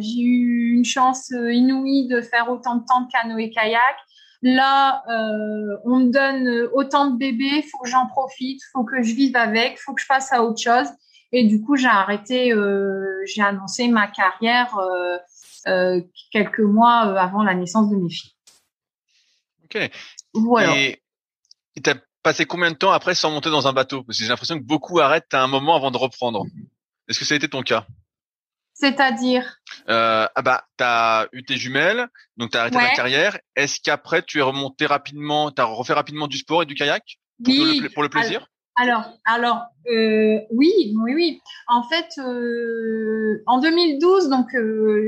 j'ai eu une chance inouïe de faire autant de temps de canoë-kayak. Là, euh, on me donne autant de bébés, faut que j'en profite, faut que je vive avec, faut que je passe à autre chose. Et du coup, j'ai arrêté, euh, j'ai annoncé ma carrière euh, euh quelques mois avant la naissance de mes filles. Ok. Voilà. Et t'as passé combien de temps après sans monter dans un bateau? Parce que j'ai l'impression que beaucoup arrêtent à un moment avant de reprendre. Est-ce que ça a été ton cas? C'est-à-dire euh, Ah bah, t'as eu tes jumelles, donc t'as arrêté ta carrière. Est-ce qu'après tu es remonté rapidement, t'as refait rapidement du sport et du kayak pour, le, pour le plaisir? alors, alors euh, oui, oui, oui. En fait, euh, en 2012, donc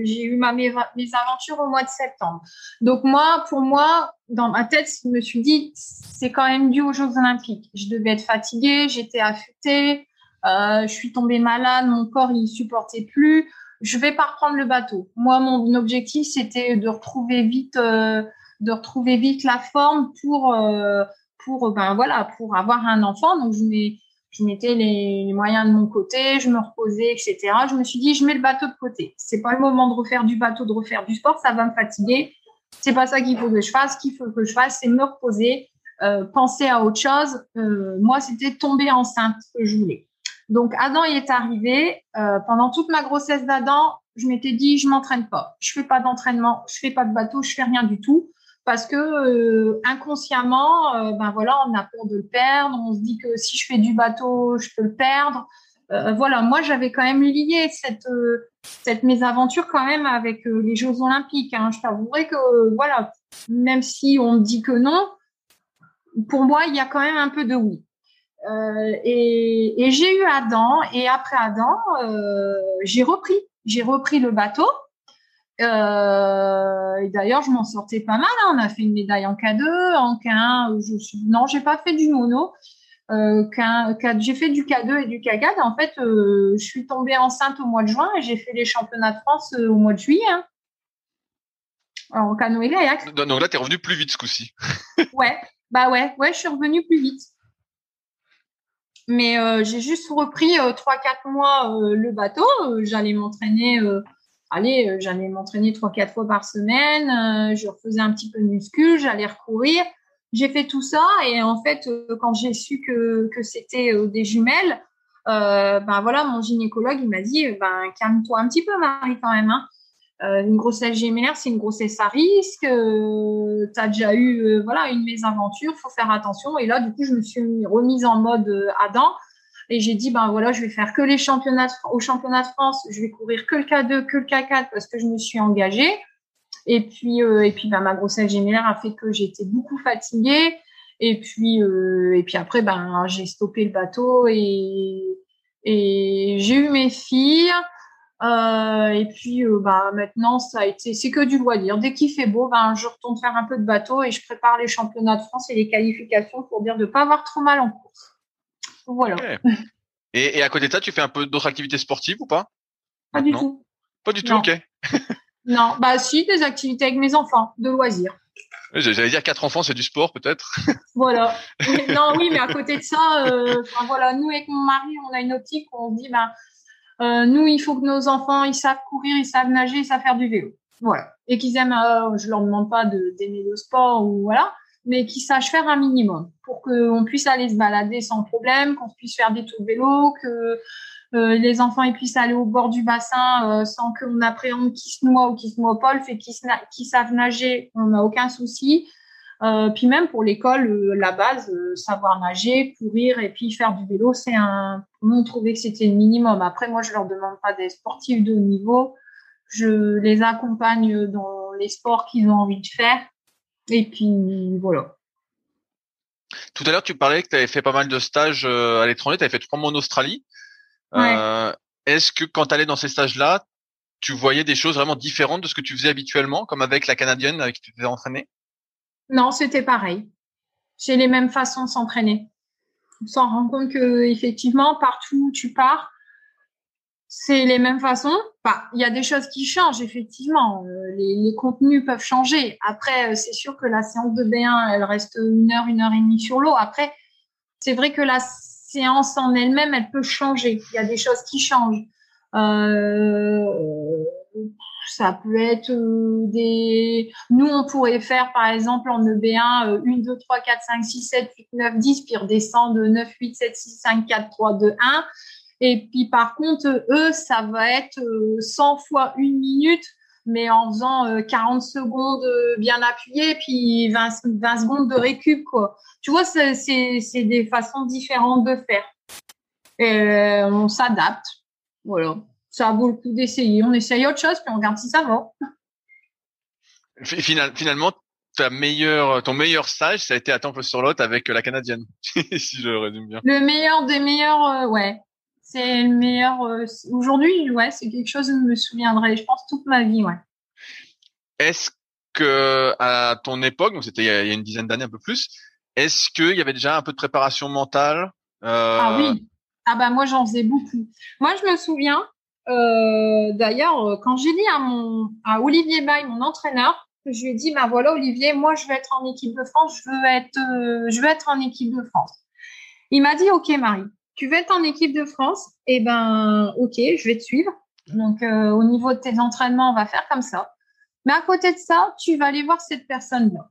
j'ai eu ma mes, aventures au mois de septembre. Donc moi, pour moi, dans ma tête, je me suis dit, c'est quand même dû aux Jeux Olympiques. Je devais être fatiguée, j'étais affûtée, je suis tombée malade, mon corps il supportait plus. Je vais pas reprendre le bateau. Moi, mon objectif c'était de retrouver vite, de retrouver vite la forme pour pour ben voilà pour avoir un enfant. Donc je mettais les, moyens de mon côté, je me reposais, etc. Je me suis dit, je mets le bateau de côté. C'est pas le moment de refaire du bateau, de refaire du sport, ça va me fatiguer. C'est pas ça qu'il faut que je fasse. Ce qu'il faut que je fasse, c'est me reposer, euh, penser à autre chose. Euh, moi, c'était tomber enceinte que je voulais. Donc Adam y est arrivé. Euh, pendant toute ma grossesse d'Adam, je m'étais dit, je m'entraîne pas. Je fais pas d'entraînement, je fais pas de bateau, je fais rien du tout parce que euh, inconsciemment, euh, ben voilà, on a peur de le perdre. On se dit que si je fais du bateau, je peux le perdre. Voilà, moi j'avais quand même lié cette cette mésaventure quand même avec les Jeux Olympiques. Hein. Je t'avouerai que voilà, même si on dit que non, pour moi, il y a quand même un peu de oui. Euh, et, et j'ai eu Adam, et après Adam, euh, j'ai repris. J'ai repris le bateau. Euh, et d'ailleurs, je m'en sortais pas mal. Hein. On a fait une médaille en K2, en K1. Je suis... Non, j'ai pas fait du mono. J'ai fait du K2 et du K4. En fait, je suis tombée enceinte au mois de juin et j'ai fait les championnats de France au mois de juillet. Hein. Alors, en canoë kayak. Donc là, tu es revenu plus vite ce coup-ci. ouais, bah ouais, ouais, je suis revenue plus vite. Mais euh, j'ai juste repris 3-4 mois le bateau. j'allais m'entraîner, allez, j'allais m'entraîner 3-4 fois par semaine. je refaisais un petit peu de muscu, j'allais recourir j'ai fait tout ça et en fait, euh, quand j'ai su que, c'était euh, des jumelles, euh, ben voilà, mon gynécologue il m'a dit, ben calme-toi un petit peu, Marie, quand même. Hein. Euh, une grossesse gémellaire, c'est une grossesse à risque. Euh, tu as déjà eu voilà une mésaventure, faut faire attention. Et là, du coup, je me suis remise en mode Adam et j'ai dit ben voilà, je vais faire que les championnats au championnat de France, je vais courir que le K2, que le K4 parce que je me suis engagée. Et puis, euh, et puis bah, ma grossesse gémellaire a fait que j'étais beaucoup fatiguée. Et puis, euh, et puis après, ben, j'ai stoppé le bateau et, et j'ai eu mes filles. Euh, et puis, bah, maintenant, ça a été, c'est que du loisir. Dès qu'il fait beau, ben, je retourne faire un peu de bateau et je prépare les championnats de France et les qualifications pour dire de pas avoir trop mal en course. Voilà. [laughs] Et, et, à côté de ça, tu fais un peu d'autres activités sportives ou pas? Pas du tout. Pas du tout, ok. [laughs] Non, bah si, des activités avec mes enfants, de loisirs. J'allais dire quatre enfants, c'est du sport peut-être. [laughs] Voilà. non, oui, mais à côté de ça, euh, voilà, nous avec mon mari, on a une optique où on dit, ben, euh, nous, il faut que nos enfants, ils savent courir, ils savent nager, ils savent faire du vélo. Voilà. Et qu'ils aiment, euh, je leur demande pas d'aimer le sport ou voilà, mais qu'ils sachent faire un minimum pour qu'on puisse aller se balader sans problème, qu'on puisse faire des tours de vélo, que euh, les enfants ils puissent aller au bord du bassin euh, sans qu'on appréhende qui se noie ou qui se noie pas, le fait qu'ils savent nager, on n'a aucun souci. Euh, puis même pour l'école, euh, la base, savoir nager, courir et puis faire du vélo, c'est un. On trouvait que c'était le minimum. Après, moi, je leur demande pas des sportifs de haut niveau. Je les accompagne dans les sports qu'ils ont envie de faire. Et puis voilà. Tout à l'heure, tu parlais que tu avais fait pas mal de stages à l'étranger. Tu avais fait trois mois en Australie. Euh, est-ce que quand tu allais dans ces stages-là, tu voyais des choses vraiment différentes de ce que tu faisais habituellement, comme avec la Canadienne avec qui tu t'es entraîné Non, c'était pareil. J'ai les mêmes façons de s'entraîner. On s'en rend compte que effectivement, partout où tu pars, c'est les mêmes façons. il y a des choses qui changent, effectivement. Euh, les, les, contenus peuvent changer. Après, euh, c'est sûr que la séance de B1, elle reste une heure, une heure et demie sur l'eau. Après, c'est vrai que la séance en elle-même, elle peut changer. Il y a des choses qui changent. Euh, ça peut être euh, des. Nous, on pourrait faire, par exemple, en EB1, 1, 2, 3, 4, 5, 6, 7, 8, 9, 10, puis redescendre de 9, 8, 7, 6, 5, 4, 3, 2, 1. Et puis, par contre, eux, ça va être 100 euh, fois une minute mais en faisant 40 euh, secondes bien appuyées, puis 20, 20 secondes de récup, quoi. Tu vois, c'est des façons différentes de faire. On s'adapte. Voilà. Ça vaut le coup d'essayer. On essaye autre chose, puis on regarde si ça va. finalement, ta meilleure, ton meilleur stage, ça a été à Temple-sur-Lot avec la Canadienne, [laughs] si je résume bien. Le meilleur des meilleurs, ouais. C'est le meilleur. Euh, aujourd'hui, ouais, c'est quelque chose que je me souviendrai, je pense, toute ma vie, ouais. Est-ce que à ton époque, donc c'était il, y a une dizaine d'années, un peu plus, est-ce qu'il y avait déjà un peu de préparation mentale euh... Ah oui. Ah bah moi j'en faisais beaucoup. Moi je me souviens. Euh, D'ailleurs, quand j'ai dit à mon à Olivier Bay, mon entraîneur, que je lui ai dit, bah voilà Olivier, moi je veux être en équipe de France, je veux être, euh, je veux être en équipe de France. Il m'a dit, ok Marie, tu veux être en équipe de France, eh ben, ok, je vais te suivre. Donc, euh, au niveau de tes entraînements, on va faire comme ça. Mais à côté de ça, tu vas aller voir cette personne-là.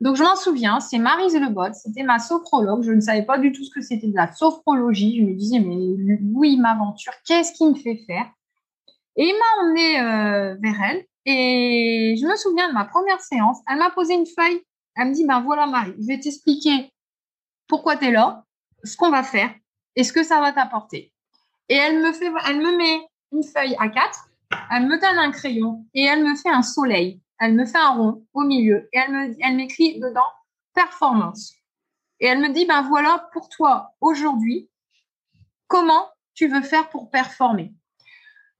Donc, je m'en souviens, c'est Marise Lebot, c'était ma sophrologue. Je ne savais pas du tout ce que c'était de la sophrologie. Je me disais, mais oui, m'aventure, qu'est-ce qui me fait faire? Et il m'a emmené euh, vers elle. Et je me souviens de ma première séance. Elle m'a posé une feuille. Elle me dit, ben voilà, Marie, je vais t'expliquer pourquoi tu es là, ce qu'on va faire est ce que ça va t'apporter. Et elle me fait, elle me met une feuille à quatre, elle me donne un crayon et elle me fait un soleil. Elle me fait un rond au milieu et elle me, elle m'écrit dedans performance. Et elle me dit, ben voilà, pour toi, aujourd'hui, comment tu veux faire pour performer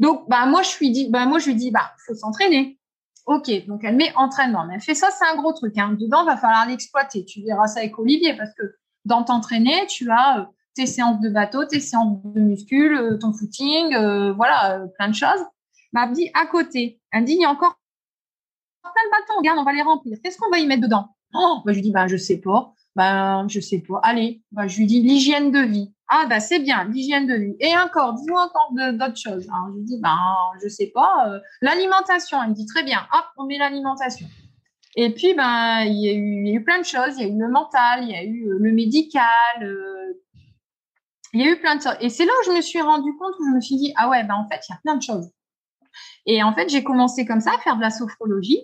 Donc, ben moi, je lui dis, ben moi, je lui dis, bah, faut s'entraîner. Ok, donc elle met entraînement. Mais elle fait ça, c'est un gros truc. Hein. Dedans, va falloir l'exploiter. Tu verras ça avec Olivier parce que dans t'entraîner, tu as euh, tes séances de bateau, tes séances de muscule, euh, ton footing, euh, voilà, plein de choses. Bah, elle me dit à côté. Elle dit, il y a encore plein de bâtons. Regarde, on va les remplir. Qu'est-ce qu'on va y mettre dedans Oh, bah, je lui dis, bah, je sais pas. Ben, je sais pas. Allez, bah, je lui dis l'hygiène de vie. Ah, bah, c'est bien, l'hygiène de vie. Et encore, dis-moi encore d'autres choses. je lui dis, ben, je sais pas. Euh, l'alimentation, elle me dit très bien. Hop, on met l'alimentation. Et puis, ben, il y, a eu, il y a eu plein de choses. Il y a eu le mental, il y a eu euh, le médical. Euh, il y a eu plein de choses. Et c'est là où je me suis rendu compte, où je me suis dit, ah ouais, ben, en fait, il y a plein de choses. Et en fait, j'ai commencé comme ça à faire de la sophrologie.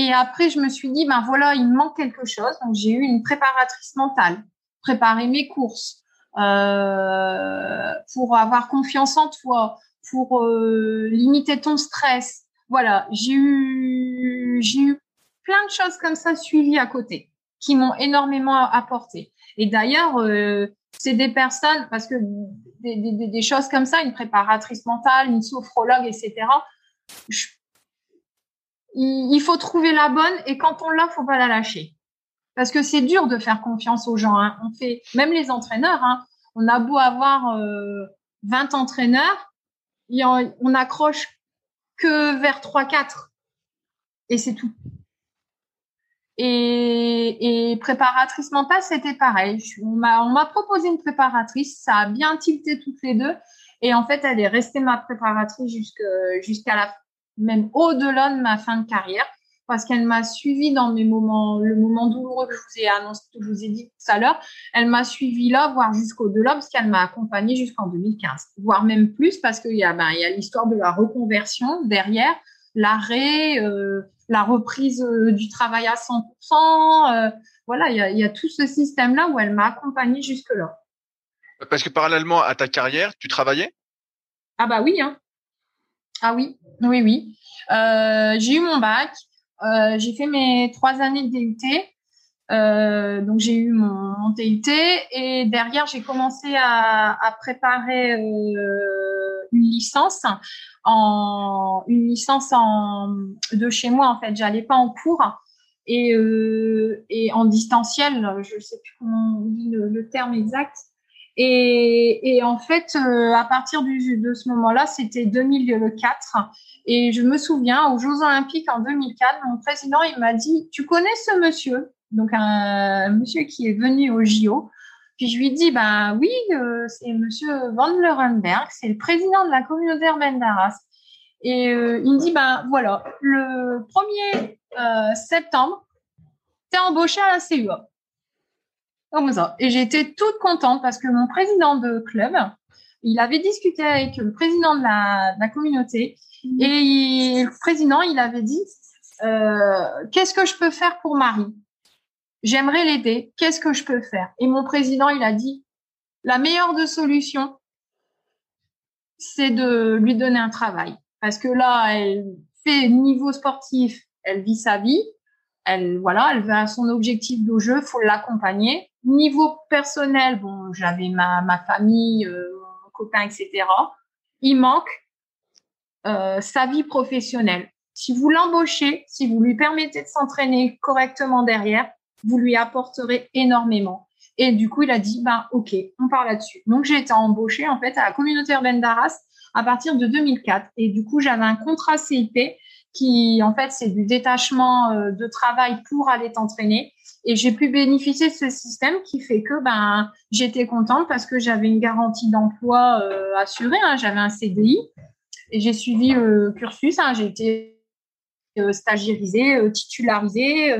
Et après, je me suis dit, ben voilà, il me manque quelque chose. Donc, j'ai eu une préparatrice mentale, préparer mes courses, euh, pour avoir confiance en toi, pour euh, limiter ton stress. Voilà, j'ai eu, j'ai eu plein de choses comme ça suivies à côté qui m'ont énormément apporté. Et d'ailleurs, euh, c'est des personnes, parce que des, choses comme ça, une préparatrice mentale, une sophrologue, etc., je il, faut trouver la bonne et quand on l'a, faut pas la lâcher. Parce que c'est dur de faire confiance aux gens. Hein. On fait, même les entraîneurs, hein, on a beau avoir euh, 20 entraîneurs, on accroche que vers 3-4. Et c'est tout. Et, et, préparatrice mentale, c'était pareil. On m'a proposé une préparatrice, ça a bien tilté toutes les deux. Et en fait, elle est restée ma préparatrice jusqu'à la même au-delà de ma fin de carrière, parce qu'elle m'a suivi dans mes moments, le moment douloureux que je vous ai annoncé, que je vous ai dit tout à l'heure. Elle m'a suivi là, voire jusqu'au-delà, parce qu'elle m'a accompagnée jusqu'en 2015, voire même plus, parce qu'il y a, ben, il y a l'histoire de la reconversion derrière, l'arrêt, euh, la reprise euh, du travail à 100%. Euh, voilà, il y, a, il y a tout ce système-là où elle m'a accompagnée jusque-là. Parce que parallèlement à ta carrière, tu travaillais? Ah bah oui, hein. Ah oui, oui, oui. Euh, j'ai eu mon bac. Euh, j'ai fait mes trois années de DUT. Euh, donc j'ai eu mon, mon, TUT et derrière j'ai commencé à, préparer une licence en une licence en de chez moi en fait j'allais pas en cours et en distanciel je sais plus comment on dit le terme exact et, en fait, euh, à partir de ce moment-là, c'était 2004. Et je me souviens, aux Jeux Olympiques en 2004, mon président, il m'a dit, tu connais ce monsieur? Donc, un, monsieur qui est venu au JO. Puis je lui dis, ben oui, euh, c'est monsieur Van Lerenberg, c'est le président de la communauté urbaine d'Arras. Et euh, il me dit, ben voilà, le 1er septembre, tu es embauché à la CUA. Comme ça. Et j'étais toute contente parce que mon président de club, il avait discuté avec le président de la, de la communauté mhm. et le président, il avait dit euh, qu'est-ce que je peux faire pour Marie? J'aimerais l'aider. Qu'est-ce que je peux faire? Et mon président, il a dit la meilleure de solutions, c'est de lui donner un travail. Parce que là, elle fait niveau sportif, elle vit sa vie, elle voilà, elle va à son objectif de jeu, faut l'accompagner. Niveau personnel, bon, j'avais ma, ma famille, euh, mon copain, etc. Il manque euh, sa vie professionnelle. Si vous l'embauchez, si vous lui permettez de s'entraîner correctement derrière, vous lui apporterez énormément. Et du coup, il a dit, ben, ok, on parle là-dessus. Donc, j'ai été embauchée, en fait, à la communauté urbaine d'Arras à partir de 2004. Et du coup, j'avais un contrat CIP qui, en fait, c'est du détachement euh, de travail pour aller t'entraîner. Et j'ai pu bénéficier de ce système qui fait que ben j'étais contente parce que j'avais une garantie d'emploi euh, assurée. Hein, j'avais un CDI et j'ai suivi le cursus. Hein, j'ai été euh, stagiairisée, euh, titularisée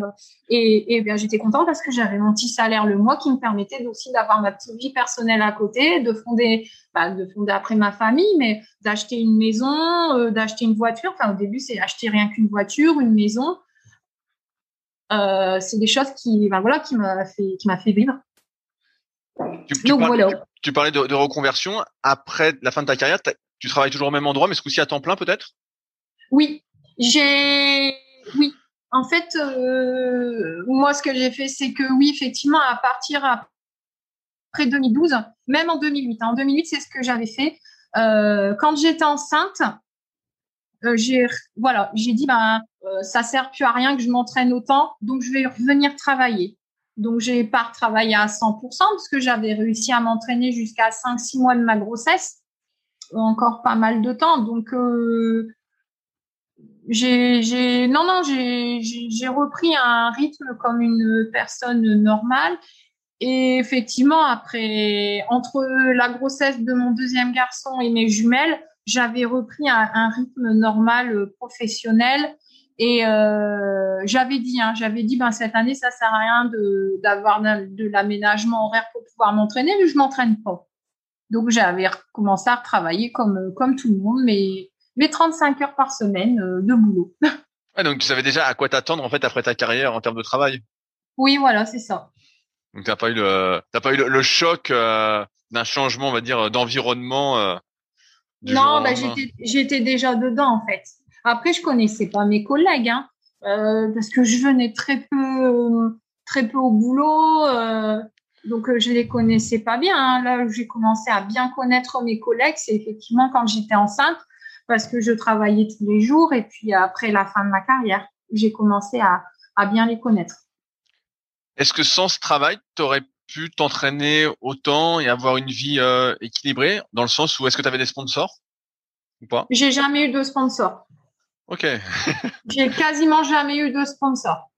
et, et bien j'étais contente parce que j'avais mon petit salaire le mois qui me permettait aussi d'avoir ma petite vie personnelle à côté, de fonder, bah, de fonder après ma famille, mais d'acheter une maison, d'acheter une voiture. Enfin au début c'est acheter rien qu'une voiture, une maison. Euh, c'est des choses qui, ben voilà, qui m'a fait, qui m'a fait vivre. Tu, tu, Donc, parlais, voilà. tu, parlais de, de, reconversion. Après la fin de ta carrière, tu travailles toujours au même endroit, mais ce coup-ci à temps plein peut-être? Oui, j'ai, oui. En fait, euh, moi, ce que j'ai fait, c'est que oui, effectivement, à partir après 2012, même en 2008. En 2008, c'est ce que j'avais fait. quand j'étais enceinte, j'ai voilà, j'ai dit ben ça sert plus à rien que je m'entraîne autant, donc je vais revenir travailler. Donc, j'ai pas retravaillé à 100% parce que j'avais réussi à m'entraîner jusqu'à 5-6 mois de ma grossesse, encore pas mal de temps. Donc, euh, j'ai, non, non, j'ai repris un rythme comme une personne normale. Et effectivement, après, entre la grossesse de mon deuxième garçon et mes jumelles, j'avais repris un, un, rythme normal euh, professionnel et euh, j'avais dit, hein, j'avais dit, ben cette année, ça sert à rien de d'avoir de l'aménagement horaire pour pouvoir m'entraîner, mais je m'entraîne pas. Donc j'avais commencé à retravailler comme comme tout le monde, mais mes 35 heures par semaine euh, de boulot. [laughs] Donc tu savais déjà à quoi t'attendre en fait après ta carrière en termes de travail. Oui, voilà, c'est ça. Donc t'as pas eu le t'as pas eu le, choc euh, d'un changement, on va dire, d'environnement. Non, bah, j'étais déjà dedans en fait. Après, je connaissais pas mes collègues, hein, euh, parce que je venais très peu, très peu au boulot, euh, donc euh, je les connaissais pas bien. Hein. Là où j'ai commencé à bien connaître mes collègues, c'est effectivement quand j'étais enceinte, parce que je travaillais tous les jours, et puis après la fin de ma carrière, j'ai commencé à, à bien les connaître. Est-ce que sans ce travail, tu aurais pu t'entraîner autant et avoir une vie équilibrée, dans le sens où est-ce que tu avais des sponsors ou pas? J'ai jamais eu de sponsor. Ok. [laughs] j'ai quasiment jamais eu de sponsor.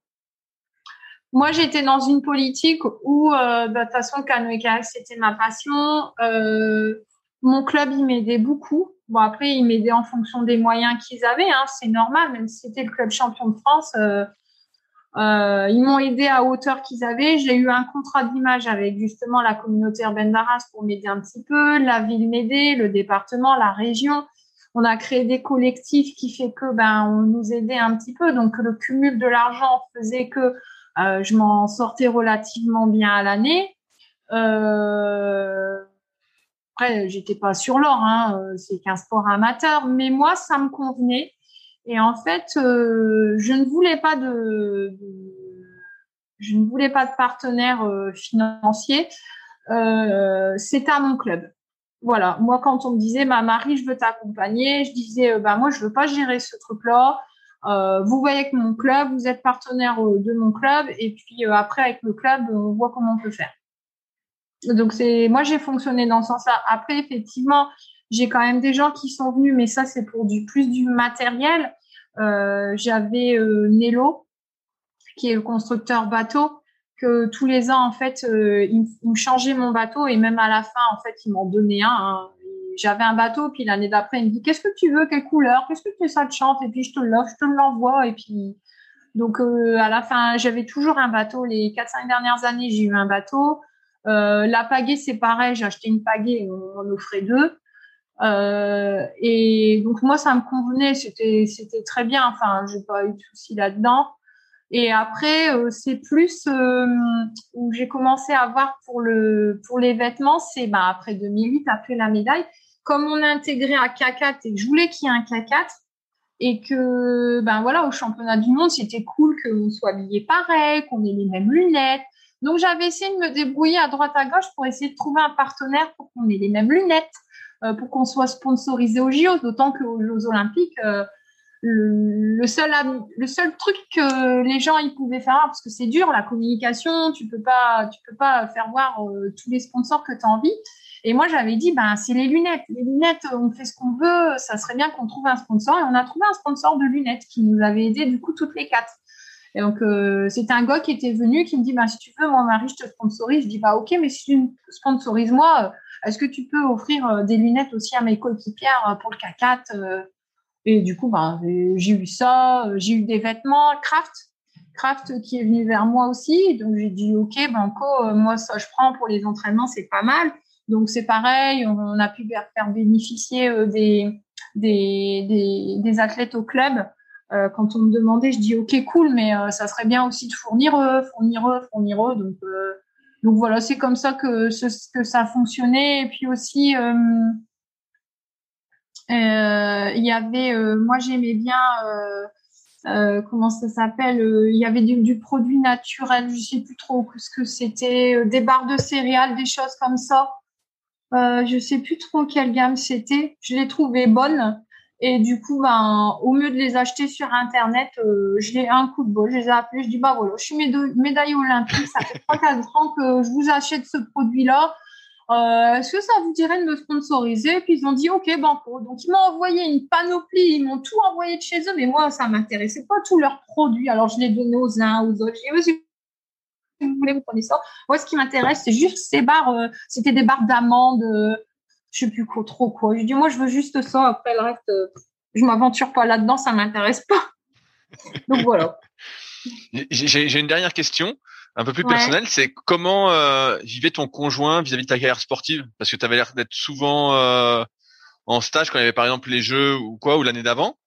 Moi, j'étais dans une politique où, euh, bah, de toute façon, canoë kayak, c'était ma passion. Euh, mon club, il m'aidait beaucoup. Bon, après, il m'aidait en fonction des moyens qu'ils avaient. Hein, c'est normal, même si c'était le club champion de France. Euh, ils m'ont aidé à hauteur qu'ils avaient. J'ai eu un contrat d'image avec justement la communauté urbaine d'Arras pour m'aider un petit peu. La ville m'aidait, le département, la région on a créé des collectifs qui fait que ben on nous aidait un petit peu. Donc le cumul de l'argent faisait que euh, je m'en sortais relativement bien à l'année. Euh, après, j'étais pas sur l'or, hein, euh, c'est qu'un sport amateur, mais moi ça me convenait. Et en fait, euh, je ne voulais pas de, je ne voulais pas de partenaire financier. C'était à mon club voilà, moi quand on me disait ma Marie, je veux t'accompagner, je disais euh, bah moi je veux pas gérer ce truc-là. Euh, vous voyez que mon club, vous êtes partenaire euh, de mon club et puis après avec le club, on voit comment on peut faire. Donc c'est moi j'ai fonctionné dans ce sens-là. Après effectivement, j'ai quand même des gens qui sont venus, mais ça c'est pour du plus du matériel. J'avais Nello qui est le constructeur bateau que tous les ans, en fait, euh, ils, me changeaient mon bateau et même à la fin, en fait, ils m'en donnaient un. Hein. J'avais un bateau, puis l'année d'après, il me dit Qu'est-ce que tu veux? Quelle couleur? Qu'est-ce que tu ça te chante? Et puis je te l'offre, je te l'envoie. Et puis, donc, euh, à la fin, j'avais toujours un bateau. Les 4-5 dernières années, j'ai eu un bateau. Euh, la pagaie, c'est pareil. J'ai acheté une pagaie, on en offrait deux. Euh, et donc moi, ça me convenait, c'était c'était très bien. Enfin, j'ai pas eu de soucis là-dedans. Et après, euh, c'est plus euh, où j'ai commencé à voir pour le pour les vêtements, c'est bah, après 2008, après la médaille. Comme on a intégré un K4 et que je voulais qu'il y ait un K4 et que ben voilà au championnat du monde, c'était cool qu'on soit habillé pareil, qu'on ait les mêmes lunettes. Donc j'avais essayé de me débrouiller à droite à gauche pour essayer de trouver un partenaire pour qu'on ait les mêmes lunettes, pour qu'on soit sponsorisé aux JO, d'autant qu'aux Jeux Olympiques le, seul le seul truc que les gens ils pouvaient faire parce que c'est dur la communication tu peux pas tu peux pas faire voir euh, tous les sponsors que tu as envie. Et moi j'avais dit ben c'est les lunettes. Les lunettes on fait ce qu'on veut ça serait bien qu'on trouve un sponsor. Et on a trouvé un sponsor de lunettes qui nous avait aidé du coup toutes les quatre. Et donc euh, c'était un gars qui était venu qui me dit ben si tu veux mon mari je te sponsorise. Je dis bah ok mais si tu sponsorises moi euh, est-ce que tu peux offrir des lunettes aussi à mes coéquipières pour le K4 et du coup, ben, j'ai eu ça, euh, j'ai eu des vêtements Craft, Craft qui est venu vers moi aussi. Donc j'ai dit ok, Banco, euh, moi ça je prends pour les entraînements, c'est pas mal. Donc c'est pareil, on, a pu faire bénéficier euh, des, des, des, athlètes au club. quand on me demandait, je dis ok cool, mais ça serait bien aussi de fournir eux, fournir eux, fournir eux. Donc voilà, c'est comme ça que que ça a fonctionné. Et puis aussi euh, il y avait, euh, moi j'aimais bien, euh, euh, comment ça s'appelle euh, Il y avait du, produit naturel, je sais plus trop ce que c'était, euh, des barres de céréales, des choses comme ça. Euh, je sais plus trop quelle gamme c'était. Je les trouvais bonnes. Et du coup, ben, au mieux de les acheter sur Internet, je l'ai un coup de bol. Je les ai appelés. Je dis, bah voilà, je suis médaillée olympique. Ça fait 3-4 ans que je vous achète ce produit-là. Euh, est-ce que ça vous dirait de me sponsoriser? Puis ils ont dit OK, banco. Donc ils m'ont envoyé une panoplie, ils m'ont tout envoyé de chez eux, mais moi ça m'intéressait pas tous leurs produits. Alors je les donnais aux uns, aux autres. J'ai vous voulez, vous prenez ça. Moi, ce qui m'intéresse, c'est juste ces barres. Euh, c'était des barres d'amandes, euh, je sais plus quoi, trop quoi. Je dis moi, je veux juste ça. Après le reste, je m'aventure pas là-dedans, ça m'intéresse pas. [laughs] Donc voilà. J'ai une dernière question un peu plus personnel, c'est comment euh, vivait ton conjoint vis-à-vis de ta carrière sportive? Parce que tu avais l'air d'être souvent euh, en stage quand il y avait par exemple les jeux ou quoi, ou l'année d'avant.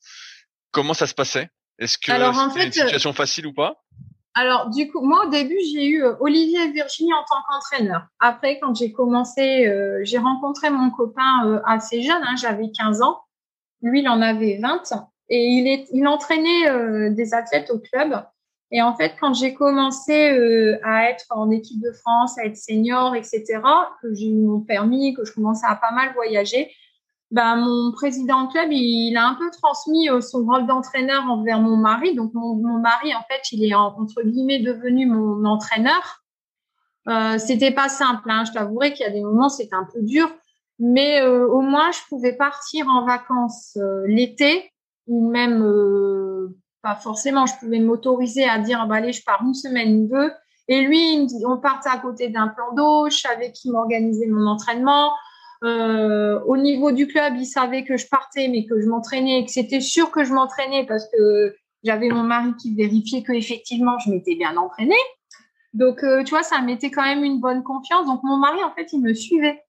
Comment ça se passait? Est-ce que c'était une situation facile ou pas? Alors, du coup, moi, au début, j'ai eu euh, Olivier et Virginie en tant qu'entraîneur. Après, quand j'ai commencé, euh, j'ai rencontré mon copain euh, assez jeune, hein, j'avais 15 ans. Lui, il en avait 20. Et il, est, il entraînait des athlètes au club. Et en fait, quand j'ai commencé à être en équipe de France, à être senior, etc., que j'ai eu mon permis, que je commençais à pas mal voyager, ben, mon président de club, il, a un peu transmis euh, son rôle d'entraîneur envers mon mari. Donc, mon, mon, mari, en fait, il est entre guillemets devenu mon entraîneur. Euh, c'était pas simple, hein, je t'avouerai qu'il y a des moments, c'était un peu dur, mais euh, au moins, je pouvais partir en vacances l'été ou même pas forcément. Je pouvais m'autoriser à dire, bah, allez, je pars une semaine ou deux. Et lui, on partait à côté d'un plan d'eau. Je savais qui m'organisait mon entraînement. Euh, au niveau du club, il savait que je partais, mais que je m'entraînais et que c'était sûr que je m'entraînais parce que j'avais mon mari qui vérifiait que effectivement je m'étais bien entraînée. Donc, euh, tu vois, ça mettait quand même une bonne confiance. Donc, mon mari, en fait, il me suivait.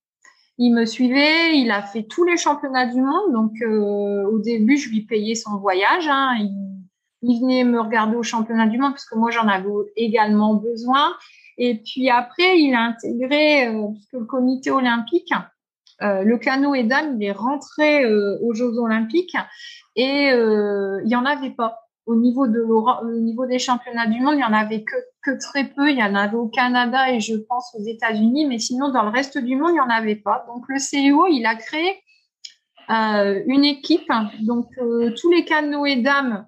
Il me suivait, il a fait tous les championnats du monde. Donc, euh, au début, je lui payais son voyage. Hein. Il venait me regarder au championnat du monde parce que moi j'en avais également besoin. Et puis après, il a intégré, le comité olympique, le canot et dames, il est rentré euh, aux Jeux olympiques et il n'y en avait pas. Au niveau, de au niveau des championnats du monde, il n'y en avait que, très peu. Il y en avait au Canada et je pense aux États-Unis, mais sinon dans le reste du monde, il n'y en avait pas. Donc le CEO, il a créé une équipe. Donc tous les canots et dames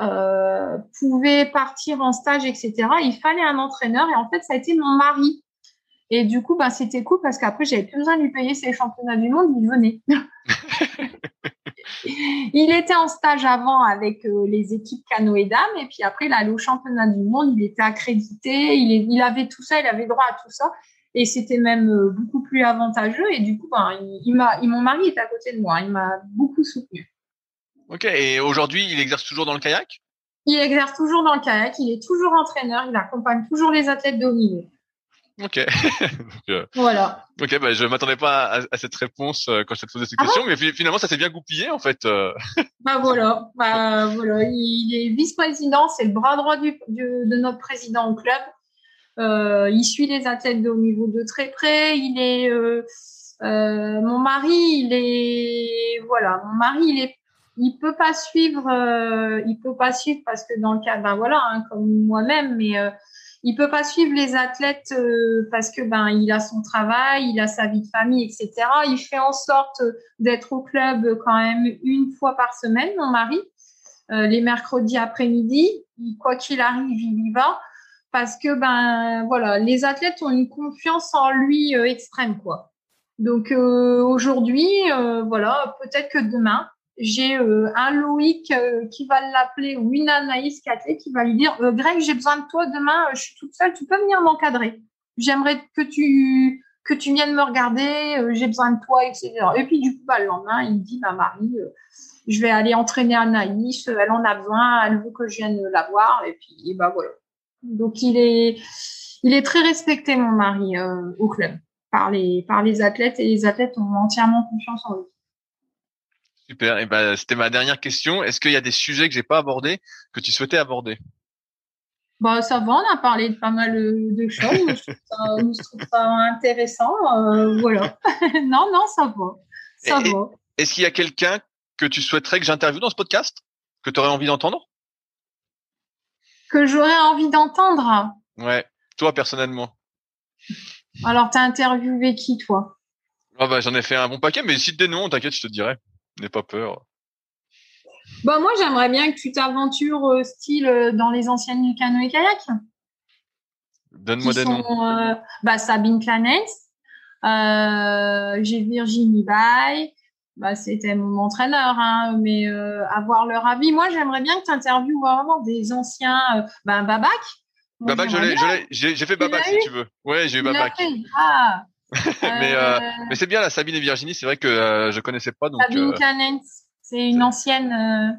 euh, pouvait partir en stage, etc. Il fallait un entraîneur et en fait, ça a été mon mari. Et du coup, bah, c'était cool parce qu'après, j'avais plus besoin de lui payer ses championnats du monde, il venait. [laughs] il était en stage avant avec euh, les équipes canoë dames et puis après, il allait au championnat du monde, il était accrédité, il, il, avait tout ça, il avait droit à tout ça et c'était même euh, beaucoup plus avantageux et du coup, bah, il, il m'a, mon mari était à côté de moi, il m'a beaucoup soutenu. Ok, et aujourd'hui, il exerce toujours dans le kayak? Il exerce toujours dans le kayak, il est toujours entraîneur, il accompagne toujours les athlètes de haut niveau. Ok. [laughs] Euh, voilà. Ok, bah, je m'attendais pas à, cette réponse euh, quand je te posais cette ah question, mais finalement, ça s'est bien goupillé en fait. Euh. [laughs] bah voilà, bah voilà, il est vice-président, c'est le bras droit du, de notre président au club. Euh, il suit les athlètes de haut niveau de très près. Il est, euh, mon mari, il est, voilà, mon mari, il est il peut pas suivre, il peut pas suivre parce que dans le cas, ben voilà, hein, comme moi-même, mais il peut pas suivre les athlètes euh, parce que ben il a son travail, il a sa vie de famille, etc. Il fait en sorte d'être au club quand même une fois par semaine, mon mari, les mercredis après-midi. Quoi qu'il arrive, il y va parce que ben voilà, les athlètes ont une confiance en lui extrême quoi. Donc aujourd'hui, voilà, peut-être que demain, j'ai euh, un Loïc euh, qui va l'appeler ou une Anaïs qui va lui dire euh, Greg, j'ai besoin de toi demain, je suis toute seule, tu peux venir m'encadrer. J'aimerais que tu que tu viennes me regarder, j'ai besoin de toi, etc. Et puis du coup, bah, le lendemain, il dit bah Marie, je vais aller entraîner Anaïs, elle en a besoin, elle veut que je vienne la voir, et puis bah voilà. Donc il est il est très respecté mon mari au club par les par les athlètes et les athlètes ont entièrement confiance en lui. Super. Et ben, c'était ma dernière question. Est-ce qu'il y a des sujets que j'ai pas abordés que tu souhaitais aborder? Bah, ça va. On a parlé de pas mal de choses. je, trouve ça, intéressant. Euh, voilà. [laughs] non, non, ça va. Ça va. Est-ce qu'il y a quelqu'un que tu souhaiterais que j'interviewe dans ce podcast que tu aurais envie d'entendre? Que j'aurais envie d'entendre? Ouais, toi personnellement. Alors, t'as interviewé qui, toi? Ah bah j'en ai fait un bon paquet, mais cite des noms, t'inquiète, je te dirai. N'aie pas peur. Bah moi, j'aimerais bien que tu t'aventures euh, style euh, dans les anciennes canoë kayak. Donne-moi des noms. euh, bah, Sabine Clanens, euh, j'ai Virginie Bay, bah, c'était mon entraîneur, hein, mais avoir leur avis. Moi, j'aimerais bien que tu interviewes vraiment des anciens, bah, Babac. Moi, Babac, je l'ai, j'ai fait Babac si tu veux. Ouais, j'ai eu Babac. Ah. [laughs] mais euh, Euh, mais c'est bien la Sabine et Virginie, c'est vrai que euh, je connaissais pas donc. Sabine c'est une ancienne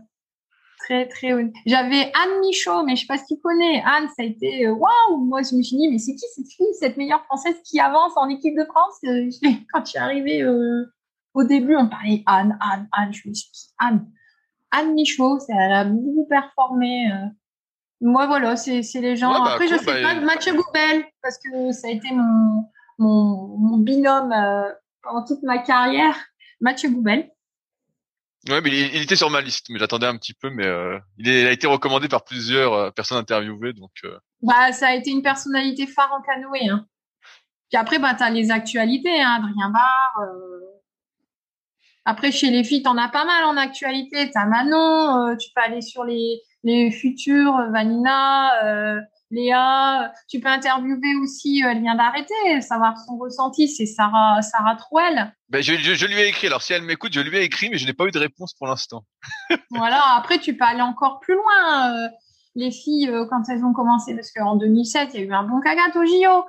très très haute. J'avais Anne Michaud, mais je sais pas si tu connais. Anne, ça a été waouh. Moi, je me suis dit, mais c'est qui cette fille, cette meilleure française qui avance en équipe de France? [laughs] Quand je suis arrivée euh, au début, on parlait Anne, Anne, Anne. Je me suis dit, Anne, Anne Michaud, ça, elle a beaucoup performé. euh. Moi, voilà, c'est les gens. Ouais, bah, Après, je cool, sais bah, pas, Mathieu Goubel, parce que ça a été mon, mon, mon binôme euh, pendant toute ma carrière. Mathieu Goubel. Ouais, mais il, il était sur ma liste, mais j'attendais un petit peu, mais euh, il, est- il a été recommandé par plusieurs euh, personnes interviewées, donc. euh, Bah, ça a été une personnalité phare en canoë. Hein. Puis après, bah, tu as les actualités, hein, Adrien Barre. euh. Après, chez les filles, t'en as pas mal en actualité. Tu as Manon, euh, tu peux aller sur les, les futurs, euh, Vanina, euh, Léa. Tu peux interviewer aussi, euh, elle vient d'arrêter, savoir son ressenti, c'est Sarah, Sarah Trouel. Ben, je, je, je lui ai écrit. Alors si elle m'écoute, je lui ai écrit, mais je n'ai pas eu de réponse pour l'instant. [laughs] Voilà, après, tu peux aller encore plus loin. euh, les filles, euh, quand elles ont commencé, parce qu'en 2007, il y a eu un bon cagat au JO.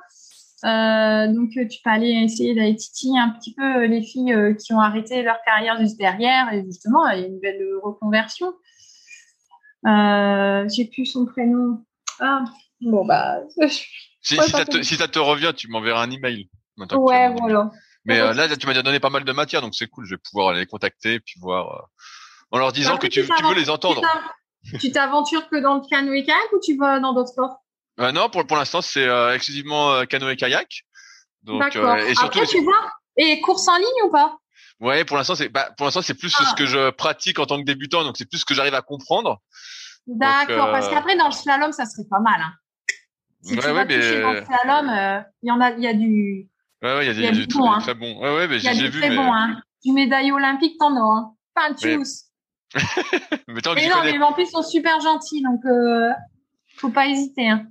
Euh, donc, tu peux aller essayer d'aller titiller un petit peu les filles qui ont arrêté leur carrière juste derrière. Et justement, il y a une belle reconversion. J'ai plus son prénom. Ah, bon, bah. [laughs] Si, ça te, trop. si ça te revient, tu m'enverras un email. Ouais, voilà. Mais Ouais, euh, là, tu m'as déjà donné pas mal de matière, donc c'est cool. Je vais pouvoir aller les contacter et puis voir. euh, en leur disant que tu, tu veux les entendre. tu t'av- Tu t'aventures que dans le canoë kayak ou tu vas dans d'autres sports? Euh, non, pour, pour l'instant, c'est exclusivement canoë kayak. Donc, et surtout, Après, tu vois Et course en ligne ou pas? Ouais, pour l'instant, c'est bah, pour l'instant, c'est plus Ah. ce que je pratique en tant que débutant, donc c'est plus ce que j'arrive à comprendre. D'accord, euh, parce qu'après, dans le slalom, ça serait pas mal. Hein. Si Ouais, tu ouais, vas mais dans le euh, slalom, euh, il y en a, y a du, ouais, ouais, il y a des, il y a des du trucs bon, hein. très bons. Ouais, ouais, mais j'ai du vu, très mais, bon. Hein. Du médaille olympique, t'en as. Hein. Pas un Mais- [laughs] mais tant que Mais non, connais mais en plus, ils sont super gentils, donc euh, faut pas hésiter. Hein.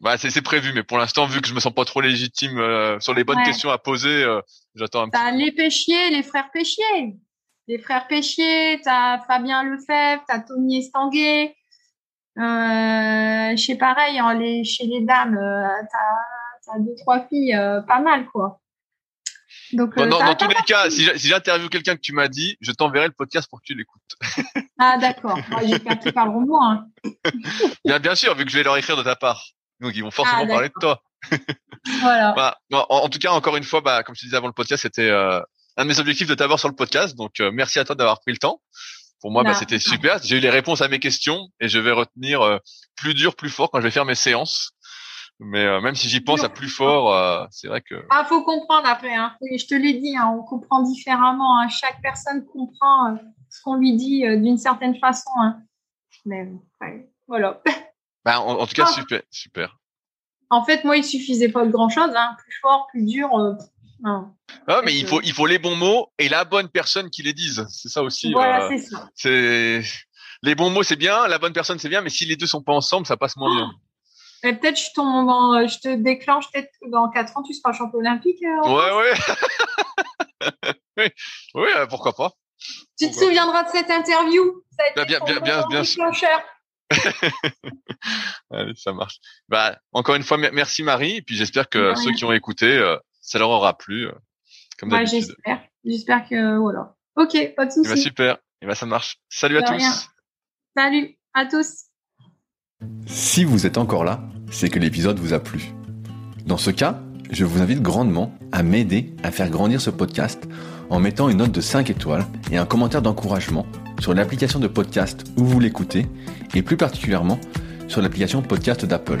Bah, c'est prévu, mais pour l'instant, vu que je me sens pas trop légitime euh, sur les bonnes Ouais. questions à poser, euh, j'attends un petit T'as les Péchiers, les frères Péchiers. Les frères Péchiers, t'as Fabien Lefebvre, t'as Tony Estanguet. Euh, chez pareil, hein, les, chez les dames, euh, t'as as deux, trois filles, euh, pas mal, quoi. Donc, euh, dans, tous les cas, si j'interviewe quelqu'un que tu m'as dit, je t'enverrai le podcast pour que tu l'écoutes. [laughs] Ah, d'accord. J'espère qu'ils parleront de moi. [laughs] Bien, bien sûr, vu que je vais leur écrire de ta part. Donc, ils vont forcément Ah, parler de toi. [laughs] Voilà. Bah, en, en tout cas, encore une fois, bah, comme je te disais avant le podcast, c'était euh, un de mes objectifs de t'avoir sur le podcast. Donc, euh, merci à toi d'avoir pris le temps. Pour moi, bah, Bah, c'était super. J'ai eu les réponses à mes questions et je vais retenir euh, plus dur, plus fort quand je vais faire mes séances. Mais euh, même si j'y pense à plus fort, c'est vrai que Ah, faut comprendre après. Hein. Je te l'ai dit, hein, on comprend différemment. Hein. Chaque personne comprend ce qu'on lui dit d'une certaine façon. Hein. Mais ouais, voilà. [laughs] bah, en, en tout cas, Ah. super, super. En fait, moi, il suffisait pas de grand chose. Plus fort, plus dur. Non. Ah, mais il faut, il faut les bons mots et la bonne personne qui les dise. C'est ça aussi. Voilà, euh, c'est ça. c'est les bons mots, c'est bien. La bonne personne, c'est bien. Mais si les deux sont pas ensemble, ça passe moins bien. [gasps] Et peut-être je tombe dans, euh, je te déclenche peut-être que dans quatre ans tu seras champion olympique. euh, en Ouais, ouais. [laughs] oui, oui, euh, pourquoi pas. Tu te Pourquoi souviendras de cette interview? Ça a été Bah, bien- bien- bien- bien sûr. déclencheur. [laughs] Allez, ça marche. Bah, encore une fois, mer- merci Marie. Et puis j'espère que ceux qui ont écouté, euh, ça leur aura plu, euh, comme Ouais, d'habitude. j'espère. J'espère que voilà. Ok, pas de Eh ben, super. Et ben ça marche. Salut à tous. rien. Salut à tous. Si vous êtes encore là, c'est que l'épisode vous a plu. Dans ce cas, je vous invite grandement à m'aider à faire grandir ce podcast en mettant une note de 5 étoiles et un commentaire d'encouragement sur l'application de podcast où vous l'écoutez et plus particulièrement sur l'application podcast d'Apple.